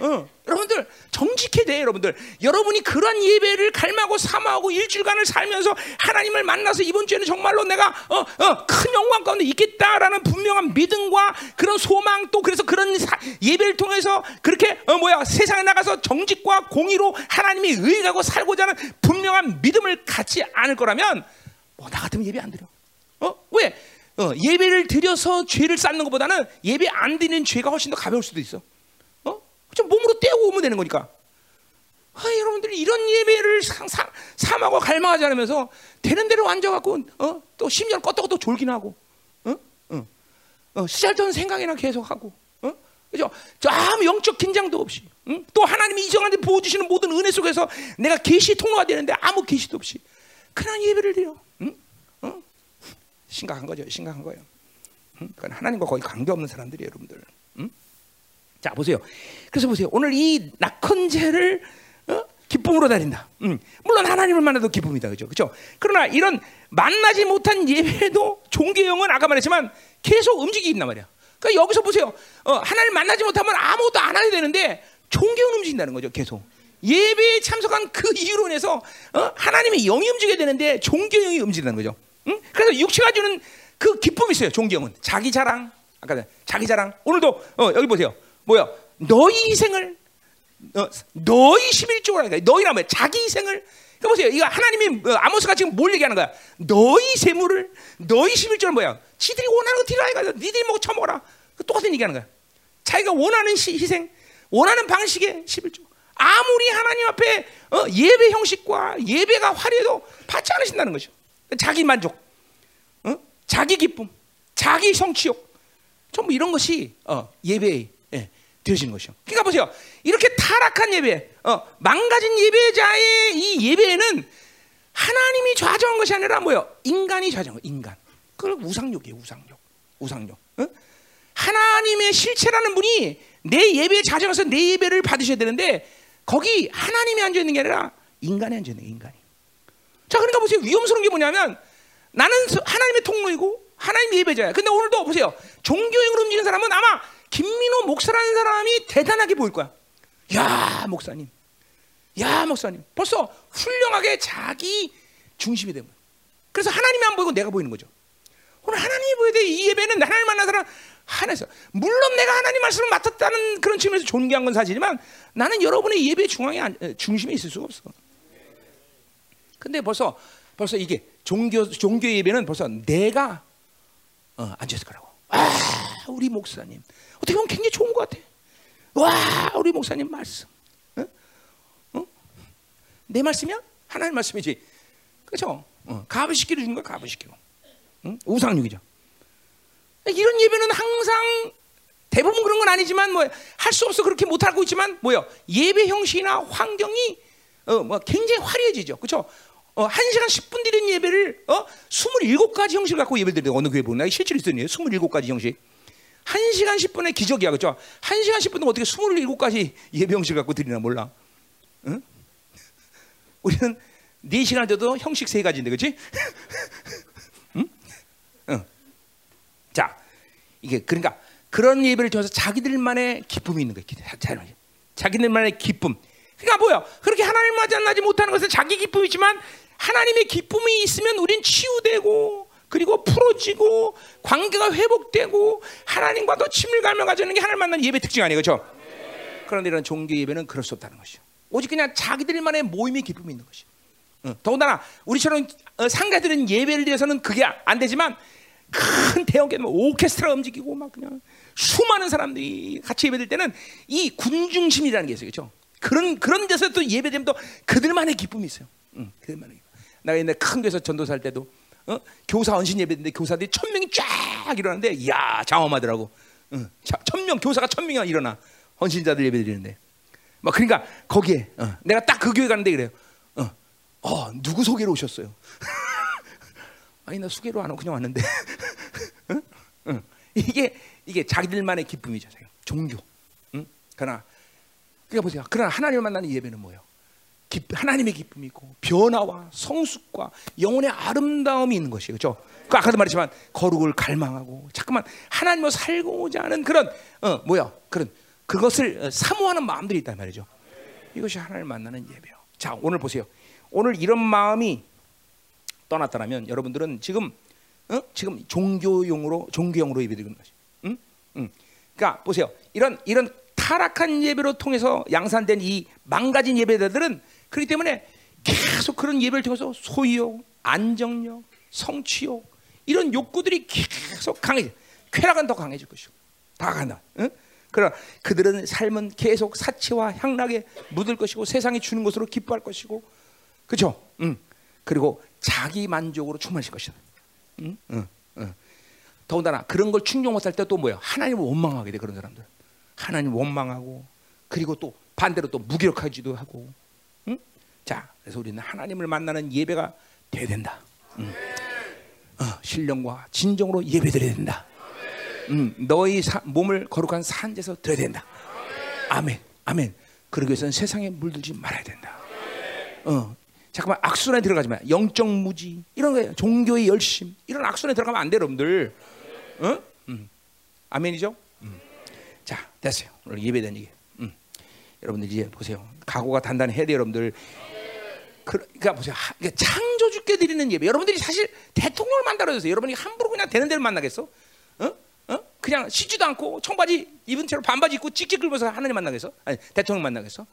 어, 여러분들 정직해야 돼 여러분들 여러분이 그런 예배를 갈망하고 사모하고 일주일간을 살면서 하나님을 만나서 이번 주에는 정말로 내가 어, 어, 큰 영광 가운데 있겠다라는 분명한 믿음과 그런 소망 또 그래서 그런 사, 예배를 통해서 그렇게 어, 뭐야 세상에 나가서 정직과 공의로 하나님이 의하고 살고자 하는 분명한 믿음을 갖지 않을 거라면 뭐 나 같으면 예배 안 드려 어 왜? 어, 예배를 드려서 죄를 쌓는 것보다는 예배 안 드리는 죄가 훨씬 더 가벼울 수도 있어. 좀 몸으로 떼고 오면 되는 거니까. 아, 여러분들 이런 예배를 상, 상, 삼하고 갈망하지 않으면서 되는 대로 앉아갖고 어? 또 심지어 껐다고 졸긴 하고 어? 어. 어, 쓰잘데없는 생각이나 계속 하고 어? 그죠? 저 아무 영적 긴장도 없이 응? 또 하나님이 이정한테 부어주시는 모든 은혜 속에서 내가 계시 통로가 되는데 아무 계시도 없이 그냥 예배를 드려 응? 어? 심각한 거죠 심각한 거예요 응? 그건 하나님과 거의 관계없는 사람들이 여러분들 응? 자 보세요. 그래서 보세요. 오늘 이 낙헌제를 어? 기쁨으로 다닌다. 음. 물론 하나님을 만나도 기쁨이다, 그죠? 그죠? 그러나 이런 만나지 못한 예배도 종교형은 아까 말했지만 계속 움직인단 말이야. 그러니까 여기서 보세요. 어, 하나님 만나지 못하면 아무것도 안 해야 되는데 종교는 움직인다는 거죠, 계속. 예배에 참석한 그 이유로 인해서 어? 하나님의 영이 움직여야 되는데 종교형이 움직인다는 거죠. 응? 그래서 육체가 주는 그 기쁨이 있어요, 종교형은. 자기 자랑, 아까 자기 자랑. 오늘도 어, 여기 보세요. 뭐야? 너희 희생을 어, 너희 11조를 하니까 너희라면 자기 희생을 그 보세요. 이거 하나님이 어, 아모스가 지금 뭘 얘기하는 거야? 너희 재물을 너희 11조는 뭐야? 지들이 원하는 거 드리라 이거. 니들이 먹고 처먹어라. 그 똑같은 얘기하는 거야. 자기가 원하는 시, 희생, 원하는 방식의 11조. 아무리 하나님 앞에 어, 예배 형식과 예배가 화려해도 받지 않으신다는 거죠. 자기 만족, 어? 자기 기쁨, 자기 성취욕, 전부 이런 것이 어, 예배의 되어지는 것이요. 그러니까 보세요. 이렇게 타락한 예배, 어, 망가진 예배자의 이 예배는 하나님이 좌정한 것이 아니라 뭐요? 인간이 좌정한 인간. 그걸 우상욕이에요. 우상욕. 우상욕. 어? 하나님의 실체라는 분이 내 예배에 좌정해서 내 예배를 받으셔야 되는데 거기 하나님이 앉아 있는 게 아니라 인간이 앉아 있는 인간이. 자, 그러니까 보세요. 위험스러운 게 뭐냐면 나는 하나님의 통로이고 하나님 예배자야. 근데 오늘도 보세요. 종교형으로 움직이는 사람은 아마 김민호 목사라는 사람이 대단하게 보일 거야. 야, 목사님. 야, 목사님. 벌써 훌륭하게 자기 중심이 되면. 그래서 하나님이 안 보이고 내가 보이는 거죠. 오늘 하나님이 보여야 돼. 이 예배는 하나님 만난 사람 하나에서. 물론 내가 하나님 말씀을 맡았다는 그런 측면에서 존귀한 건 사실이지만 나는 여러분의 예배 중앙에 중심에 있을 수가 없어. 근데 벌써 벌써 이게 종교 종교 예배는 벌써 내가 어, 앉아 있을 거라고. 아, 우리 목사님. 어떻게 보면 굉장히 좋은 것 같아. 와, 우리 목사님 말씀. 어? 어? 내 말씀이야? 하나님 말씀이지. 그죠? 어, 가부시키를 주는 거야, 가부시키로. 응? 우상육이죠. 이런 예배는 항상 대부분 그런 건 아니지만 뭐 할 수 없어 그렇게 못 하고 있지만 뭐요 예배 형식이나 환경이 어, 뭐 굉장히 화려해지죠, 그렇죠? 어, 1시간 10분 드린 예배를 어, 27가지 형식을 갖고 예배 드리는 어느 교회 보나 실제로 있었네요. 27가지 형식. 1시간 10분의 기적이야. 그죠? 1시간 10분은 어떻게 27가지 예배 형식을 갖고 드리나 몰라. 응? [LAUGHS] 우리는 4시간 돼도 형식 3가지인데 그렇지? [LAUGHS] 응? 응. 자, 이게 그러니까 그런 예배를 통해서 자기들만의 기쁨이 있는 거야. 자기들만의 기쁨. 그러니까 뭐야? 그렇게 하나님 만나지 못하는 것은 자기 기쁨이지만 하나님의 기쁨이 있으면 우린 치유되고 그리고 풀어지고 관계가 회복되고 하나님과 더 친밀감을 가지는 게 하나님 만나는 예배 특징 아니에요, 그렇죠? 그런데 이런 종교 예배는 그럴 수 없다는 것이죠. 오직 그냥 자기들만의 모임의 기쁨이 있는 것이. 응. 더군다나 우리처럼 어, 상가들은 예배를 드려서는 그게 안 되지만 큰 대형계 뭐 오케스트라 움직이고 막 그냥 수많은 사람들이 같이 예배될 때는 이 군중심이라는 게 있어요, 그렇죠? 그런 그런 데서 또 예배되면 또 그들만의 기쁨이 있어요. 응, 그들만의. 나 옛날 큰 교회에서 전도살 때도 어? 교사 언신 예배인데 교사들이 천 명이 쫙 일어나는데 이야 장엄하더라고. 어, 천명 교사가 천 명이 일어나 헌신자들 예배 드리는데. 막 그러니까 거기에 어, 내가 딱 그 교회 가는데 그래요. 어, 어 누구 소개로 오셨어요? [LAUGHS] 아니 나 소개로 안 오고 그냥 왔는데. [LAUGHS] 응? 응. 이게 이게 자기들만의 기쁨이죠. 종교. 응? 그러나 그러니까 보세요. 그러나 하나님을 만나는 예배는 뭐예요? 하나님의 기쁨이 있고 변화와 성숙과 영혼의 아름다움이 있는 것이에요. 그렇죠? 그 아까도 말했지만 거룩을 갈망하고 잠깐만 하나님과 살고자 하는 그런 어 뭐야? 그런 그것을 어, 사모하는 마음들이 있단 말이죠. 이것이 하나님을 만나는 예배요. 자, 오늘 보세요. 오늘 이런 마음이 떠났다면 여러분들은 지금 어? 지금 종교용으로 종교용으로 예배드리는 거죠. 응? 응. 그러니까 보세요. 이런 이런 타락한 예배로 통해서 양산된 이 망가진 예배자들은 그렇기 때문에 계속 그런 예배를 통해서 소유욕, 안정욕, 성취욕 이런 욕구들이 계속 강해져. 쾌락은 더 강해질 것이고 다 간다. 응? 그러나 그들은 삶은 계속 사치와 향락에 묻을 것이고 세상이 주는 것으로 기뻐할 것이고 그렇죠? 응. 그리고 자기 만족으로 충만할 것이다. 응? 응. 응. 더군다나 그런 걸 충족 못할 때 또 뭐야? 하나님을 원망하게 돼 그런 사람들. 하나님 원망하고 그리고 또 반대로 또 무기력하지도 하고. 응? 자, 그래서 우리는 하나님을 만나는 예배가 돼야 된다. 응. 어, 신령과 진정으로 예배드려야 된다. 음, 너희 사, 몸을 거룩한 산재에서 드려야 된다. 아멘, 아멘. 그러기 위해서는 세상에 물들지 말아야 된다. 어, 잠깐만 악순환에 들어가지 마. 영적 무지 이런 거예요. 종교의 열심 이런 악순환에 들어가면 안 돼, 여러분들. 어? 음. 아멘이죠? 음. 자, 됐어요. 오늘 예배된 얘기. 음. 여러분들 이제 보세요. 각오가 단단해야 돼, 여러분들. 그러니까 보세요. 하, 그러니까 창조주께 드리는 예배. 여러분들이 사실 대통령을 만나러주세요. 여러분이 함부로 그냥 되는 대로 만나겠어? 어? 어? 그냥 쉬지도 않고 청바지 입은 채로 반바지 입고 찍찍 긁면서 하나님 만나겠어? 아니 대통령 만나겠어?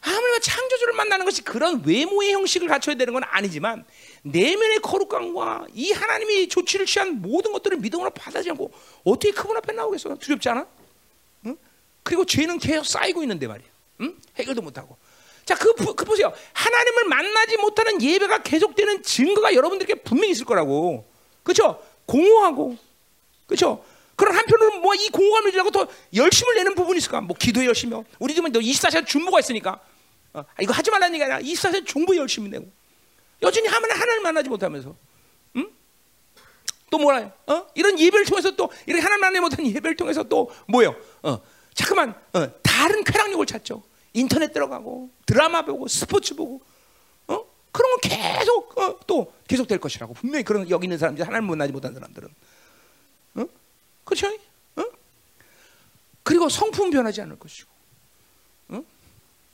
아무리 창조주를 만나는 것이 그런 외모의 형식을 갖춰야 되는 건 아니지만 내면의 거룩함과 이 하나님이 조치를 취한 모든 것들을 믿음으로 받아들이지 않고 어떻게 그분 앞에 나오겠어? 두렵지 않아? 응? 그리고 죄는 계속 쌓이고 있는데 말이야. 응? 해결도 못하고. 자, 그, 그 보세요. 하나님을 만나지 못하는 예배가 계속되는 증거가 여러분들께 분명히 있을 거라고. 그렇죠? 공허하고. 그렇죠? 그런 한편으로는 뭐 이 공감을 지라고 더 열심을 내는 부분이 있을까? 뭐 기도 열심히 하고. 우리 집은 너 24시간 중보가 있으니까. 어, 이거 하지 말라는 얘기 아니라 24시간 중보 열심히 내고. 여전히 하면 하나님 만나지 못하면서. 응? 또 뭐라 어? 이런 예배를 통해서 또 이렇게 하나님 만나지 못한 예배를 통해서 또 뭐요? 어, 잠깐만 어, 다른 쾌락욕을 찾죠. 인터넷 들어가고 드라마 보고 스포츠 보고 어? 그런 건 계속 어, 또 계속 될 것이라고 분명히 그런 여기 있는 사람들 하나님 만나지 못한 사람들은 그렇죠? 어? 그리고 성품 변하지 않을 것이고, 어?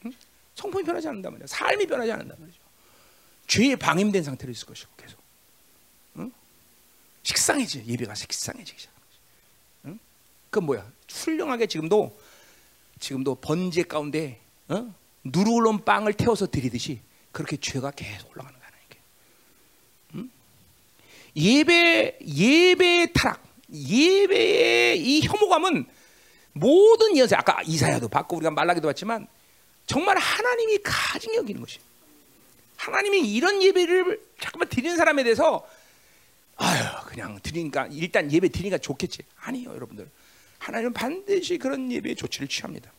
응? 성품이 변하지 않는단 말이야. 삶이 변하지 않는단 말이죠. 죄에 방임된 상태로 있을 것이고 계속. 응? 식상해지 예배가 식상해지기 거지. 응? 그 뭐야? 훌륭하게 지금도 지금도 번제 가운데 어? 누르는 빵을 태워서 드리듯이 그렇게 죄가 계속 올라가는 거야. 응? 예배 예배의 타락. 예배의 이 혐오감은 모든 연세 아까 이사야도 받고 우리가 말라기도 봤지만 정말 하나님이 가증 여기는 것이 하나님이 이런 예배를 잠깐만 드리는 사람에 대해서 아유 그냥 드리니까 일단 예배 드리니까 좋겠지 아니요 여러분들 하나님은 반드시 그런 예배의 조치를 취합니다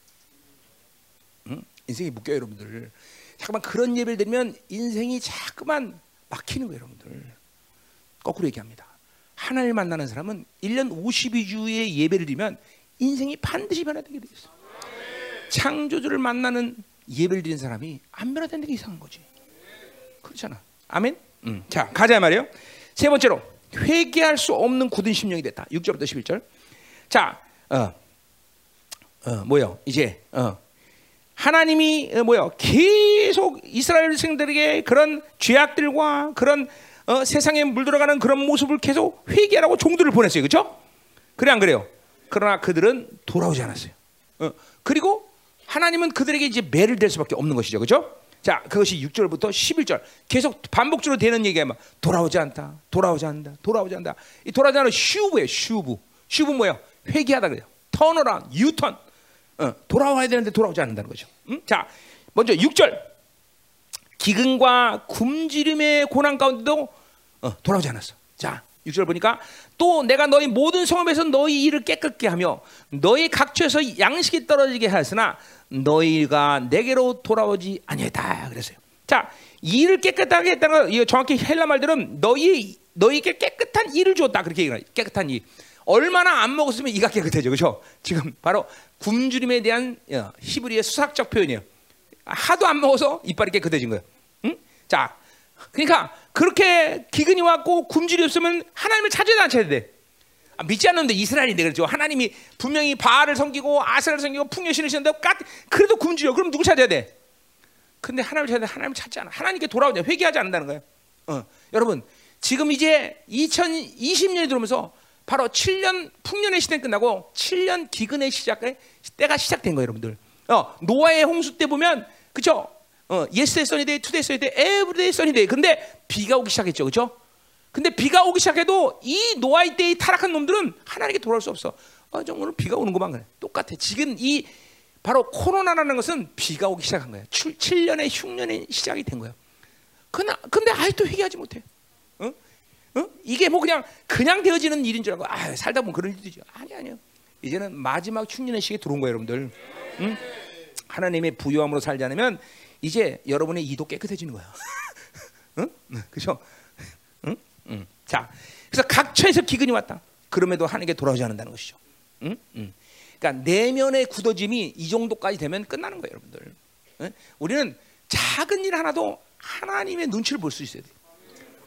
응? 인생이 묶여요 여러분들 잠깐만 그런 예배를 드리면 인생이 자꾸만 막히는 거예요 여러분들 거꾸로 얘기합니다 하나님을 만나는 사람은 1년 52주의 예배를 드리면 인생이 반드시 변화되게 돼 있어. 창조주를 만나는 예배를 드리는 사람이 안 변화되는 게 이상한 거지. 그렇잖아. 아멘. 음. 자 가자 말이요. 세 번째로 회개할 수 없는 굳은 심령이 됐다. 6절부터 11절. 자, 어, 어 뭐요? 이제 어, 하나님이 어, 뭐요? 계속 이스라엘 생들에게 그런 죄악들과 그런 어, 세상에 물들어가는 그런 모습을 계속 회개하라고 종들을 보냈어요. 그렇죠? 그래 안 그래요? 그러나 그들은 돌아오지 않았어요. 어, 그리고 하나님은 그들에게 이제 매를 댈 수밖에 없는 것이죠. 그렇죠? 자, 그것이 6절부터 11절 계속 반복적으로 되는 얘기야. 막 돌아오지 않다. 돌아오지 않는다. 돌아오지 않는다. 이 돌아오지 않는 שוב예요. שוב. שוב 뭐예요? 회개하다 그래요. turn around 유턴. 어, 돌아와야 되는데 돌아오지 않는다는 거죠. 음? 자, 먼저 6절. 기근과 굶주림의 고난 가운데도 어, 돌아오지 않았어. 자, 6절 보니까 또 내가 너희 모든 성읍에서 너희 일을 깨끗게 하며 너희 각처에서 양식이 떨어지게 하였으나 너희가 내게로 돌아오지 아니했다 그랬어요. 자, 일을 깨끗하게 했다는 거 정확히 헬라 말들은 너희 너희에게 깨끗한 일을 주었다 그렇게 얘기해요. 깨끗한 일. 얼마나 안 먹었으면 이가 깨끗해져, 그렇죠? 지금 바로 굶주림에 대한 어, 히브리의 수학적 표현이에요. 하도 안 먹어서 이빨이 깨끗해진 거예요. 자, 그러니까 그렇게 기근이 왔고 굶주리 없으면 하나님을 찾아야 찾아야 돼. 믿지 않는데 이스라엘인데 그렇죠. 하나님이 분명히 바알을 섬기고 아세라를 섬기고 풍요신을 신는데 그래도 굶주려. 그럼 누구 찾아야 돼? 근데 하나님을 찾아 하나님 찾지 않아. 하나님께 돌아오자. 회개하지 않는다는 거예요. 어. 여러분 지금 이제 2020년이 들어오면서 바로 7년 풍년의 시대 끝나고 7년 기근의 시작 때가 시작된 거예요, 여러분들. 어, 노아의 홍수 때 보면 그죠? 어, yesterday sunny day, today sunny day, everyday sunny day. 근데 비가 오기 시작했죠, 그죠? 근데 비가 오기 시작해도 이 노아의 때의 타락한 놈들은 하나님께 돌아올 수 없어. 아, 저 오늘 비가 오는구만 그래. 똑같아. 지금 이 바로 코로나라는 것은 비가 오기 시작한 거야. 7, 7년의 흉년의 시작이 된. 그나 근데 아직도 회개하지 못해. 이게 뭐 그냥 그냥 되어지는 일인 줄 알고 아, 살다 보면 그런 일이죠. 아니 아니요. 이제는 마지막 흉년의 시기에 들어온 거예요, 여러분들. 응? 하나님의 부유함으로 살지 않으면 이제 여러분의 이도 깨끗해지는 거야. [LAUGHS] 응? 그죠? 응? 응. 자, 그래서 각처에서 기근이 왔다. 그럼에도 하나님께 돌아오지 않는다는 것이죠. 응? 응. 그러니까 내면의 굳어짐이 이 정도까지 되면 끝나는 거예요, 여러분들. 응? 우리는 작은 일 하나도 하나님의 눈치를 볼 수 있어야 돼.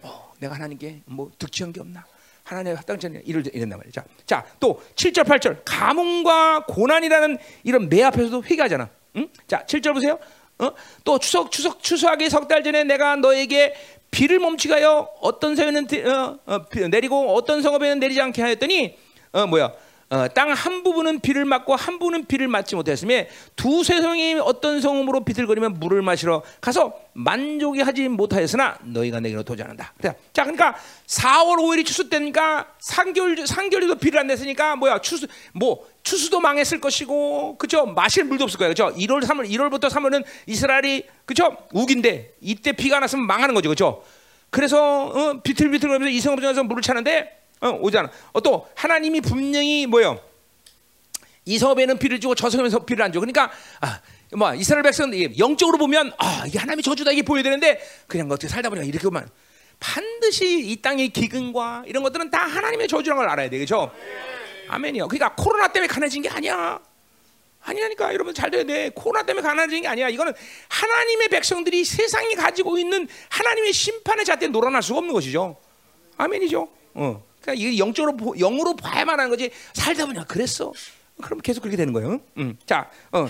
어, 내가 하나님께 뭐 득취한 게 없나? 하나님의 않은 일을 이랬단 말이죠. 자, 또 7절 8절 가뭄과 고난이라는 이런 매 앞에서도 회개하잖아. 응? 자, 7절 보세요. 어? 또 추석 추석 추수하기 석 달 전에 내가 너에게 비를 멈추가요 어떤 성에는 어, 어, 내리고 어떤 성읍에는 내리지 않게 하였더니 어 뭐야 어, 땅한 부분은 비를 맞고 한 부분은 비를 맞지 못했으며 두 세성이 어떤 성음으로 비틀거리면 물을 마시러 가서 만족이 하지 못하였으나 너희가 내게로 도전한다. 자, 그러니까 4월 5일이 추수 때니까 3개월 3개월도 비를 안 냈으니까 뭐야? 추수 뭐 추수도 망했을 것이고 그죠 마실 물도 없을 거예요 그죠 1월 3월 1월부터 3월은 이스라엘이 그죠 우긴데 이때 비가 났으면 망하는 거죠. 그죠 그래서 어, 비틀비틀거리면서 이성읍 중에서 물을 차는데 어, 오잖아. 어, 또 하나님이 분명히 뭐요? 이 성읍에는 비를 주고 저 성읍에서 비를 안 줘. 그러니까 아, 뭐 이스라엘 백성 영적으로 보면 아 이게 하나님이 저주다 이게 보여야 되는데 그냥 어떻게 살다 보니까 이렇게 보면 반드시 이 땅의 기근과 이런 것들은 다 하나님의 저주라는 걸 알아야 되겠죠. 아멘이요. 그러니까 코로나 때문에 가난해진 게 아니야. 아니라니까 여러분 잘 돼야 돼. 코로나 때문에 가난해진 게 아니야. 이거는 하나님의 백성들이 세상이 가지고 있는 하나님의 심판의 잣대에 놀아날 수가 없는 것이죠. 아멘이죠. 어. 그러니까 이게 영적으로 영으로 봐야만 하는 거지. 살다 보냐 그랬어. 그럼 계속 그렇게 되는 거예요. 음. 자, 어,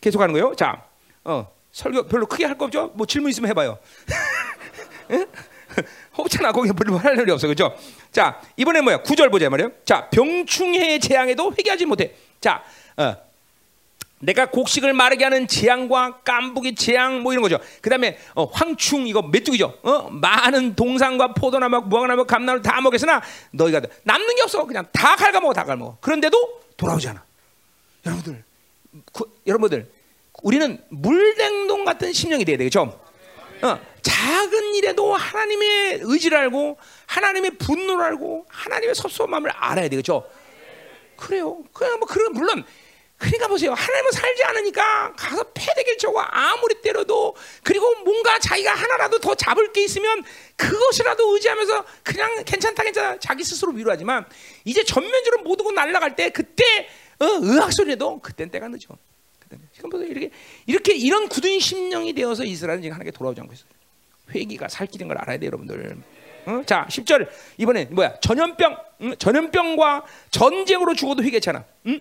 계속 하는 거예요. 자, 어, 설교 별로 크게 할 거 없죠? 뭐 질문 있으면 해봐요. [LAUGHS] 호흡잖아 거기 별로 할 일이 없어 그죠? 자 이번에 뭐야 구절 보자 말이에요. 자 병충해의 재앙에도 회개하지 못해. 자 어, 내가 곡식을 마르게 하는 재앙과 깐부기 재앙 뭐 이런 거죠. 그다음에 어, 황충 이거 메뚜기죠. 어? 많은 동산과 포도나무, 무화과나무, 감나무 다 먹였으나 너희가 남는 게 없어. 그냥 다 갉아먹어, 다 갉아먹어. 그런데도 돌아오지 않아. 여러분들, 그, 여러분들, 우리는 물냉동 같은 심령이 돼야 되겠죠. 어, 작은 일에도 하나님의 의지를 알고 하나님의 분노를 알고 하나님의 섭섭함을 알아야 되겠죠. 그래요. 그냥 뭐 그런 물론 그러니까 보세요. 하나님은 살지 않으니까 가서 패대기를 쳐고 아무리 때려도 그리고 뭔가 자기가 하나라도 더 잡을 게 있으면 그것이라도 의지하면서 그냥 괜찮다 괜찮아 자기 스스로 위로하지만 이제 전면적으로 모두고 날아갈 때 그때 어, 의학 소리도 그땐 때가 늦어. 지금 보세요. 이렇게 이렇게 이런 굳은 심령이 되어서 이스라엘은 지금 하나님께 돌아오지 않고 있어요. 회기가 살 길인 걸 알아야 돼요, 여러분들. 어? 자, 10절. 이번에 뭐야? 전염병. 응? 전염병과 전쟁으로 죽어도 회개잖아. 응?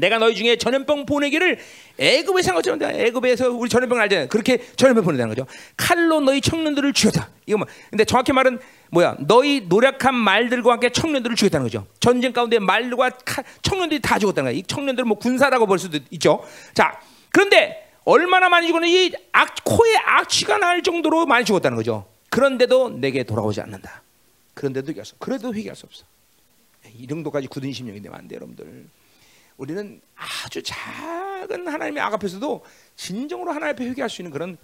내가 너희 중에 전염병 보내기를 애굽에 산 것처럼 애굽에서 우리 전염병 알잖아요. 그렇게 전염병 보내다는 거죠. 칼로 너희 청년들을 죽였다. 이거 뭐 근데 정확히 말은 뭐야? 너희 노력한 말들과 함께 청년들을 죽였다는 거죠. 전쟁 가운데 말과 칼, 청년들이 다 죽었다는 거야. 이 청년들을 뭐 군사라고 볼 수도 있죠. 자, 그런데 얼마나 많이 죽었는 이 악, 코에 악취가 날 정도로 많이 죽었다는 거죠. 그런데도 내게 돌아오지 않는다. 그런데도 수, 그래도 회개할 수 없어. 이 정도까지 굳은 심령이 되면 안 돼, 여러분들. 우리는 아주 작은 하나님의 악 앞에서도 진정으로 하나님 앞에 회개할 수 있는 그런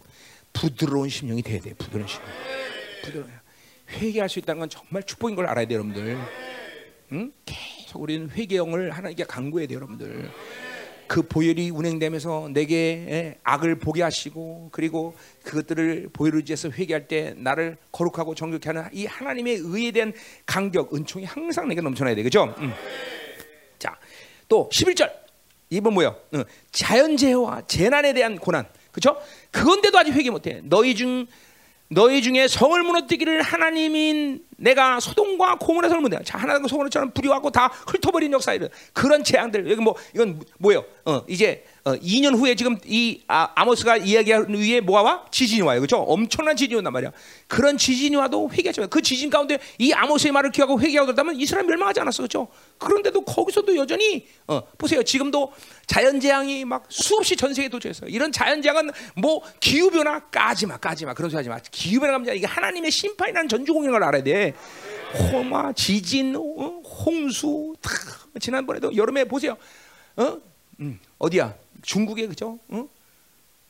부드러운 심령이 돼야 돼. 부드러운 심령. 부드러워. 회개할 수 있다는 건 정말 축복인 걸 알아야 돼, 여러분들. 응? 계속 우리는 회개형을 하나님께 강구해야 돼, 여러분들. 그 보혈이 운행되면서 내게 악을 보게 하시고 그리고 그것들을 보혈을 의지해서 회개할 때 나를 거룩하고 정결케 하는 이 하나님의 의에 대한 간격, 은총이 항상 내게 넘쳐나야 돼, 그죠? 응. 자, 또 11절 이번 뭐요? 어, 자연재해와 재난에 대한 고난, 그렇죠? 그건데도 아직 회개 못해. 너희 중 너희 중에 성을 무너뜨기를 하나님인 내가 소돔과 고모라서 물면 자 하나님과 소돔처럼 불이와고 다 훑어버린 역사들 그런 재앙들 여기 뭐 이건 뭐예요? 어 이제 어 2년 후에 지금 이 아, 아모스가 이야기한 위에 뭐가 와? 지진이 와요, 그렇죠? 엄청난 지진이 온단 말이야. 그런 지진이 와도 회개하지 마. 그 지진 가운데 이 아모스의 말을 기하고 회개하고 그다면 이스라엘 멸망하지 않았어, 그렇죠? 그런데도 거기서도 여전히 어 보세요, 지금도 자연 재앙이 막 수없이 전 세계에 도처했어요. 이런 자연 재앙은 뭐 기후 변화 까지 마, 까지 마, 그런 소리 하지 마. 기후 변화 감자 이게 하나님의 심판이라는 전주공연을 알아야 돼. 호마, 지진, 어? 홍수, 다 지난번에도 여름에 보세요. 어? 음, 어디야? 중국에 그죠? 어?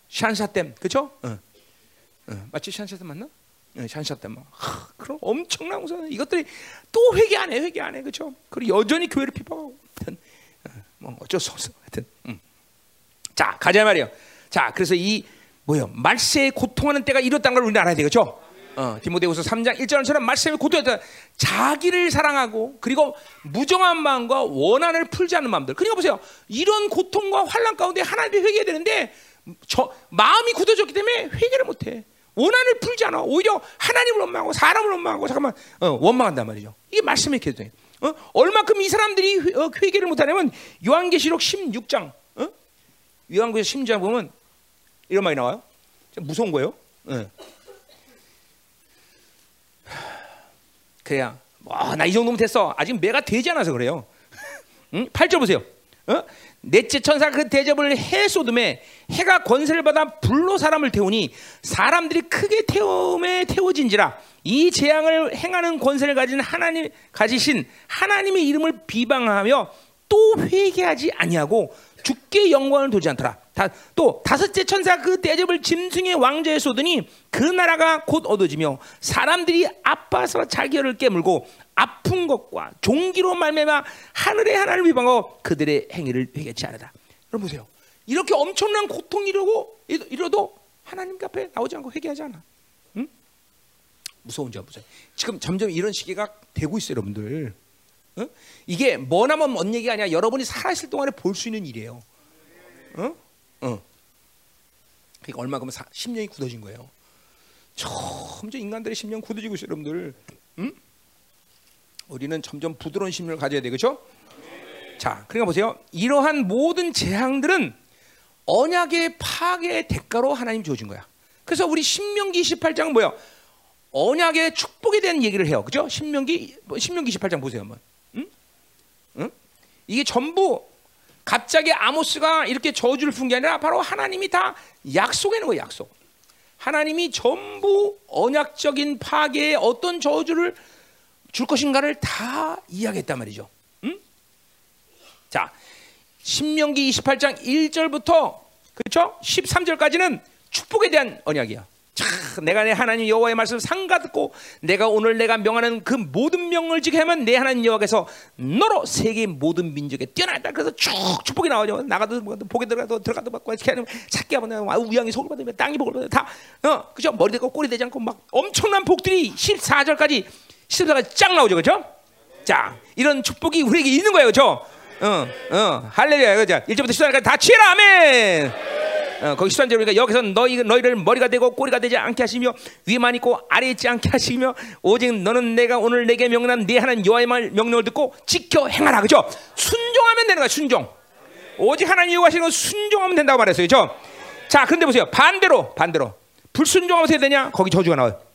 샨샤댐 그죠? 어. 어. 맞지 샨샤댐 맞나? 어, 샨샤댐 막 하, 그럼 엄청난 우선 이것들이 또 회개 안 해, 회개 안 해, 그죠? 그리고 여전히 교회를 비판하고, 하여튼 어, 뭐 어쩔 수 없어, 하여튼. 음. 자 가자 말이요. 자 그래서 이 뭐요 말세에 고통하는 때가 이렇다는 걸 우리는 알아야 되겠죠? 어, 디모데후서 3장 1절처럼 말씀이 고통했다. 자기를 사랑하고 그리고 무정한 마음과 원한을 풀지 않는 마음들. 그러니까 보세요. 이런 고통과 환란 가운데 하나님께 회개해야 되는데 저 마음이 굳어졌기 때문에 회개를 못 해. 원한을 풀지 않아. 오히려 하나님을 원망하고 사람을 원망하고 잠깐만 어, 원망한단 말이죠. 이게 말씀의 계도 어? 얼마큼 이 사람들이 회, 어, 회개를 못하냐면 요한계시록 16장 어? 요한계시록 16장 보면 이런 말이 나와요. 무서운 거예요. 어. 그래야 뭐나 이 정도면 됐어. 아직 매가 되지 않아서 그래요. [LAUGHS] 응? 8절 보세요. 어? 넷째 천사 그 대접을 해 쏟음에 해가 권세를 받아 불로 사람을 태우니 사람들이 크게 태움에 태워진지라 이 재앙을 행하는 권세를 가진 하나님 가지신 하나님의 이름을 비방하며 또 회개하지 아니하고 죽게 영광을 두지 않더라. 다, 또 다섯째 천사 그 대접을 짐승의 왕자에 쏟으니 그 나라가 곧 얻어지며 사람들이 아파서 자기를 깨물고 아픈 것과 종기로 말매마 하늘의 하나님을 비방하고 그들의 행위를 회개치 않으다. 여러분 보세요. 이렇게 엄청난 고통이 이러고 이러도 하나님 앞에 나오지 않고 회개하지 않아. 응? 무서운 점 보세요. 지금 점점 이런 시기가 되고 있어요, 여러분들. 응? 이게 머나먼 먼 얘기가 아니라 여러분이 살아있을 동안에 볼 수 있는 일이에요. 응? 응. 그러니까 얼마큼 10년이 굳어진 거예요. 점점 인간들의 심령 굳어지고 있어요, 여러분들. 응? 우리는 점점 부드러운 심령을 가져야 돼, 그렇죠? 자, 그러니까 보세요. 이러한 모든 재앙들은 언약의 파괴의 대가로 하나님 주어진 거야. 그래서 우리 신명기 28장은 뭐야? 언약의 축복에 대한 얘기를 해요. 그죠? 신명기 신명기 28장 보세요, 한번. 응? 응? 이게 전부 갑자기 아모스가 이렇게 저주를 푼 게 아니라 바로 하나님이 다 약속해 놓은 거예요, 약속. 하나님이 전부 언약적인 파괴에 어떤 저주를 줄 것인가를 다 이야기했단 말이죠. 응? 자, 신명기 28장 1절부터 그렇죠? 13절까지는 축복에 대한 언약이야. 자, 내가 내 하나님 여호와의 말씀을 상가 듣고 내가 오늘 내가 명하는 그 모든 명을 지게 하면 내 하나님 여호와께서 너로 세계 모든 민족에 뛰어나다 그래서 쭉 축복이 나오죠. 나가도 뭐 보게 들어가도 들어가도 받고 이렇게 하면 찾게 하면 우양이 속을 받으면 땅이 복을 받으면 다 어 그죠 머리 대고 꼬리 되지 않고 막 엄청난 복들이 14절까지 14절까지 쫙 나오죠, 그렇죠? 자 이런 축복이 우리에게 있는 거예요, 그렇죠? 어, 어, 할렐루야, 그죠? 1절부터 14절까지 다 취해라, 아멘. 어, 거기 13절 보니까 여기서 너희 너희를 머리가 되고 꼬리가 되지 않게 하시며 위만 있고 아래 있지 않게 하시며 오직 너는 내가 오늘 내게 명령한 네 하나님 여호와의 말 명령을 듣고 지켜 행하라 그죠? 순종하면 되는 거야 순종. 오직 하나님 요구하시는 건 순종하면 된다고 말했어요, 그죠? 자, 그런데 보세요 반대로 반대로 불순종하면 어떻게 되냐? 거기 저주가 나와요.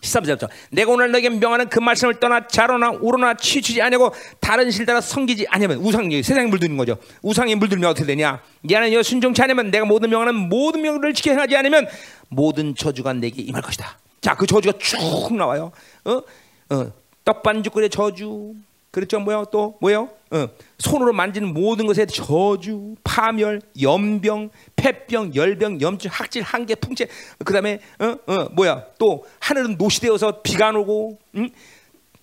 13절부터 내가 오늘 너에게 명하는 그 말씀을 떠나 자로나 우로나 치추지 아니고 다른 실 따라 섬기지 아니면 우상이 세상에 물드는 거죠. 우상에 물들면 어떻게 되냐? 얘는 여 순종치 않으면 내가 모든 명하는 모든 명을 지켜 행하지 않으면 모든 저주가 내게 임할 것이다. 자, 그 저주가 쭉 나와요. 어? 어, 떡반죽거리의 저주, 그렇죠? 뭐요? 또 뭐요? 어, 손으로 만지는 모든 것에 저주, 파멸, 염병, 폐병, 열병, 염증, 학질, 한계, 풍채. 그다음에 어, 어, 뭐야? 또 하늘은 노시되어서 비가 안 오고, 응?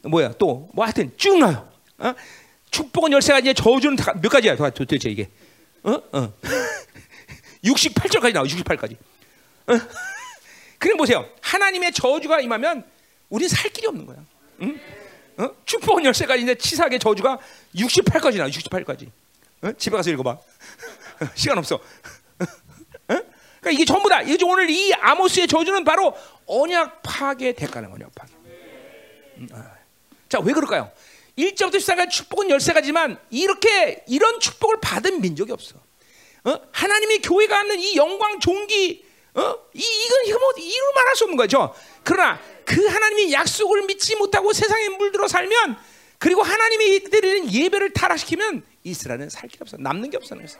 뭐야? 또 뭐 하여튼 쭉 나요. 어? 축복은 열세 가지, 저주는 몇 가지야? 도대체 이게? 어? 어. 68절까지 나와. 68까지. 어? [LAUGHS] 그럼 보세요. 하나님의 저주가 임하면 우리는 살 길이 없는 거야. 응? 어? 축복은 열쇠까지 인데 치사하게 저주가 68까지 나 68까지. 어? 집에 가서 읽어봐. [LAUGHS] 시간 없어. [LAUGHS] 어? 그러니까 이게 전부 다. 이게 오늘 이 아모스의 저주는 바로 언약 파괴 대가는 언약 파괴. 음, 아. 자, 왜 그럴까요? 1절부터 시작한 축복은 13가지만 이렇게 이런 축복을 받은 민족이 없어. 어? 하나님의 교회가 갖는 이 영광 종기 어? 이 이건 이거 뭐 이루 말할 수 없는 거죠. 그러나 그 하나님의 약속을 믿지 못하고 세상에 물들어 살면 그리고 하나님이 드리는 예배를 타락시키면 이스라엘은 살 게 없어. 남는 게 없어. 그래서.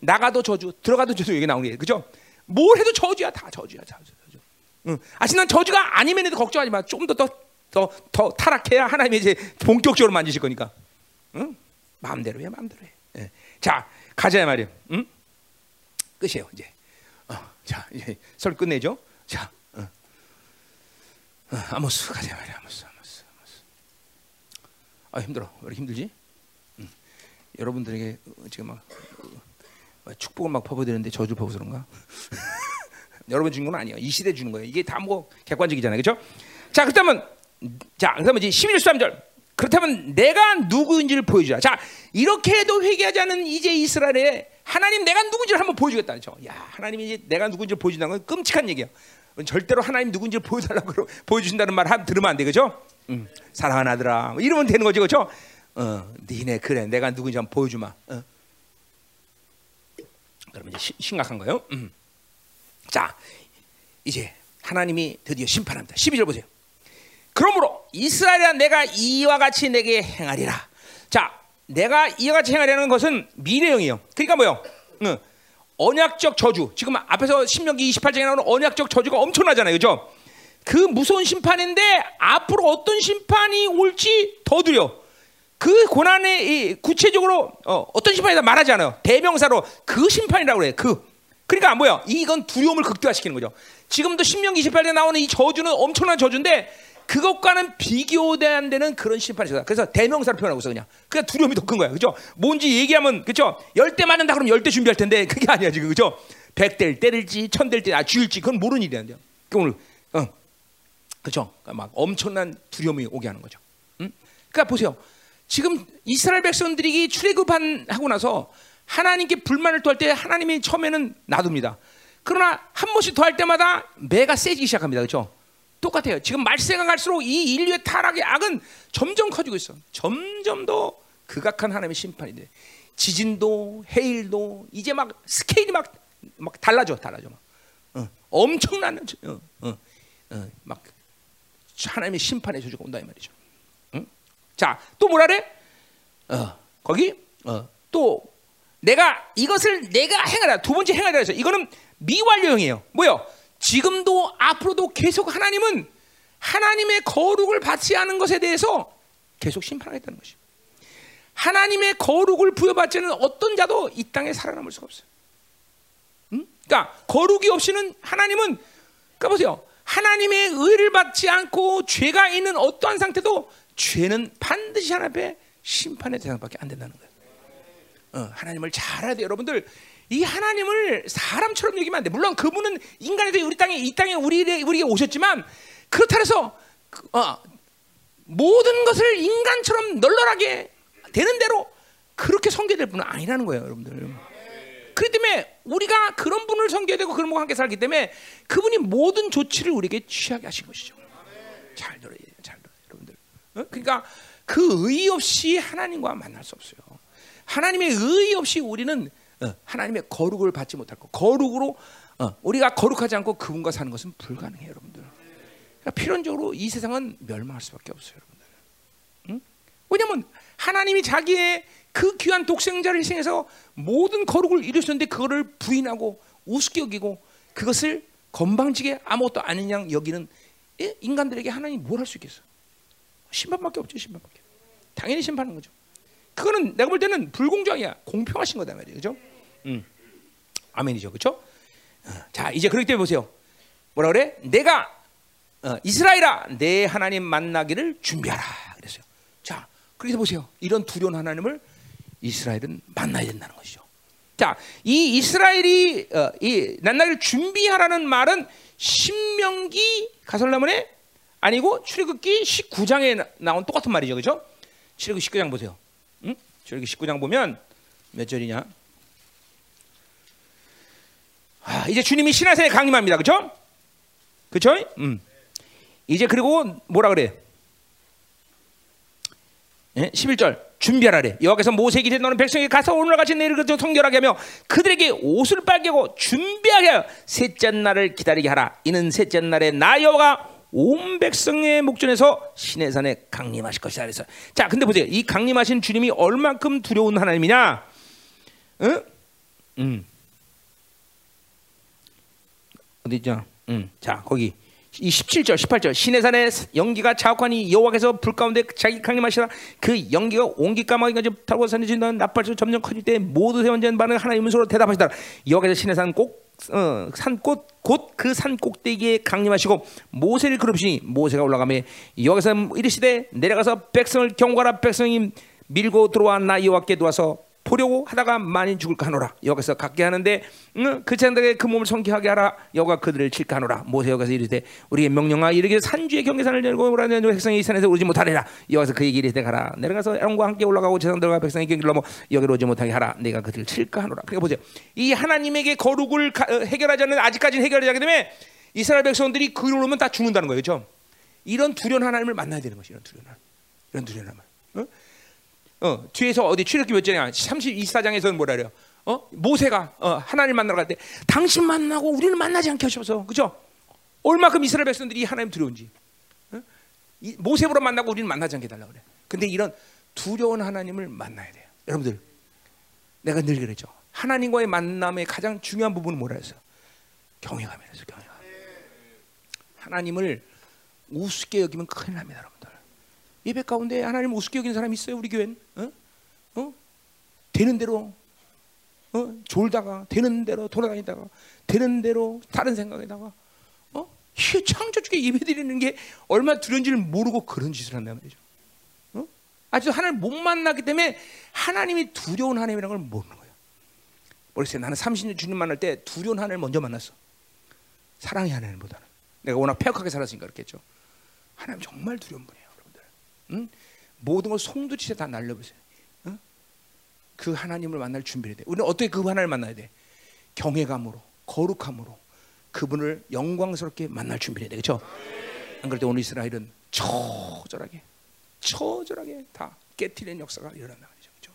나가도 저주, 들어가도 저주 여기 나오는 게 그죠? 뭘 해도 저주야, 다 저주야, 저주. 저주. 응. 아직 난 저주가 아니면 해도 걱정하지 마. 좀 더더 더 더 타락해야 하나님이 이제 본격적으로 만지실 거니까. 응? 마음대로 해, 마음대로 해. 예. 자, 가자 말이야. 응? 끝이에요, 이제. 어, 자, 이제 설 끝내죠. 자, 어. 어, 아모스 가자 말이야, 아모스, 아모스, 아모스. 아 힘들어, 왜 이렇게 힘들지? 응. 여러분들에게 지금 막 축복을 막 퍼부드는데 저주 퍼부서 그런가? [LAUGHS] 여러분 주는 건 아니에요. 이 시대 주는 거예요. 이게 다 뭐 객관적이잖아요. 그렇죠? 자, 그렇다면 자, 그러면 이제 11절 13절. 그렇다면 내가 누구인지를 보여주자. 자, 이렇게 해도 회개하지 않은 이제 이스라엘에 하나님 내가 누군지를 한번 보여주겠다. 그렇죠? 야, 하나님이 이제 내가 누군지를 보여준다는 건 끔찍한 얘기야. 절대로 하나님 누군지를 보여달라고 보여주신다는 말 하면 들으면 안 돼, 그렇죠? 음, 사랑하는 아들아, 뭐 이러면 되는 거죠, 그렇죠? 어, 니네 그래, 내가 누군지 한번 보여주마. 어. 그러면 이제 시, 심각한 거예요. 음. 자, 이제 하나님이 드디어 심판합니다. 12절 보세요. 그러므로 이스라엘아 내가 이와 같이 내게 행하리라. 자, 내가 이와 같이 행하려는 것은 미래형이에요. 그러니까 뭐요? 응. 언약적 저주. 지금 앞에서 신명기 28장에 나오는 언약적 저주가 엄청나잖아요. 그죠? 그 무서운 심판인데 앞으로 어떤 심판이 올지 더 두려. 그 고난의 구체적으로 어, 떤 심판이다 말하지 않아요. 대명사로 그 심판이라고 그래. 그. 그러니까 뭐야? 이건 두려움을 극대화시키는 거죠. 지금도 신명기 28장에 나오는 이 저주는 엄청난 저주인데 그것과는 비교돼 안 되는 그런 심판이 있다. 그래서 대명사로 표현하고 있어 그냥. 그냥 두려움이 더 큰 거야. 그죠? 뭔지 얘기하면 그죠? 열대 맞는다 그러면 열대 준비할 텐데 [LAUGHS] 그게 아니야 지금 그죠? 백대를 때릴지 천대를 때아 죽일지 그건 모르는 일이란데요. 그 오늘 어. 그죠? 그러니까 막 엄청난 두려움이 오게 하는 거죠. 응? 그러니까 보세요. 지금 이스라엘 백성들이 출애굽한 하고 나서 하나님께 불만을 토할 때 하나님이 처음에는 놔둡니다. 그러나 한 번씩 더 할 때마다 매가 세지기 시작합니다. 그렇죠? 똑같아요. 지금 말세가 갈수록 이 인류의 타락의 악은 점점 커지고 있어. 점점 더 극악한 하나님의 심판이 돼. 지진도 해일도 이제 막 스케일이 막, 막 달라져, 달라져. 막. 어, 엄청난 어, 어, 어, 막 하나님의 심판의 저주가 온다 이 말이죠. 응? 자, 또 뭐라 그래? 어, 거기 어, 또 내가 이것을 내가 행하라 두 번째 행하라 해서 이거는 미완료형이에요. 뭐요? 지금도 앞으로도 계속 하나님은 하나님의 거룩을 받지 않은 것에 대해서 계속 심판하겠다는 것이죠. 하나님의 거룩을 부여받지 않은 어떤 자도 이 땅에 살아남을 수가 없어요. 응? 그러니까 거룩이 없이는 하나님은 그러니까 보세요. 하나님의 의를 받지 않고 죄가 있는 어떠한 상태도 죄는 반드시 하나님 앞에 심판의 대상밖에 안 된다는 거예요. 어, 하나님을 잘 알아야 돼요. 여러분들 이 하나님을 사람처럼 여기면 안 돼. 물론 그분은 인간에서 우리 땅에 이 땅에 우리 우리에게 오셨지만 그렇다 해서 어, 모든 것을 인간처럼 널널하게 되는 대로 그렇게 섬겨될 분은 아니라는 거예요, 여러분들. 그렇기 때문에 우리가 그런 분을 섬겨야 되고 그런 분과 함께 살기 때문에 그분이 모든 조치를 우리에게 취하게 하신 것이죠. 잘 들어요, 잘 들어요, 여러분들. 어? 그러니까 그의 없이 하나님과 만날 수 없어요. 하나님의 의 없이 우리는 어, 하나님의 거룩을 받지 못할 거. 거룩으로 어, 우리가 거룩하지 않고 그분과 사는 것은 불가능해요, 여러분들. 그러니까 필연적으로 이 세상은 멸망할 수밖에 없어요, 여러분들. 응? 왜냐하면 하나님이 자기의 그 귀한 독생자를 희생해서 모든 거룩을 이루셨는데 그거를 부인하고 우습게 여기고 그것을 건방지게 아무것도 아닌 양 여기는 예? 인간들에게 하나님 뭘할 수 있겠어? 심판밖에 없죠, 심판밖에. 당연히 심판하는 거죠. 그거는 내가 볼 때는 불공정이야. 공평하신 거다 말이에요. 그죠? 음. 아멘이죠. 그렇죠? 자, 이제 그렇기 때문에 보세요. 뭐라 그래? 내가 어, 이스라엘아 내 하나님 만나기를 준비하라. 그랬어요. 자, 그래서 보세요. 이런 두려운 하나님을 이스라엘은 만나야 된다는 것이죠. 자, 이 이스라엘이 어, 이 만나기를 준비하라는 말은 신명기 가설라문에 아니고 출애굽기 19장에 나온 똑같은 말이죠. 그죠? 출애굽기 19장 보세요. 응? 출애굽기 19장 보면 몇 절이냐? 아, 이제 주님이 신하산에 강림합니다. 그렇죠? 그렇죠? 음. 이제 그리고 뭐라 그래? 예? 11절 준비하라래 여호와께서 모세에게 이르 너는 백성에게 가서 오늘과 같이 내일 그저 성결하게 하며 그들에게 옷을 빨게 하고 준비하게 하여 셋째 날을 기다리게 하라 이는 셋째 날에 나 여호와가 온 백성의 목전에서 신의 산에 강림하실 것이다 그래서 자 근데 보세요 이 강림하신 주님이 얼만큼 두려운 하나님이냐 응? 음. 어디 있죠? 음. 자 거기 이 17절, 18절 신의 산에 연기가 자욱하니 여호와께서 불 가운데 자기 강림하시라 그 연기가 온기 까마귀가 타고 산에 진다는 나팔소 점점 커질 때 모두 세원전 반은 하나님의 소로 대답하시더라 여호와께서 신의 산꼭 어, 산꽃 곧 그 산 꼭대기에 강림하시고 모세를 그룹시니 모세가 올라가며 여호와께서 이르시되 내려가서 백성을 경고하라. 백성이 밀고 들어와 나 여호와께 도와서 보려고 하다가 많이 죽을까 하노라. 여기서 갖게 하는데 응? 그 장덕에 그 몸을 성기하게 하라. 여가 그들을 칠까 하노라. 모세 여기서 이르되 우리의 명령아 이르게 산주의 경계산을 내고 오라는 백성이 이 산에서 오지 못하리라. 여기서 그 얘기를 해 가라. 내려가서 아론과 함께 올라가고 제사장들과 백성이 경계를 넘어 여기로 오지 못하게 하라. 내가 그들을 칠까 하노라. 그러니까 보세요. 이 하나님에게 거룩을 가, 어, 해결하지 않는 아직까지는 해결하지 않기 때문에 이스라엘 백성들이 그로 오면 다 죽는다는 거예요. 그렇죠? 이런 두려운 하나님을 만나야 되는 것이 이런 두려운 하나님. 이런 두려운 하나님 어? 어, 뒤에서 어디 출애굽기 몇 장이야? 32사장에서는 뭐라 그래요? 어? 모세가 어, 하나님 만나러 갈 때 당신 만나고 우리는 만나지 않게 하셔서 그죠? 얼마큼 이스라엘 백성들이 하나님 두려운지 어? 모세보로 만나고 우리는 만나지 않게 달라 그래. 근데 이런 두려운 하나님을 만나야 돼요. 여러분들 내가 늘 그랬죠. 하나님과의 만남의 가장 중요한 부분은 뭐라 해서 경외감이라서 경외감. 하나님을 우습게 여기면 큰일 납니다, 여러분. 예배 가운데 하나님 우습게 여기는 사람이 있어요 우리 교회는 어? 어? 되는 대로 어? 졸다가 되는 대로 돌아다니다가 되는 대로 다른 생각에다가 어? 이 창조주께 예배 드리는 게 얼마나 두려운지를 모르고 그런 짓을 한단 말이죠 어? 아직도 하나님 못 만나기 때문에 하나님이 두려운 하나님이라는 걸 모르는 거예요 모르겠어요 나는 30년 주님 만날 때 두려운 하나님을 먼저 만났어 사랑의 하나님보다는 내가 워낙 폐역하게 살았으니까 그렇겠죠 하나님 정말 두려운 분이에요 응? 모든 걸 송두리째 다 날려보세요. 응? 그 하나님을 만날 준비를 돼. 우리는 어떻게 그 하나님을 만나야 돼? 경외감으로, 거룩함으로 그분을 영광스럽게 만날 준비를 해야 돼. 그렇죠? 안 그래도 오늘 이스라엘은 처절하게, 처절하게 다 깨트리는 역사가 일어난다. 그렇죠?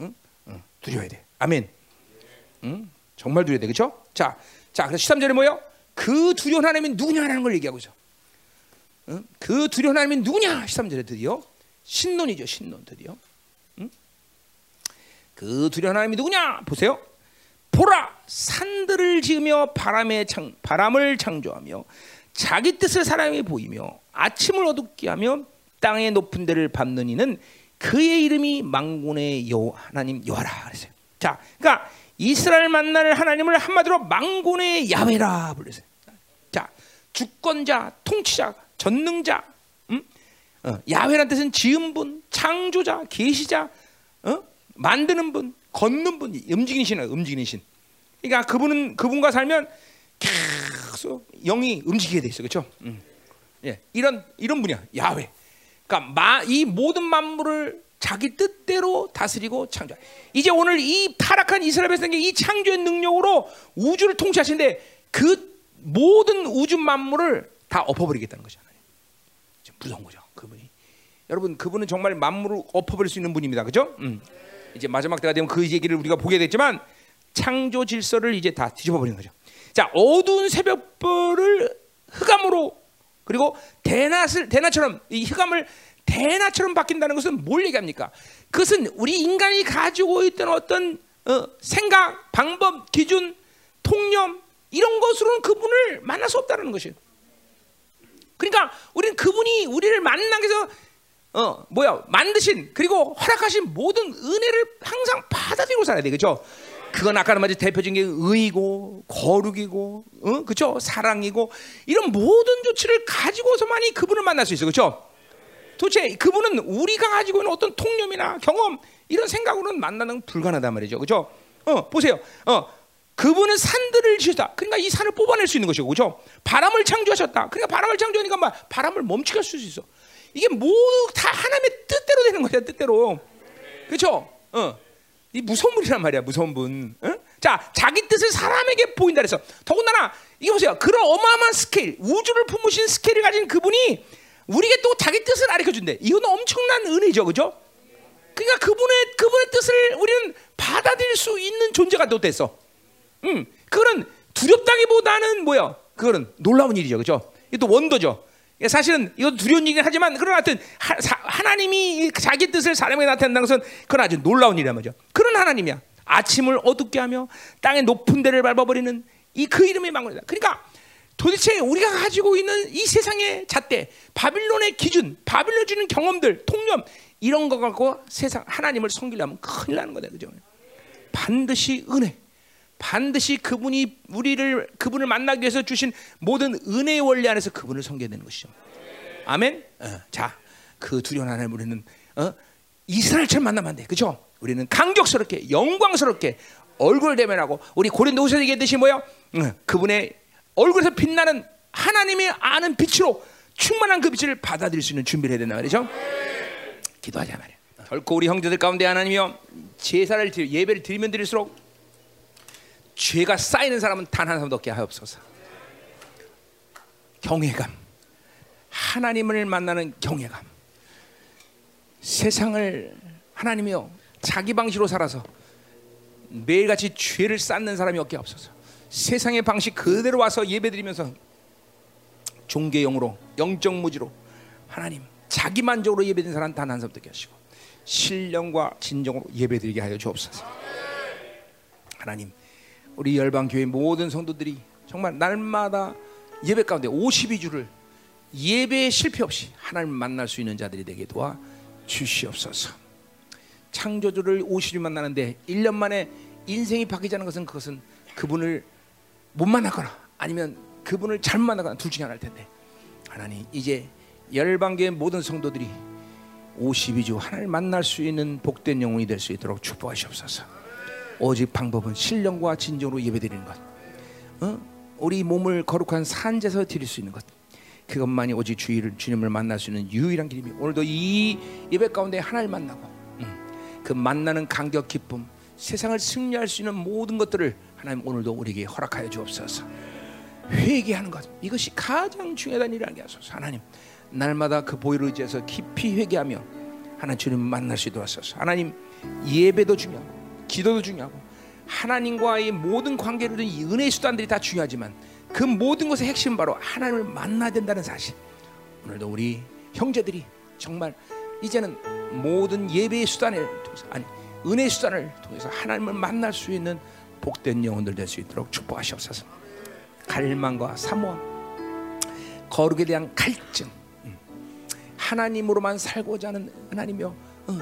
응? 응. 두려워야 돼. 아멘. 응? 정말 두려워야 돼. 그렇죠? 자, 자, 그래서 13절에 뭐요? 그 두려운 하나님이 누구냐라는 걸 얘기하고 있어. 그 두려운 하나님이 누구냐? 13절에 드디어 신론이죠. 신론 드디어. 그 두려운 하나님이 누구냐? 보세요. 보라 산들을 지으며 바람의 창, 바람을 창조하며 자기 뜻을 사람이 보이며 아침을 어둡게 하며 땅의 높은 데를 밟는 이는 그의 이름이 망군의 여 하나님 여호라 그랬어요. 자, 그러니까 이스라엘 만날 하나님을 한마디로 망군의 야훼라 불렀어요. 자, 주권자, 통치자, 전능자, 음? 어, 야훼란 뜻은 지은 분, 창조자, 계시자, 어? 만드는 분, 걷는 분, 움직이는 신, 움직이는 신. 그러니까 그분은 그분과 살면 계속 영이 움직이게 돼 있어, 그렇죠? 음. 예, 이런 이런 분이야, 야훼. 그러니까 마, 이 모든 만물을 자기 뜻대로 다스리고 창조. 이제 오늘 이 타락한 이스라엘 백성에게 이 창조의 능력으로 우주를 통치하신데 그 모든 우주 만물을 다 엎어버리겠다는 거잖아요. 무서운 거죠. 그분이. 여러분 그분은 정말 만물을 엎어버릴 수 있는 분입니다. 그죠? 음. 이제 마지막 때가 되면 그 얘기를 우리가 보게 됐지만 창조 질서를 이제 다 뒤집어 버리는 거죠. 자, 어두운 새벽불을 흑암으로 그리고 대낮을 대낮처럼 이 흑암을 대낮처럼 바뀐다는 것은 뭘 얘기합니까? 그것은 우리 인간이 가지고 있던 어떤 어, 생각, 방법, 기준, 통념 이런 것으로는 그분을 만날 수 없다는 것이에요. 그러니까 우리는 그분이 우리를 만나기 위해서 어 뭐야 만드신 그리고 허락하신 모든 은혜를 항상 받아들이고 살아야 돼 그죠? 그건 아까는 말했 대표적인 게 의고 거룩이고 어? 그죠? 사랑이고 이런 모든 조치를 가지고서만이 그분을 만날 수 있어 그죠? 도대체 그분은 우리가 가지고 있는 어떤 통념이나 경험 이런 생각으로는 만나는 불가능하단 말이죠 그죠? 어 보세요 어 그분은 산들을 지었다. 그러니까 이 산을 뽑아낼 수 있는 것이고, 그렇죠? 바람을 창조하셨다. 그러니까 바람을 창조하니까 막 바람을 멈추게 할 수 있어. 이게 모두 다 하나님의 뜻대로 되는 거야, 뜻대로. 그렇죠? 어. 이 무서운 분이란 말이야, 무서운 분. 어? 자, 자기 뜻을 사람에게 보인다 그래서 더군다나 이거 보세요. 그런 어마어마한 스케일, 우주를 품으신 스케일을 가진 그분이 우리에게 또 자기 뜻을 가르쳐 준대. 이건 엄청난 은혜죠, 그죠? 그러니까 그분의 그분의 뜻을 우리는 받아들일 수 있는 존재가 또 됐어. 음, 그거는 두렵다기보다는 뭐야? 그거는 놀라운 일이죠, 그렇죠? 이또 원도죠. 사실은 이것도 두려운 일이긴 하지만 그런 하여튼 하, 나님이 자기 뜻을 사람에게 나타낸다는 것은 그건 아주 놀라운 일이란 말이죠. 그런 하나님이야. 아침을 어둡게 하며 땅의 높은 데를 밟아버리는 이 그 이름의 망군이다. 그러니까 도대체 우리가 가지고 있는 이 세상의 잣대, 바빌론의 기준, 바빌론 주는 경험들, 통념 이런 거 갖고 세상 하나님을 섬기려면 큰일 나는 거다, 그죠? 반드시 은혜, 반드시 그분이 우리를 그분을 만나기 위해서 주신 모든 은혜의 원리 안에서 그분을 섬겨야 되는 것이죠. 아멘. 어, 자, 그 두려운 하나님 우리는 어? 이스라엘처럼 만나면 안 돼, 그죠? 우리는 강격스럽게, 영광스럽게 얼굴 대면하고 우리 고린도후서 얘기했듯이 뭐요? 어, 그분의 얼굴에서 빛나는 하나님이 아는 빛으로 충만한 그 빛을 받아들일 수 있는 준비를 해야 된다 말이죠. 기도하자 말이야. 결코 우리 형제들 가운데 하나님이요 제사를 예배를 드리면 드릴수록 죄가 쌓이는 사람은 단 한 사람도 없게 하옵소서. 경외감, 하나님을 만나는 경외감, 세상을 하나님이요 자기 방식으로 살아서 매일같이 죄를 쌓는 사람이 없게 없어서 세상의 방식 그대로 와서 예배드리면서 종교용으로 영적 무지로 하나님 자기 만족으로 예배드리는 사람 단한 사람 없게 하시고 신령과 진정으로 예배드리게 하여 주옵소서. 하나님 우리 열방 교회 모든 성도들이 정말 날마다 예배 가운데 52주를 예배에 실패 없이 하나님 만날 수 있는 자들이 되게 도와 주시옵소서. 창조주를 50일 만나는데 1년 만에 인생이 바뀌자는 것은 그것은 그분을 못 만나거나 아니면 그분을 잘못 만나거나 둘 중에 하나일 텐데 하나님 이제 열방계 모든 성도들이 52주 하나님 만날 수 있는 복된 영혼이 될 수 있도록 축복하시옵소서. 오직 방법은 신령과 진정으로 예배드리는 것. 어? 우리 몸을 거룩한 산제서 드릴 수 있는 것. 그것만이 오직 주의를 주님을 만날 수 있는 유일한 길입니다. 오늘도 이 예배 가운데 하나님 만나고 음, 그 만나는 감격 기쁨, 세상을 승리할 수 있는 모든 것들을 하나님 오늘도 우리에게 허락하여 주옵소서. 회개하는 것 이것이 가장 중요한 일이라는 게 하소서. 하나님 날마다 그 보혈을 의지해서 깊이 회개하며 하나님 주님 만날 수 있도록 하소서. 하나님 예배도 중요하고 기도도 중요하고 하나님과의 모든 관계를 이 은혜의 수단들이 다 중요하지만 그 모든 것의 핵심은 바로 하나님을 만나야 된다는 사실. 오늘도 우리 형제들이 정말 이제는 모든 예배의 수단을 통해서 아니 은혜의 수단을 통해서 하나님을 만날 수 있는 복된 영혼들 될 수 있도록 축복하시옵소서. 갈망과 사모함, 거룩에 대한 갈증, 음. 하나님으로만 살고자 하는 하나님이여 어,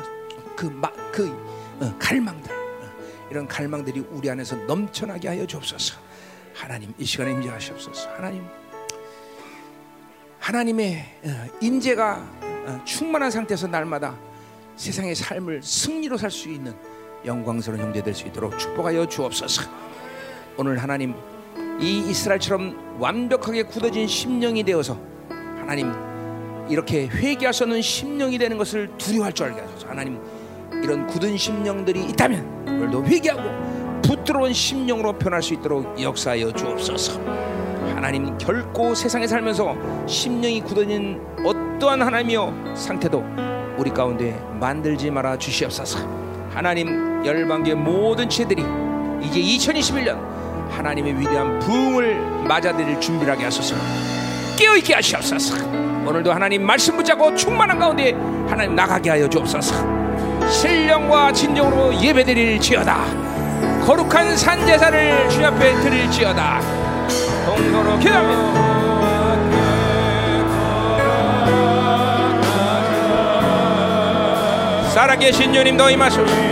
그, 그 어, 갈망들 이런 갈망들이 우리 안에서 넘쳐나게 하여 주옵소서. 하나님 이 시간에 임재하시옵소서. 하나님 하나님의 어, 인재가 어, 충만한 상태에서 날마다 세상의 삶을 승리로 살 수 있는 영광스러운 형제 될 수 있도록 축복하여 주옵소서. 오늘 하나님 이 이스라엘처럼 완벽하게 굳어진 심령이 되어서 하나님 이렇게 회개할 수 없는 심령이 되는 것을 두려워할 줄 알게 하소서. 하나님 이런 굳은 심령들이 있다면 오늘도 회개하고 부드러운 심령으로 변할 수 있도록 역사하여 주옵소서. 하나님 결코 세상에 살면서 심령이 굳어진 어떠한 하나님이여 상태도 우리 가운데 만들지 말아 주시옵소서. 하나님 열방계 모든 죄들이 이제 2021년 하나님의 위대한 부흥을 맞아들일 준비를 하게 하소서. 깨어있게 하시옵소서. 오늘도 하나님 말씀 붙잡고 충만한 가운데 하나님 나가게 하여 주옵소서. 신령과 진정으로 예배드릴지어다. 거룩한 산 제사를 주 앞에 드릴지어다. 동서로 기도합니다. 살아계신 주님 너희 마소서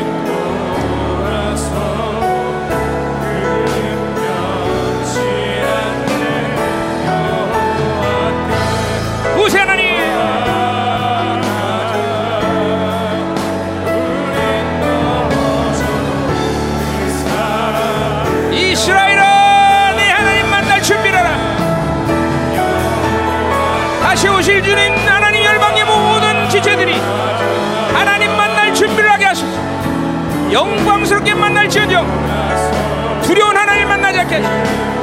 영광스럽게 만날지언정. 두려운 하나님 만나지 않게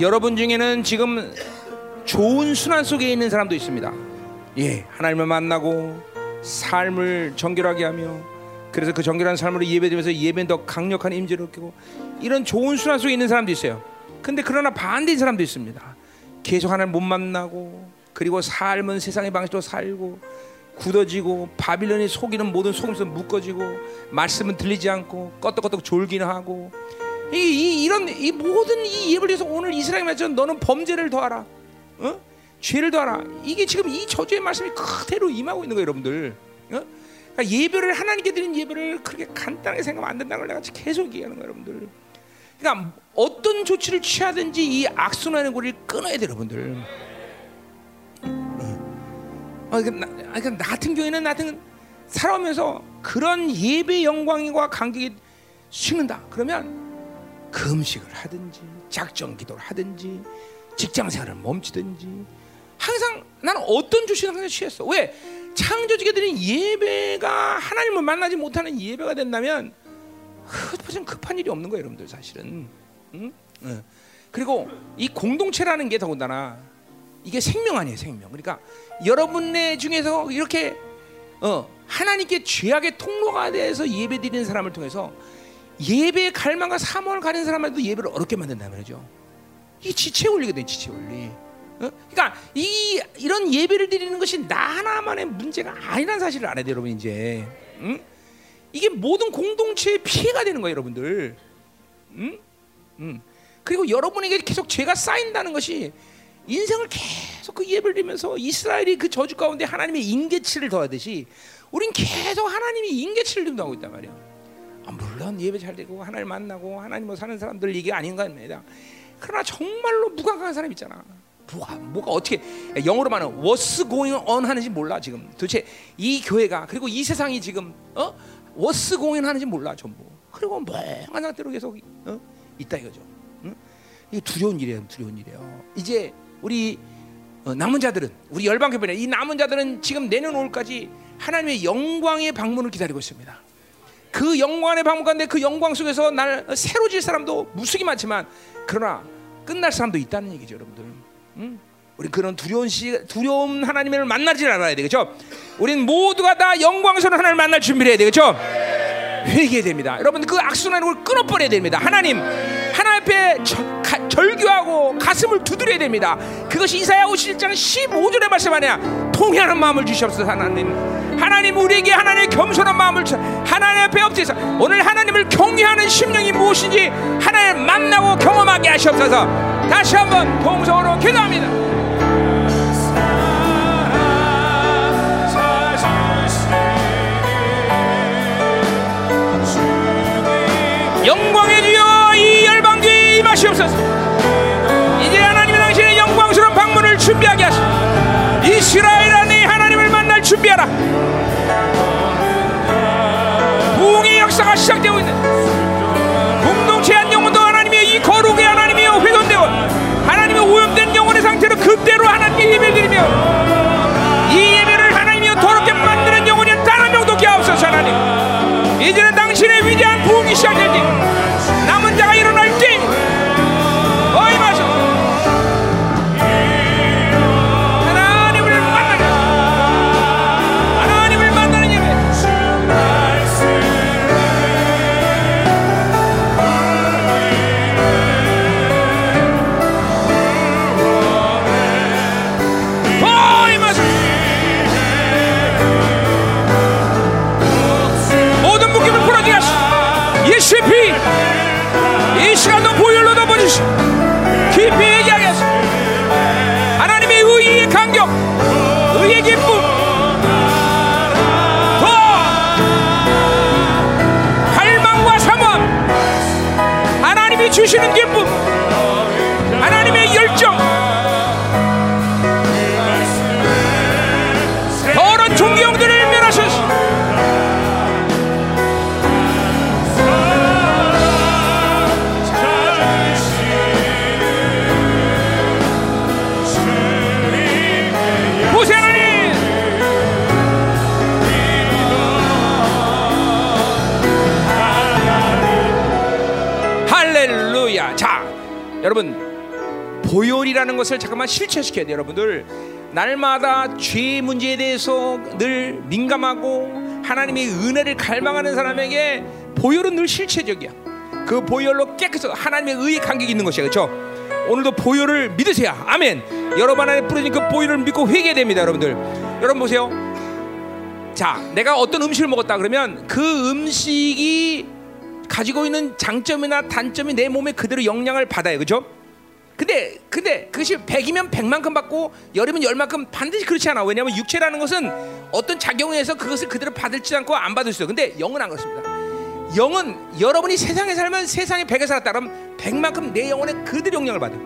여러분, 중에는 지금 좋은 순환 속에 있는 사람도 있습니다. 예, 하나님을 만나고 삶을 정결하게 하며 그래서 그 정결한 삶으로 예배드리면서 예배는 더 강력한 임재를 느끼고 이런 좋은 순환 속에 있는 사람도 있어요. 근데 그러나 반대인 사람도 있습니다. 계속 하나님 못 만나고 그리고 삶은 세상의 방식으로 살고 굳어지고 바빌론이 속이는 모든 속임수 묶어지고 말씀은 들리지 않고 껐덕껐덕 졸기는 하고 이, 이 이런 이 모든 이 예를 들어서 오늘 이스라엘 말처럼 너는 범죄를 더하라, 어? 죄를 더하라. 이게 지금 이 저주의 말씀이 그대로 임하고 있는 거예요, 여러분들. 어? 그러니까 예배를 하나님께 드린 예배를 그렇게 간단하게 생각하면 안 된다는 걸 내가 계속 얘기하는 거예요, 여러분들. 그러니까 어떤 조치를 취하든지 이 악순환의 고리를 끊어야 돼요, 여러분들. 어, 그러니까 나, 그러니까 나 같은 경우에는 나 같은 살아오면서 그런 예배 영광과 간격이 식는다. 그러면 금식을 하든지 작정 기도를 하든지 직장 생활을 멈추든지 항상 나는 어떤 조치를 항상 취했어. 왜? 창조주게 드린 예배가 하나님을 만나지 못하는 예배가 된다면 그 급한 일이 없는 거예요, 여러분들 사실은. 응? 응. 그리고 이 공동체라는 게 더군다나 이게 생명 아니에요, 생명. 그러니까 여러분네 중에서 이렇게 어, 하나님께 죄악의 통로가 돼서 예배드리는 사람을 통해서 예배의 갈망과 사모를 가진 사람한테도 예배를 어렵게 만든다 말이죠. 이 지체 원리거든요, 지체 원리. 어? 그러니까 이 이런 예배를 드리는 것이 나 하나만의 문제가 아니라는 사실을 알아야 돼요, 여러분 이제. 응? 이게 모든 공동체의 피해가 되는 거예요, 여러분들. 응? 응. 그리고 여러분에게 계속 죄가 쌓인다는 것이 인생을 계속 그 예배를 드리면서 이스라엘이 그 저주 가운데 하나님의 인계치를 더하듯이 우린 계속 하나님이 인계치를 듬하고 있단 말이야. 아, 물론 예배 잘 되고 하나님 만나고 하나님으로 사는 사람들 이게 아닌가 합니다. 그러나 정말로 무감각한 사람 있잖아. 뭐가 뭐가 어떻게 영어로 말하면 what's going on 하는지 몰라 지금. 도대체 이 교회가 그리고 이 세상이 지금 어 what's going on 하는지 몰라 전부. 그리고 멍한 상태로 계속 어? 있다 이거죠. 응? 이게 두려운 일이에요, 두려운 일이에요. 이제 우리 어, 남은 자들은 우리 열방 교회는 이 남은 자들은 지금 내년 5월까지 하나님의 영광의 방문을 기다리고 있습니다. 그 영광의 방문 가운데 그 영광 속에서 날 새로 질 사람도 무수히 많지만 그러나 끝날 사람도 있다는 얘기죠, 여러분들. 음? 우리 그런 두려운 시 두려운 하나님을 만나질 않아야 되겠죠. 우린 모두가 다 영광스러운 하나님을 만날 준비를 해야 되겠죠. 회개해야 됩니다. 여러분 그 악순환을 끊어버려야 됩니다. 하나님 하나님 앞에 저, 가, 절규하고 가슴을 두드려야 됩니다. 그것이 이사야 57장 15절의 말씀 아니야. 통회하는 마음을 주시옵소서 하나님. 하나님 우리에게 하나님의 겸손한 마음을 주 하나님 앞에 엎드려서 오늘 하나님을 경외하는 심령이 무엇인지 하나님을 만나고 경험하게 하시옵소서. 다시 한번 동성으로 기도합니다. 하시옵소서. 이제 하나님의 당신의 영광스러운 방문을 준비하게 하시고 이스라엘 안에 하나님을 만날 준비하라. 부흥의 역사가 시작되고 있는 공동체 한 영혼도 하나님의 이 거룩의 하나님이여 회돈되고 하나님의 오염된 영혼의 상태로 그대로 하나님께 예배드리며 이 예배를 하나님이여 더럽게 만드는 영혼이 단한 명도 없소서 하나님. 이제는 당신의 위대한 부흥이 시작될 때 남은 자가 여러분 보혈이라는 것을 잠깐만 실체시켜야 돼요 여러분들. 날마다 죄 문제에 대해서 늘 민감하고 하나님의 은혜를 갈망하는 사람에게 보혈은 늘 실체적이야. 그 보혈로 깨끗해서 하나님의 의의 간격이 있는 것이야 그렇죠 오늘도 보혈을 믿으세요. 아멘. 여러분 안에 뿌려진 그 보혈을 믿고 회개됩니다 여러분들. 여러분 보세요. 자 내가 어떤 음식을 먹었다 그러면 그 음식이 가지고 있는 장점이나 단점이 내 몸에 그대로 영향을 받아요. 그죠? 근데 근데 그것이 100이면 100만큼 받고 열이면 열만큼 반드시 그렇지 않아. 왜냐하면 육체라는 것은 어떤 작용에 서 그것을 그대로 받을지 않고 안 받을 수 있어요. 근데 영은 안 그렇습니다. 영은 여러분이 세상에 살면 세상에 100에 살았다. 그러면 100만큼 내 영혼에 그대로 영향을 받아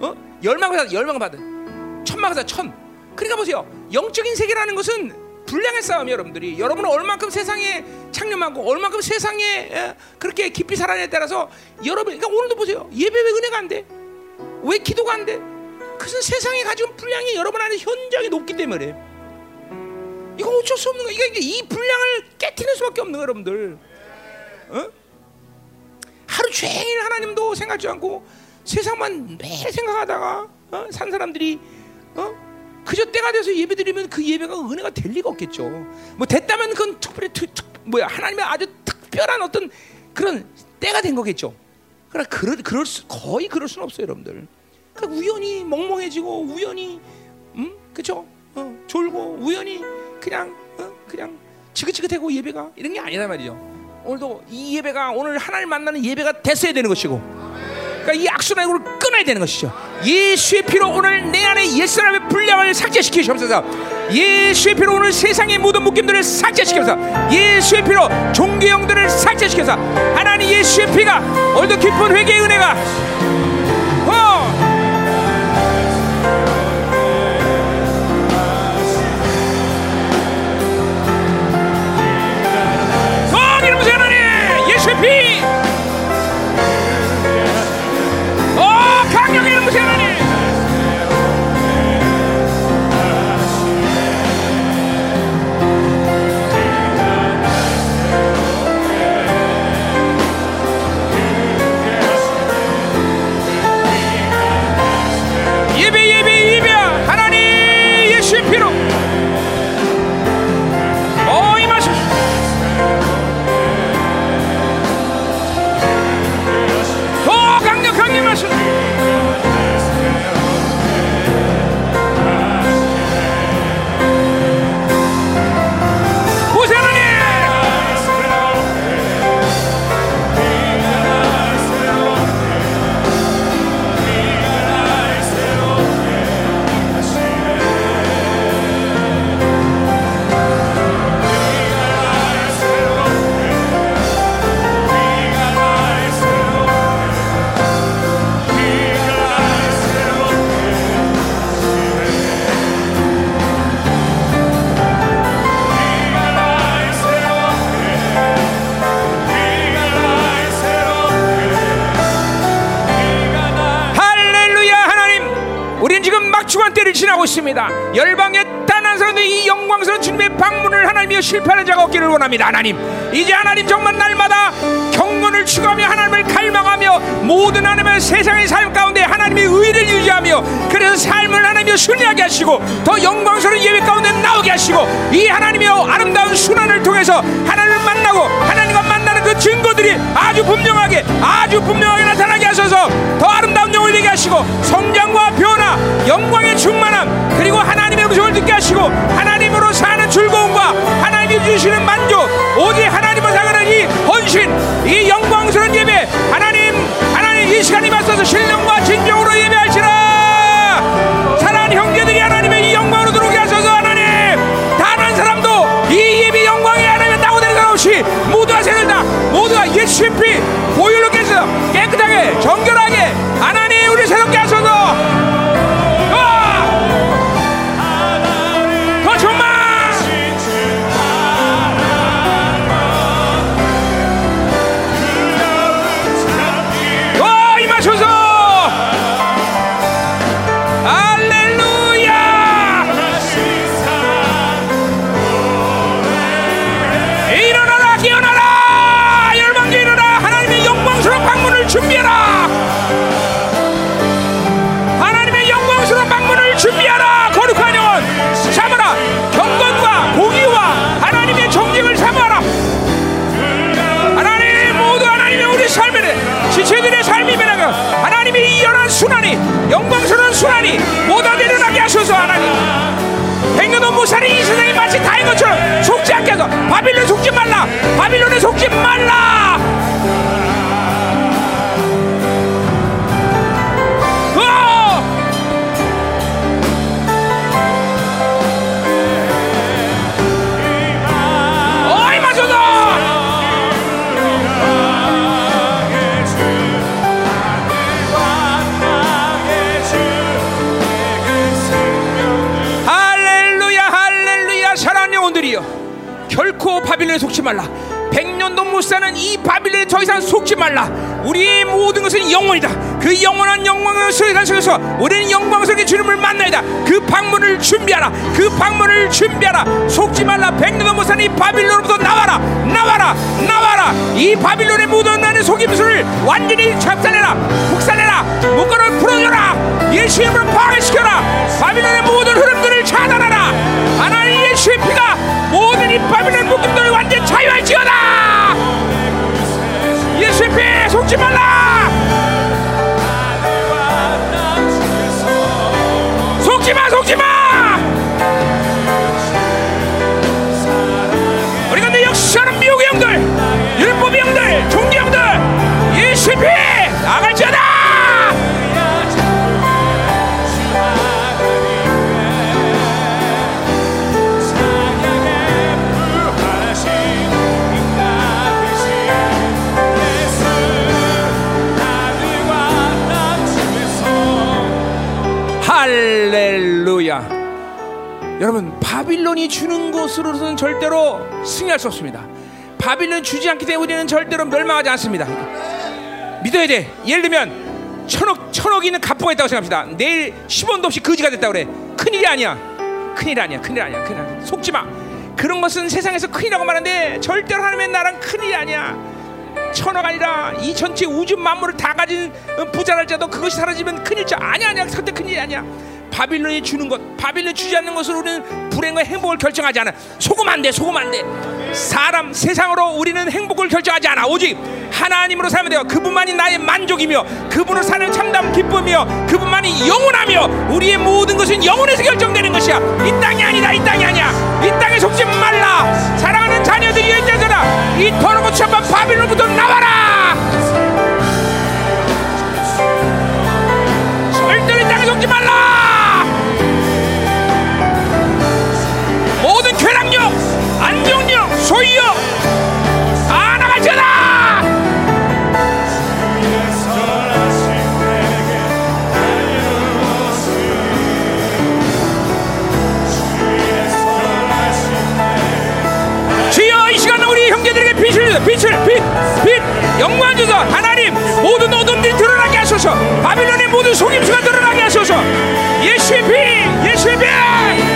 어? 열만큼 살았다 열만큼 받아. 천만큼 살았다 천. 그러니까 보세요. 영적인 세계라는 것은 분량의 싸움이 여러분들이 여러분은 얼만큼 세상에 창념하고 얼만큼 세상에 에, 그렇게 깊이 살아냐에 따라서 여러분 그러니까 오늘도 보세요 예배 왜 은혜가 안 돼? 왜 기도가 안 돼? 그것은 세상에 있는 분량이 여러분 안에 현저하게 높기 때문에. 이거 어쩔 수 없는 거야. 이게 이 분량을 깨트릴 수밖에 없는 거야, 여러분들. 어? 하루 종일 하나님도 생각지 않고 세상만 매일 생각하다가 어? 산 사람들이 어? 그저 때가 돼서 예배드리면 그 예배가 은혜가 될 리가 없겠죠. 뭐 됐다면 그건 특별히 특, 특, 뭐야 하나님의 아주 특별한 어떤 그런 때가 된 거겠죠. 그러나 그럴, 그럴 수, 거의 그럴 수는 없어요, 여러분들. 그러니까 우연히 멍멍해지고 우연히 음 그죠? 어, 졸고 우연히 그냥 어, 그냥 지긋지긋하고 예배가 이런 게 아니란 말이죠. 오늘도 이 예배가 오늘 하나님 만나는 예배가 됐어야 되는 것이고 그러니까 이 악순환을 끊어야 되는 것이죠. 예수의 피로 오늘 내 안에 옛사람의 분량을 삭제시키시옵소서. 예수의 피로 오늘 세상의 모든 묶임들을 삭제시켜서 예수의 피로 종교형들을 삭제시켜서 하나님 예수의 피가 오늘도 깊은 회개의 은혜가 어! 예수의 피 강력 때를 지나고 있습니다. 열방의 단한 사람들 이 영광스러운 주님의 방문을 하나님이여 실패하는 자가 없기를 원합니다. 하나님 이제 하나님 정말 날마다 경건을 추구하며 하나님을 갈망하며 모든 하나님의 세상의 삶 가운데 하나님의 의를 유지하며 그래서 삶을 하나님이여 순리하게 하시고 더 영광스러운 예배 가운데 나오게 하시고 이 하나님이여 아름다운 순환을 통해서 하나님을 만나고 만나는 그 증거들이 아주 분명하게 아주 분명하게 나타나게 하셔서. 더 아름다운 영혼이 되게 하시고 성장과 변화 영광의 충만함 그리고 하나님의 음성을 듣게 하시고 하나님으로 사는 즐거움과 하나님이 주시는 만족 오직 하나님을 사랑하는 이 헌신 이 영광스러운 예배 하나님 하나님 이 시간이 맞서서 신령과 진정으로 순환이 모두 일어나게 하소서 하나님. 백년도 무살이 이 세상에 마치 다인 것처럼 속지 않게 해서 바빌론 속지 말라. 바빌론에 속지 말라 바빌론에 속지 말라. 백년도 못 사는 이 바빌론에 더 이상 속지 말라. 우리의 모든 것은 영원이다. 그 영원한 영광을 속에서 우리는 영광스럽게 주님을 만나이다. 그 방문을 준비하라. 그 방문을 준비하라. 속지 말라. 백년도 못 사는 이 바빌론으로부터 나와라. 나와라. 나와라. 이 바빌론에 묻어나는 속임수를 완전히 잡살내라. 북살내라. 묶어를 풀어줘라. 예수의 이름으로 파괴시켜라. 바빌론의 모든 흐름들을 차단하라. 하나님 예수의 피가 모든 이 바빌론 묶임들을 완전 자유할지어다! 예수의 피 속지 말라! 속지 마 바빌론이 주는 것으로서는 절대로 승리할 수 없습니다. 바빌론 주지 않기 때문에 우리는 절대로 멸망하지 않습니다. 믿어야 돼. 예를 들면 천억 천억 있는 갑부가 있다고 생각합시다. 내일 10원도 없이 거지가 됐다 그래. 큰일이 아니야. 큰일 아니야. 큰일 아니야. 큰일 아니야. 속지 마. 그런 것은 세상에서 큰일이라고 말하는데 절대로 하나님의 나랑 큰일이 아니야. 천억 아니라 이 전체 우주 만물을 다 가진 부자랄지라도 그것이 사라지면 큰일자 아니야 아니야 절대 큰일이 아니야 바빌론이 주는 것 바빌론 주지 않는 것으로 우리는 불행과 행복을 결정하지 않아. 소금 안돼 소금 안돼. 사람 세상으로 우리는 행복을 결정하지 않아. 오직 하나님으로 살면 돼요. 그분만이 나의 만족이며 그분으로 사는 참담 기쁨이며 그분만이 영원하며 우리의 모든 것은 영원에서 결정되는 것이야. 이 땅이 아니다 이 땅이 아니야. 이 땅에 속지 말라. 사랑하는 자녀들이 있잖아. 이 더러고 천만 바빌론부터 나와라! 절대로 이 땅에 속지 말라 시간 우리 형제들에게 빛을 빛을 빛, 빛 영광 주소 하나님 모든 어둠들이 드러나게 하소서. 바빌론의 모든 속임수가 드러나게 하소서. 예수의 피 예수의 피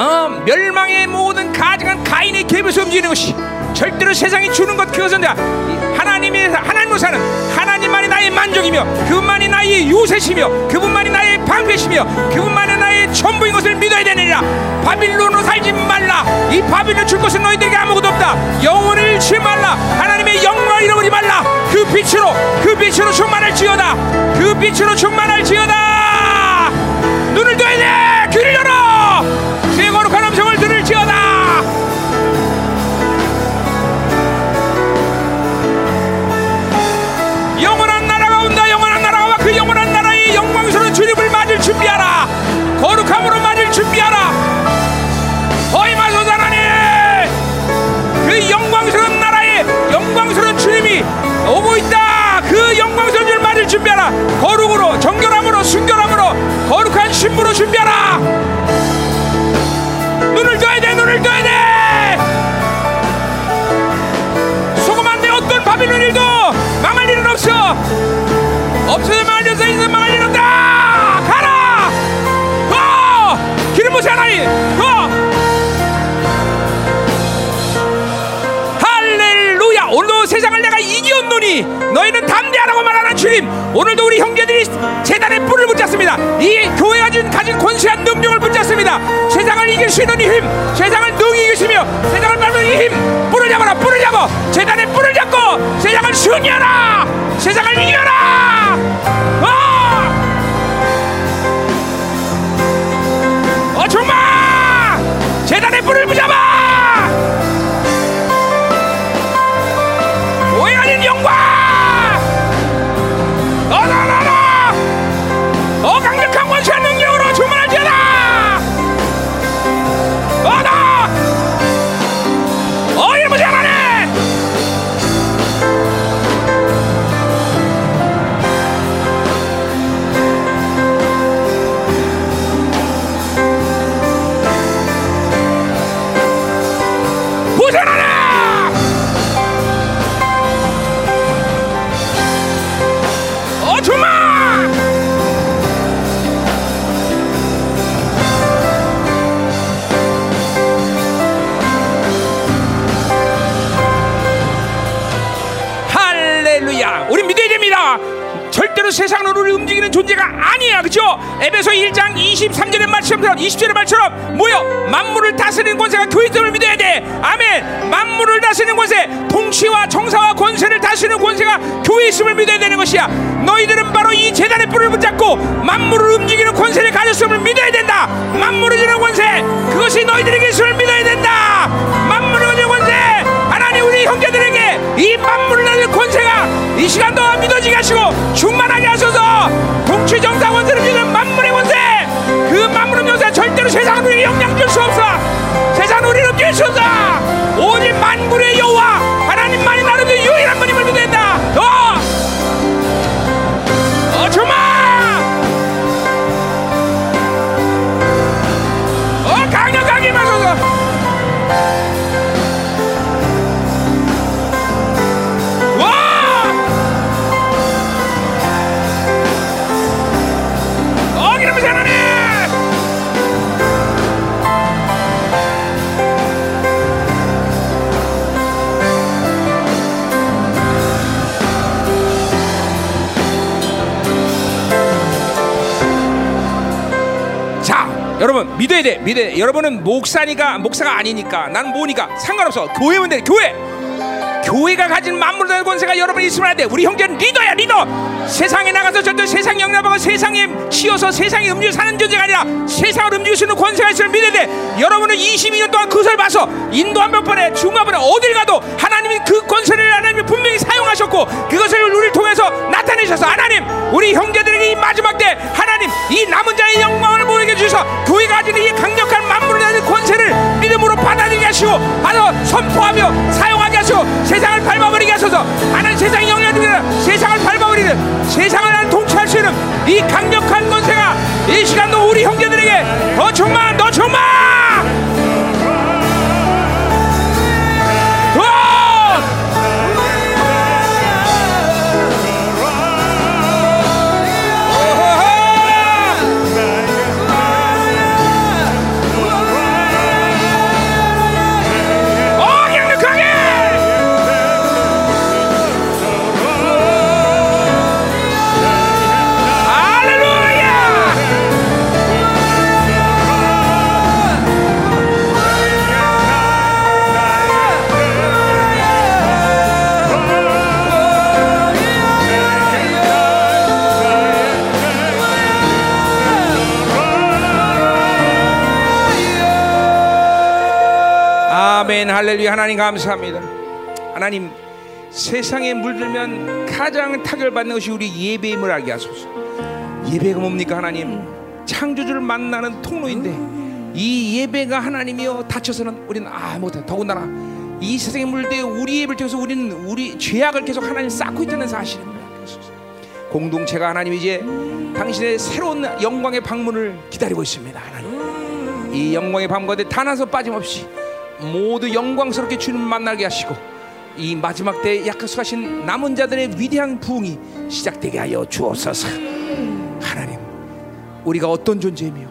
어, 멸망의 모든 가증한 가인의 계획에서 움직이는 것이 절대로 세상이 주는 것 그것은 다 하나님의 하나님으로 사는 하나님만이 나의 만족이며 그분만이 나의 요새시며 그분만이 나의 방패시며 그분만이 나의 전부인 것을 믿어야 되느니라. 바빌론으로 살지 말라. 이 바빌론 줄 것은 너희들에게 아무것도 없다. 영혼을 잃지 말라. 하나님의 영광을 잃어버리지 말라. 그 빛으로 그 빛으로 충만할지어다. 그 빛으로 충만할지어다. 눈을 떠야 돼. 귀를 열어 들을지어다. 영원한 나라가 온다. 영원한 나라가 와그 영원한 나라의 영광스러운 주님을 맞을 준비하라. 거룩함으로 맞을 준비하라. 어이마소서 하나님 그 영광스러운 나라의 영광스러운 주님이 오고 있다. 그 영광스러운 주님을 맞을 준비하라. 거룩으로 정결함으로 순결함으로 거룩한 신부로 준비하라 떠야 돼 눈을 떠야 돼! 소금 안돼 어떤 바빌론 일도! 망할 일은 없어! 없어서 망할 일 있어 망할 일 없다! 가라! 어 기름 부세 하나님 어 할렐루야! 오늘도 세상을 내가 이기었노니 너희는 담대하라고 주님 오늘도 우리 형제들이 재단의 뿔을 붙잡습니다. 이 교회가 준 가진 권세한 능력을 붙잡습니다. 세상을 이길 수 있는 힘 세상을 능히 이기시며 세상을 밟는 이힘 뿔을 잡아라 뿔을 잡아. 재단의 뿔을 잡고 세상을 승리하라. 세상을 이겨라. 어! 어 정말! 재단의 뿔을 붙잡아 절대로 세상으로 움직이는 존재가 아니야. 그죠? 에베소 1장 23절의 말씀처럼 20절의 말처럼 뭐요 만물을 다스리는 권세가 교회 있음을 믿어야 돼. 아멘. 만물을 다스리는 권세 통치와 정사와 권세를 다스리는 권세가 교회 있음을 믿어야 되는 것이야. 너희들은 바로 이 재단의 뿔을 붙잡고 만물을 움직이는 권세를 가졌음을 믿어야 된다. 만물을 주는 권세 그것이 너희들에게 있음을 믿어야 된다. 만물을 주는 권세 하나님 우리 형제들에게 이 만물을 다스리는 권세가 이 시간도 믿어지게 하시고 충만하게 통치 정사 권세를 믿는 만물의 권세. 그 만물의 권세 절대로 세상은 우리에게 영향 줄 수 없어. 세상은 우리를 뛸수 없어. 오직 만물의 여호와 여러분 믿어야 돼, 믿어야 돼. 여러분은 목사니까 목사가 아니니까 난 뭐니까 상관없어. 교회면 돼, 교회. 교회가 가진 만물의 권세가 여러분이 있으면 안 돼. 우리 형제는 리더야, 리더. 세상에 나가서 절대 세상 영향하고 세상에 치여서 세상에 음주 사는 존재가 아니라 세상을 음주할 수 있는 권세가 있으면 믿어야 돼. 여러분은 22년 동안 그것을 봐서 인도한 몇 번에 중화번에 어딜 가도 하나님이 그 권세를 하나님이 분명히 사용하셨고 그것을 우리를 통해서 나타내셔서 하나님 우리 형제들에게 이 마지막 때 하나님 이 남은 자의 영광을 보이게 주셔서 교회가 가지는 이 강력한 하는 권세를 믿음으로 받아들이게 하시고 하나 선포하며 사용하게 하시고 세상을 밟아버리게 하소서. 하나님 세상 영향 중에 세상을 밟아버리는 세상을 하나님 통치할 수 있는 이 강력한 권세가 이 시간도 우리 형제들에게 더 충만 더 충만 할렐루야 하나님 감사합니다. 하나님 세상에 물들면 가장 타결받는 것이 우리 예배임을 알게 하소서. 예배가 뭡니까 하나님? 창조주를 만나는 통로인데 이 예배가 하나님이여 다쳐서는 우리는 아 못해. 더군다나 이 세상에 물대 우리 예배를 통해서 우리는 우리 죄악을 계속 하나님 쌓고 있다는 하소서. 공동체가 하나님 이제 당신의 새로운 영광의 방문을 기다리고 있습니다. 하나님 이 영광의 방문 가운데 단 하나 빠짐없이 모두 영광스럽게 주님 만나게 하시고 이 마지막 때 약속하신 남은 자들의 위대한 부흥이 시작되게 하여 주옵소서. 하나님, 우리가 어떤 존재이며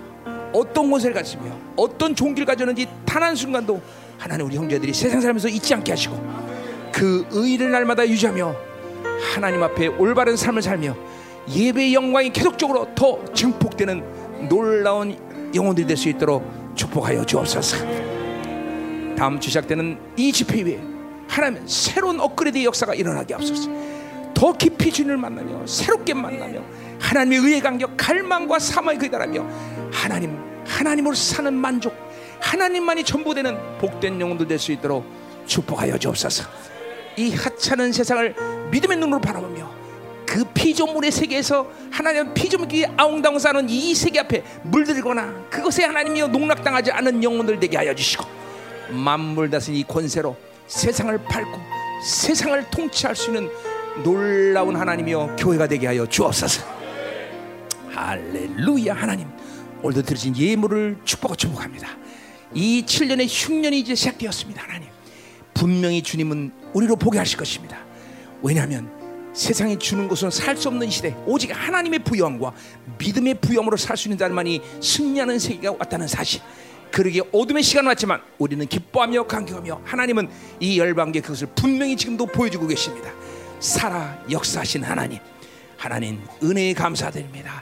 어떤 곳을 가지며 어떤 종기를 가졌는지 단 한 순간도 하나님 우리 형제들이 세상 살면서 잊지 않게 하시고 그 의를 날마다 유지하며 하나님 앞에 올바른 삶을 살며 예배의 영광이 계속적으로 더 증폭되는 놀라운 영혼들이 될 수 있도록 축복하여 주옵소서. 다음 주 시작되는 이 집회 위에 하나님 새로운 업그레이드의 역사가 일어나게 하옵소서. 더 깊이 주님을 만나며 새롭게 만나며 하나님의 의의 간격, 갈망과 사망에 그다라며 하나님 하나님으로 사는 만족, 하나님만이 전부되는 복된 영혼들 될수 있도록 축복하여 주옵소서. 이 하찮은 세상을 믿음의 눈으로 바라보며 그 피조물의 세계에서 하나님 피조물끼리 아웅다웅 사는 이 세계 앞에 물들거나 그것에 하나님이여 농락당하지 않은 영혼들 되게 하여 주시고 만물 다스린 이 권세로 세상을 밟고 세상을 통치할 수 있는 놀라운 하나님이여 교회가 되게 하여 주옵소서. 할렐루야 하나님 오늘도 드리신 예물을 축복하고 축복합니다. 이 7년의 흉년이 이제 시작되었습니다. 하나님 분명히 주님은 우리로 보게 하실 것입니다. 왜냐하면 세상이 주는 것은 살 수 없는 시대 오직 하나님의 부여함과 믿음의 부여함으로 살 수 있는 자만이 승리하는 세계가 왔다는 사실 그러기에 어둠의 시간 왔지만 우리는 기뻐하며 감격하며 하나님은 이 열방계 그것을 분명히 지금도 보여주고 계십니다. 살아 역사하신 하나님 하나님 은혜에 감사드립니다.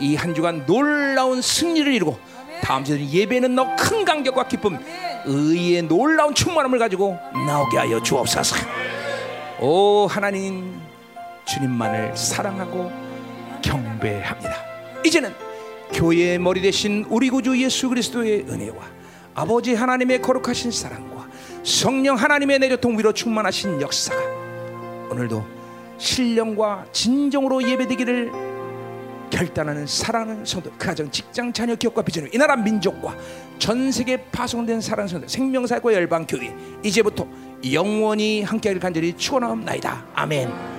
이 한 주간 놀라운 승리를 이루고 다음 주에 예배는 더 큰 감격과 기쁨 의의 놀라운 충만함을 가지고 나오게 하여 주옵소서. 오 하나님 주님만을 사랑하고 경배합니다. 이제는 교회의 머리 대신 우리 구주 예수 그리스도의 은혜와 아버지 하나님의 거룩하신 사랑과 성령 하나님의 내려통 위로 충만하신 역사가 오늘도 신령과 진정으로 예배되기를 결단하는 사랑하는 성도, 그 가정, 직장, 자녀, 기업과 비전을 이 나라 민족과 전 세계 파송된 사랑하는 성도, 생명사과 열방 교회 이제부터 영원히 함께하길 간절히 축원하옵나이다. 아멘.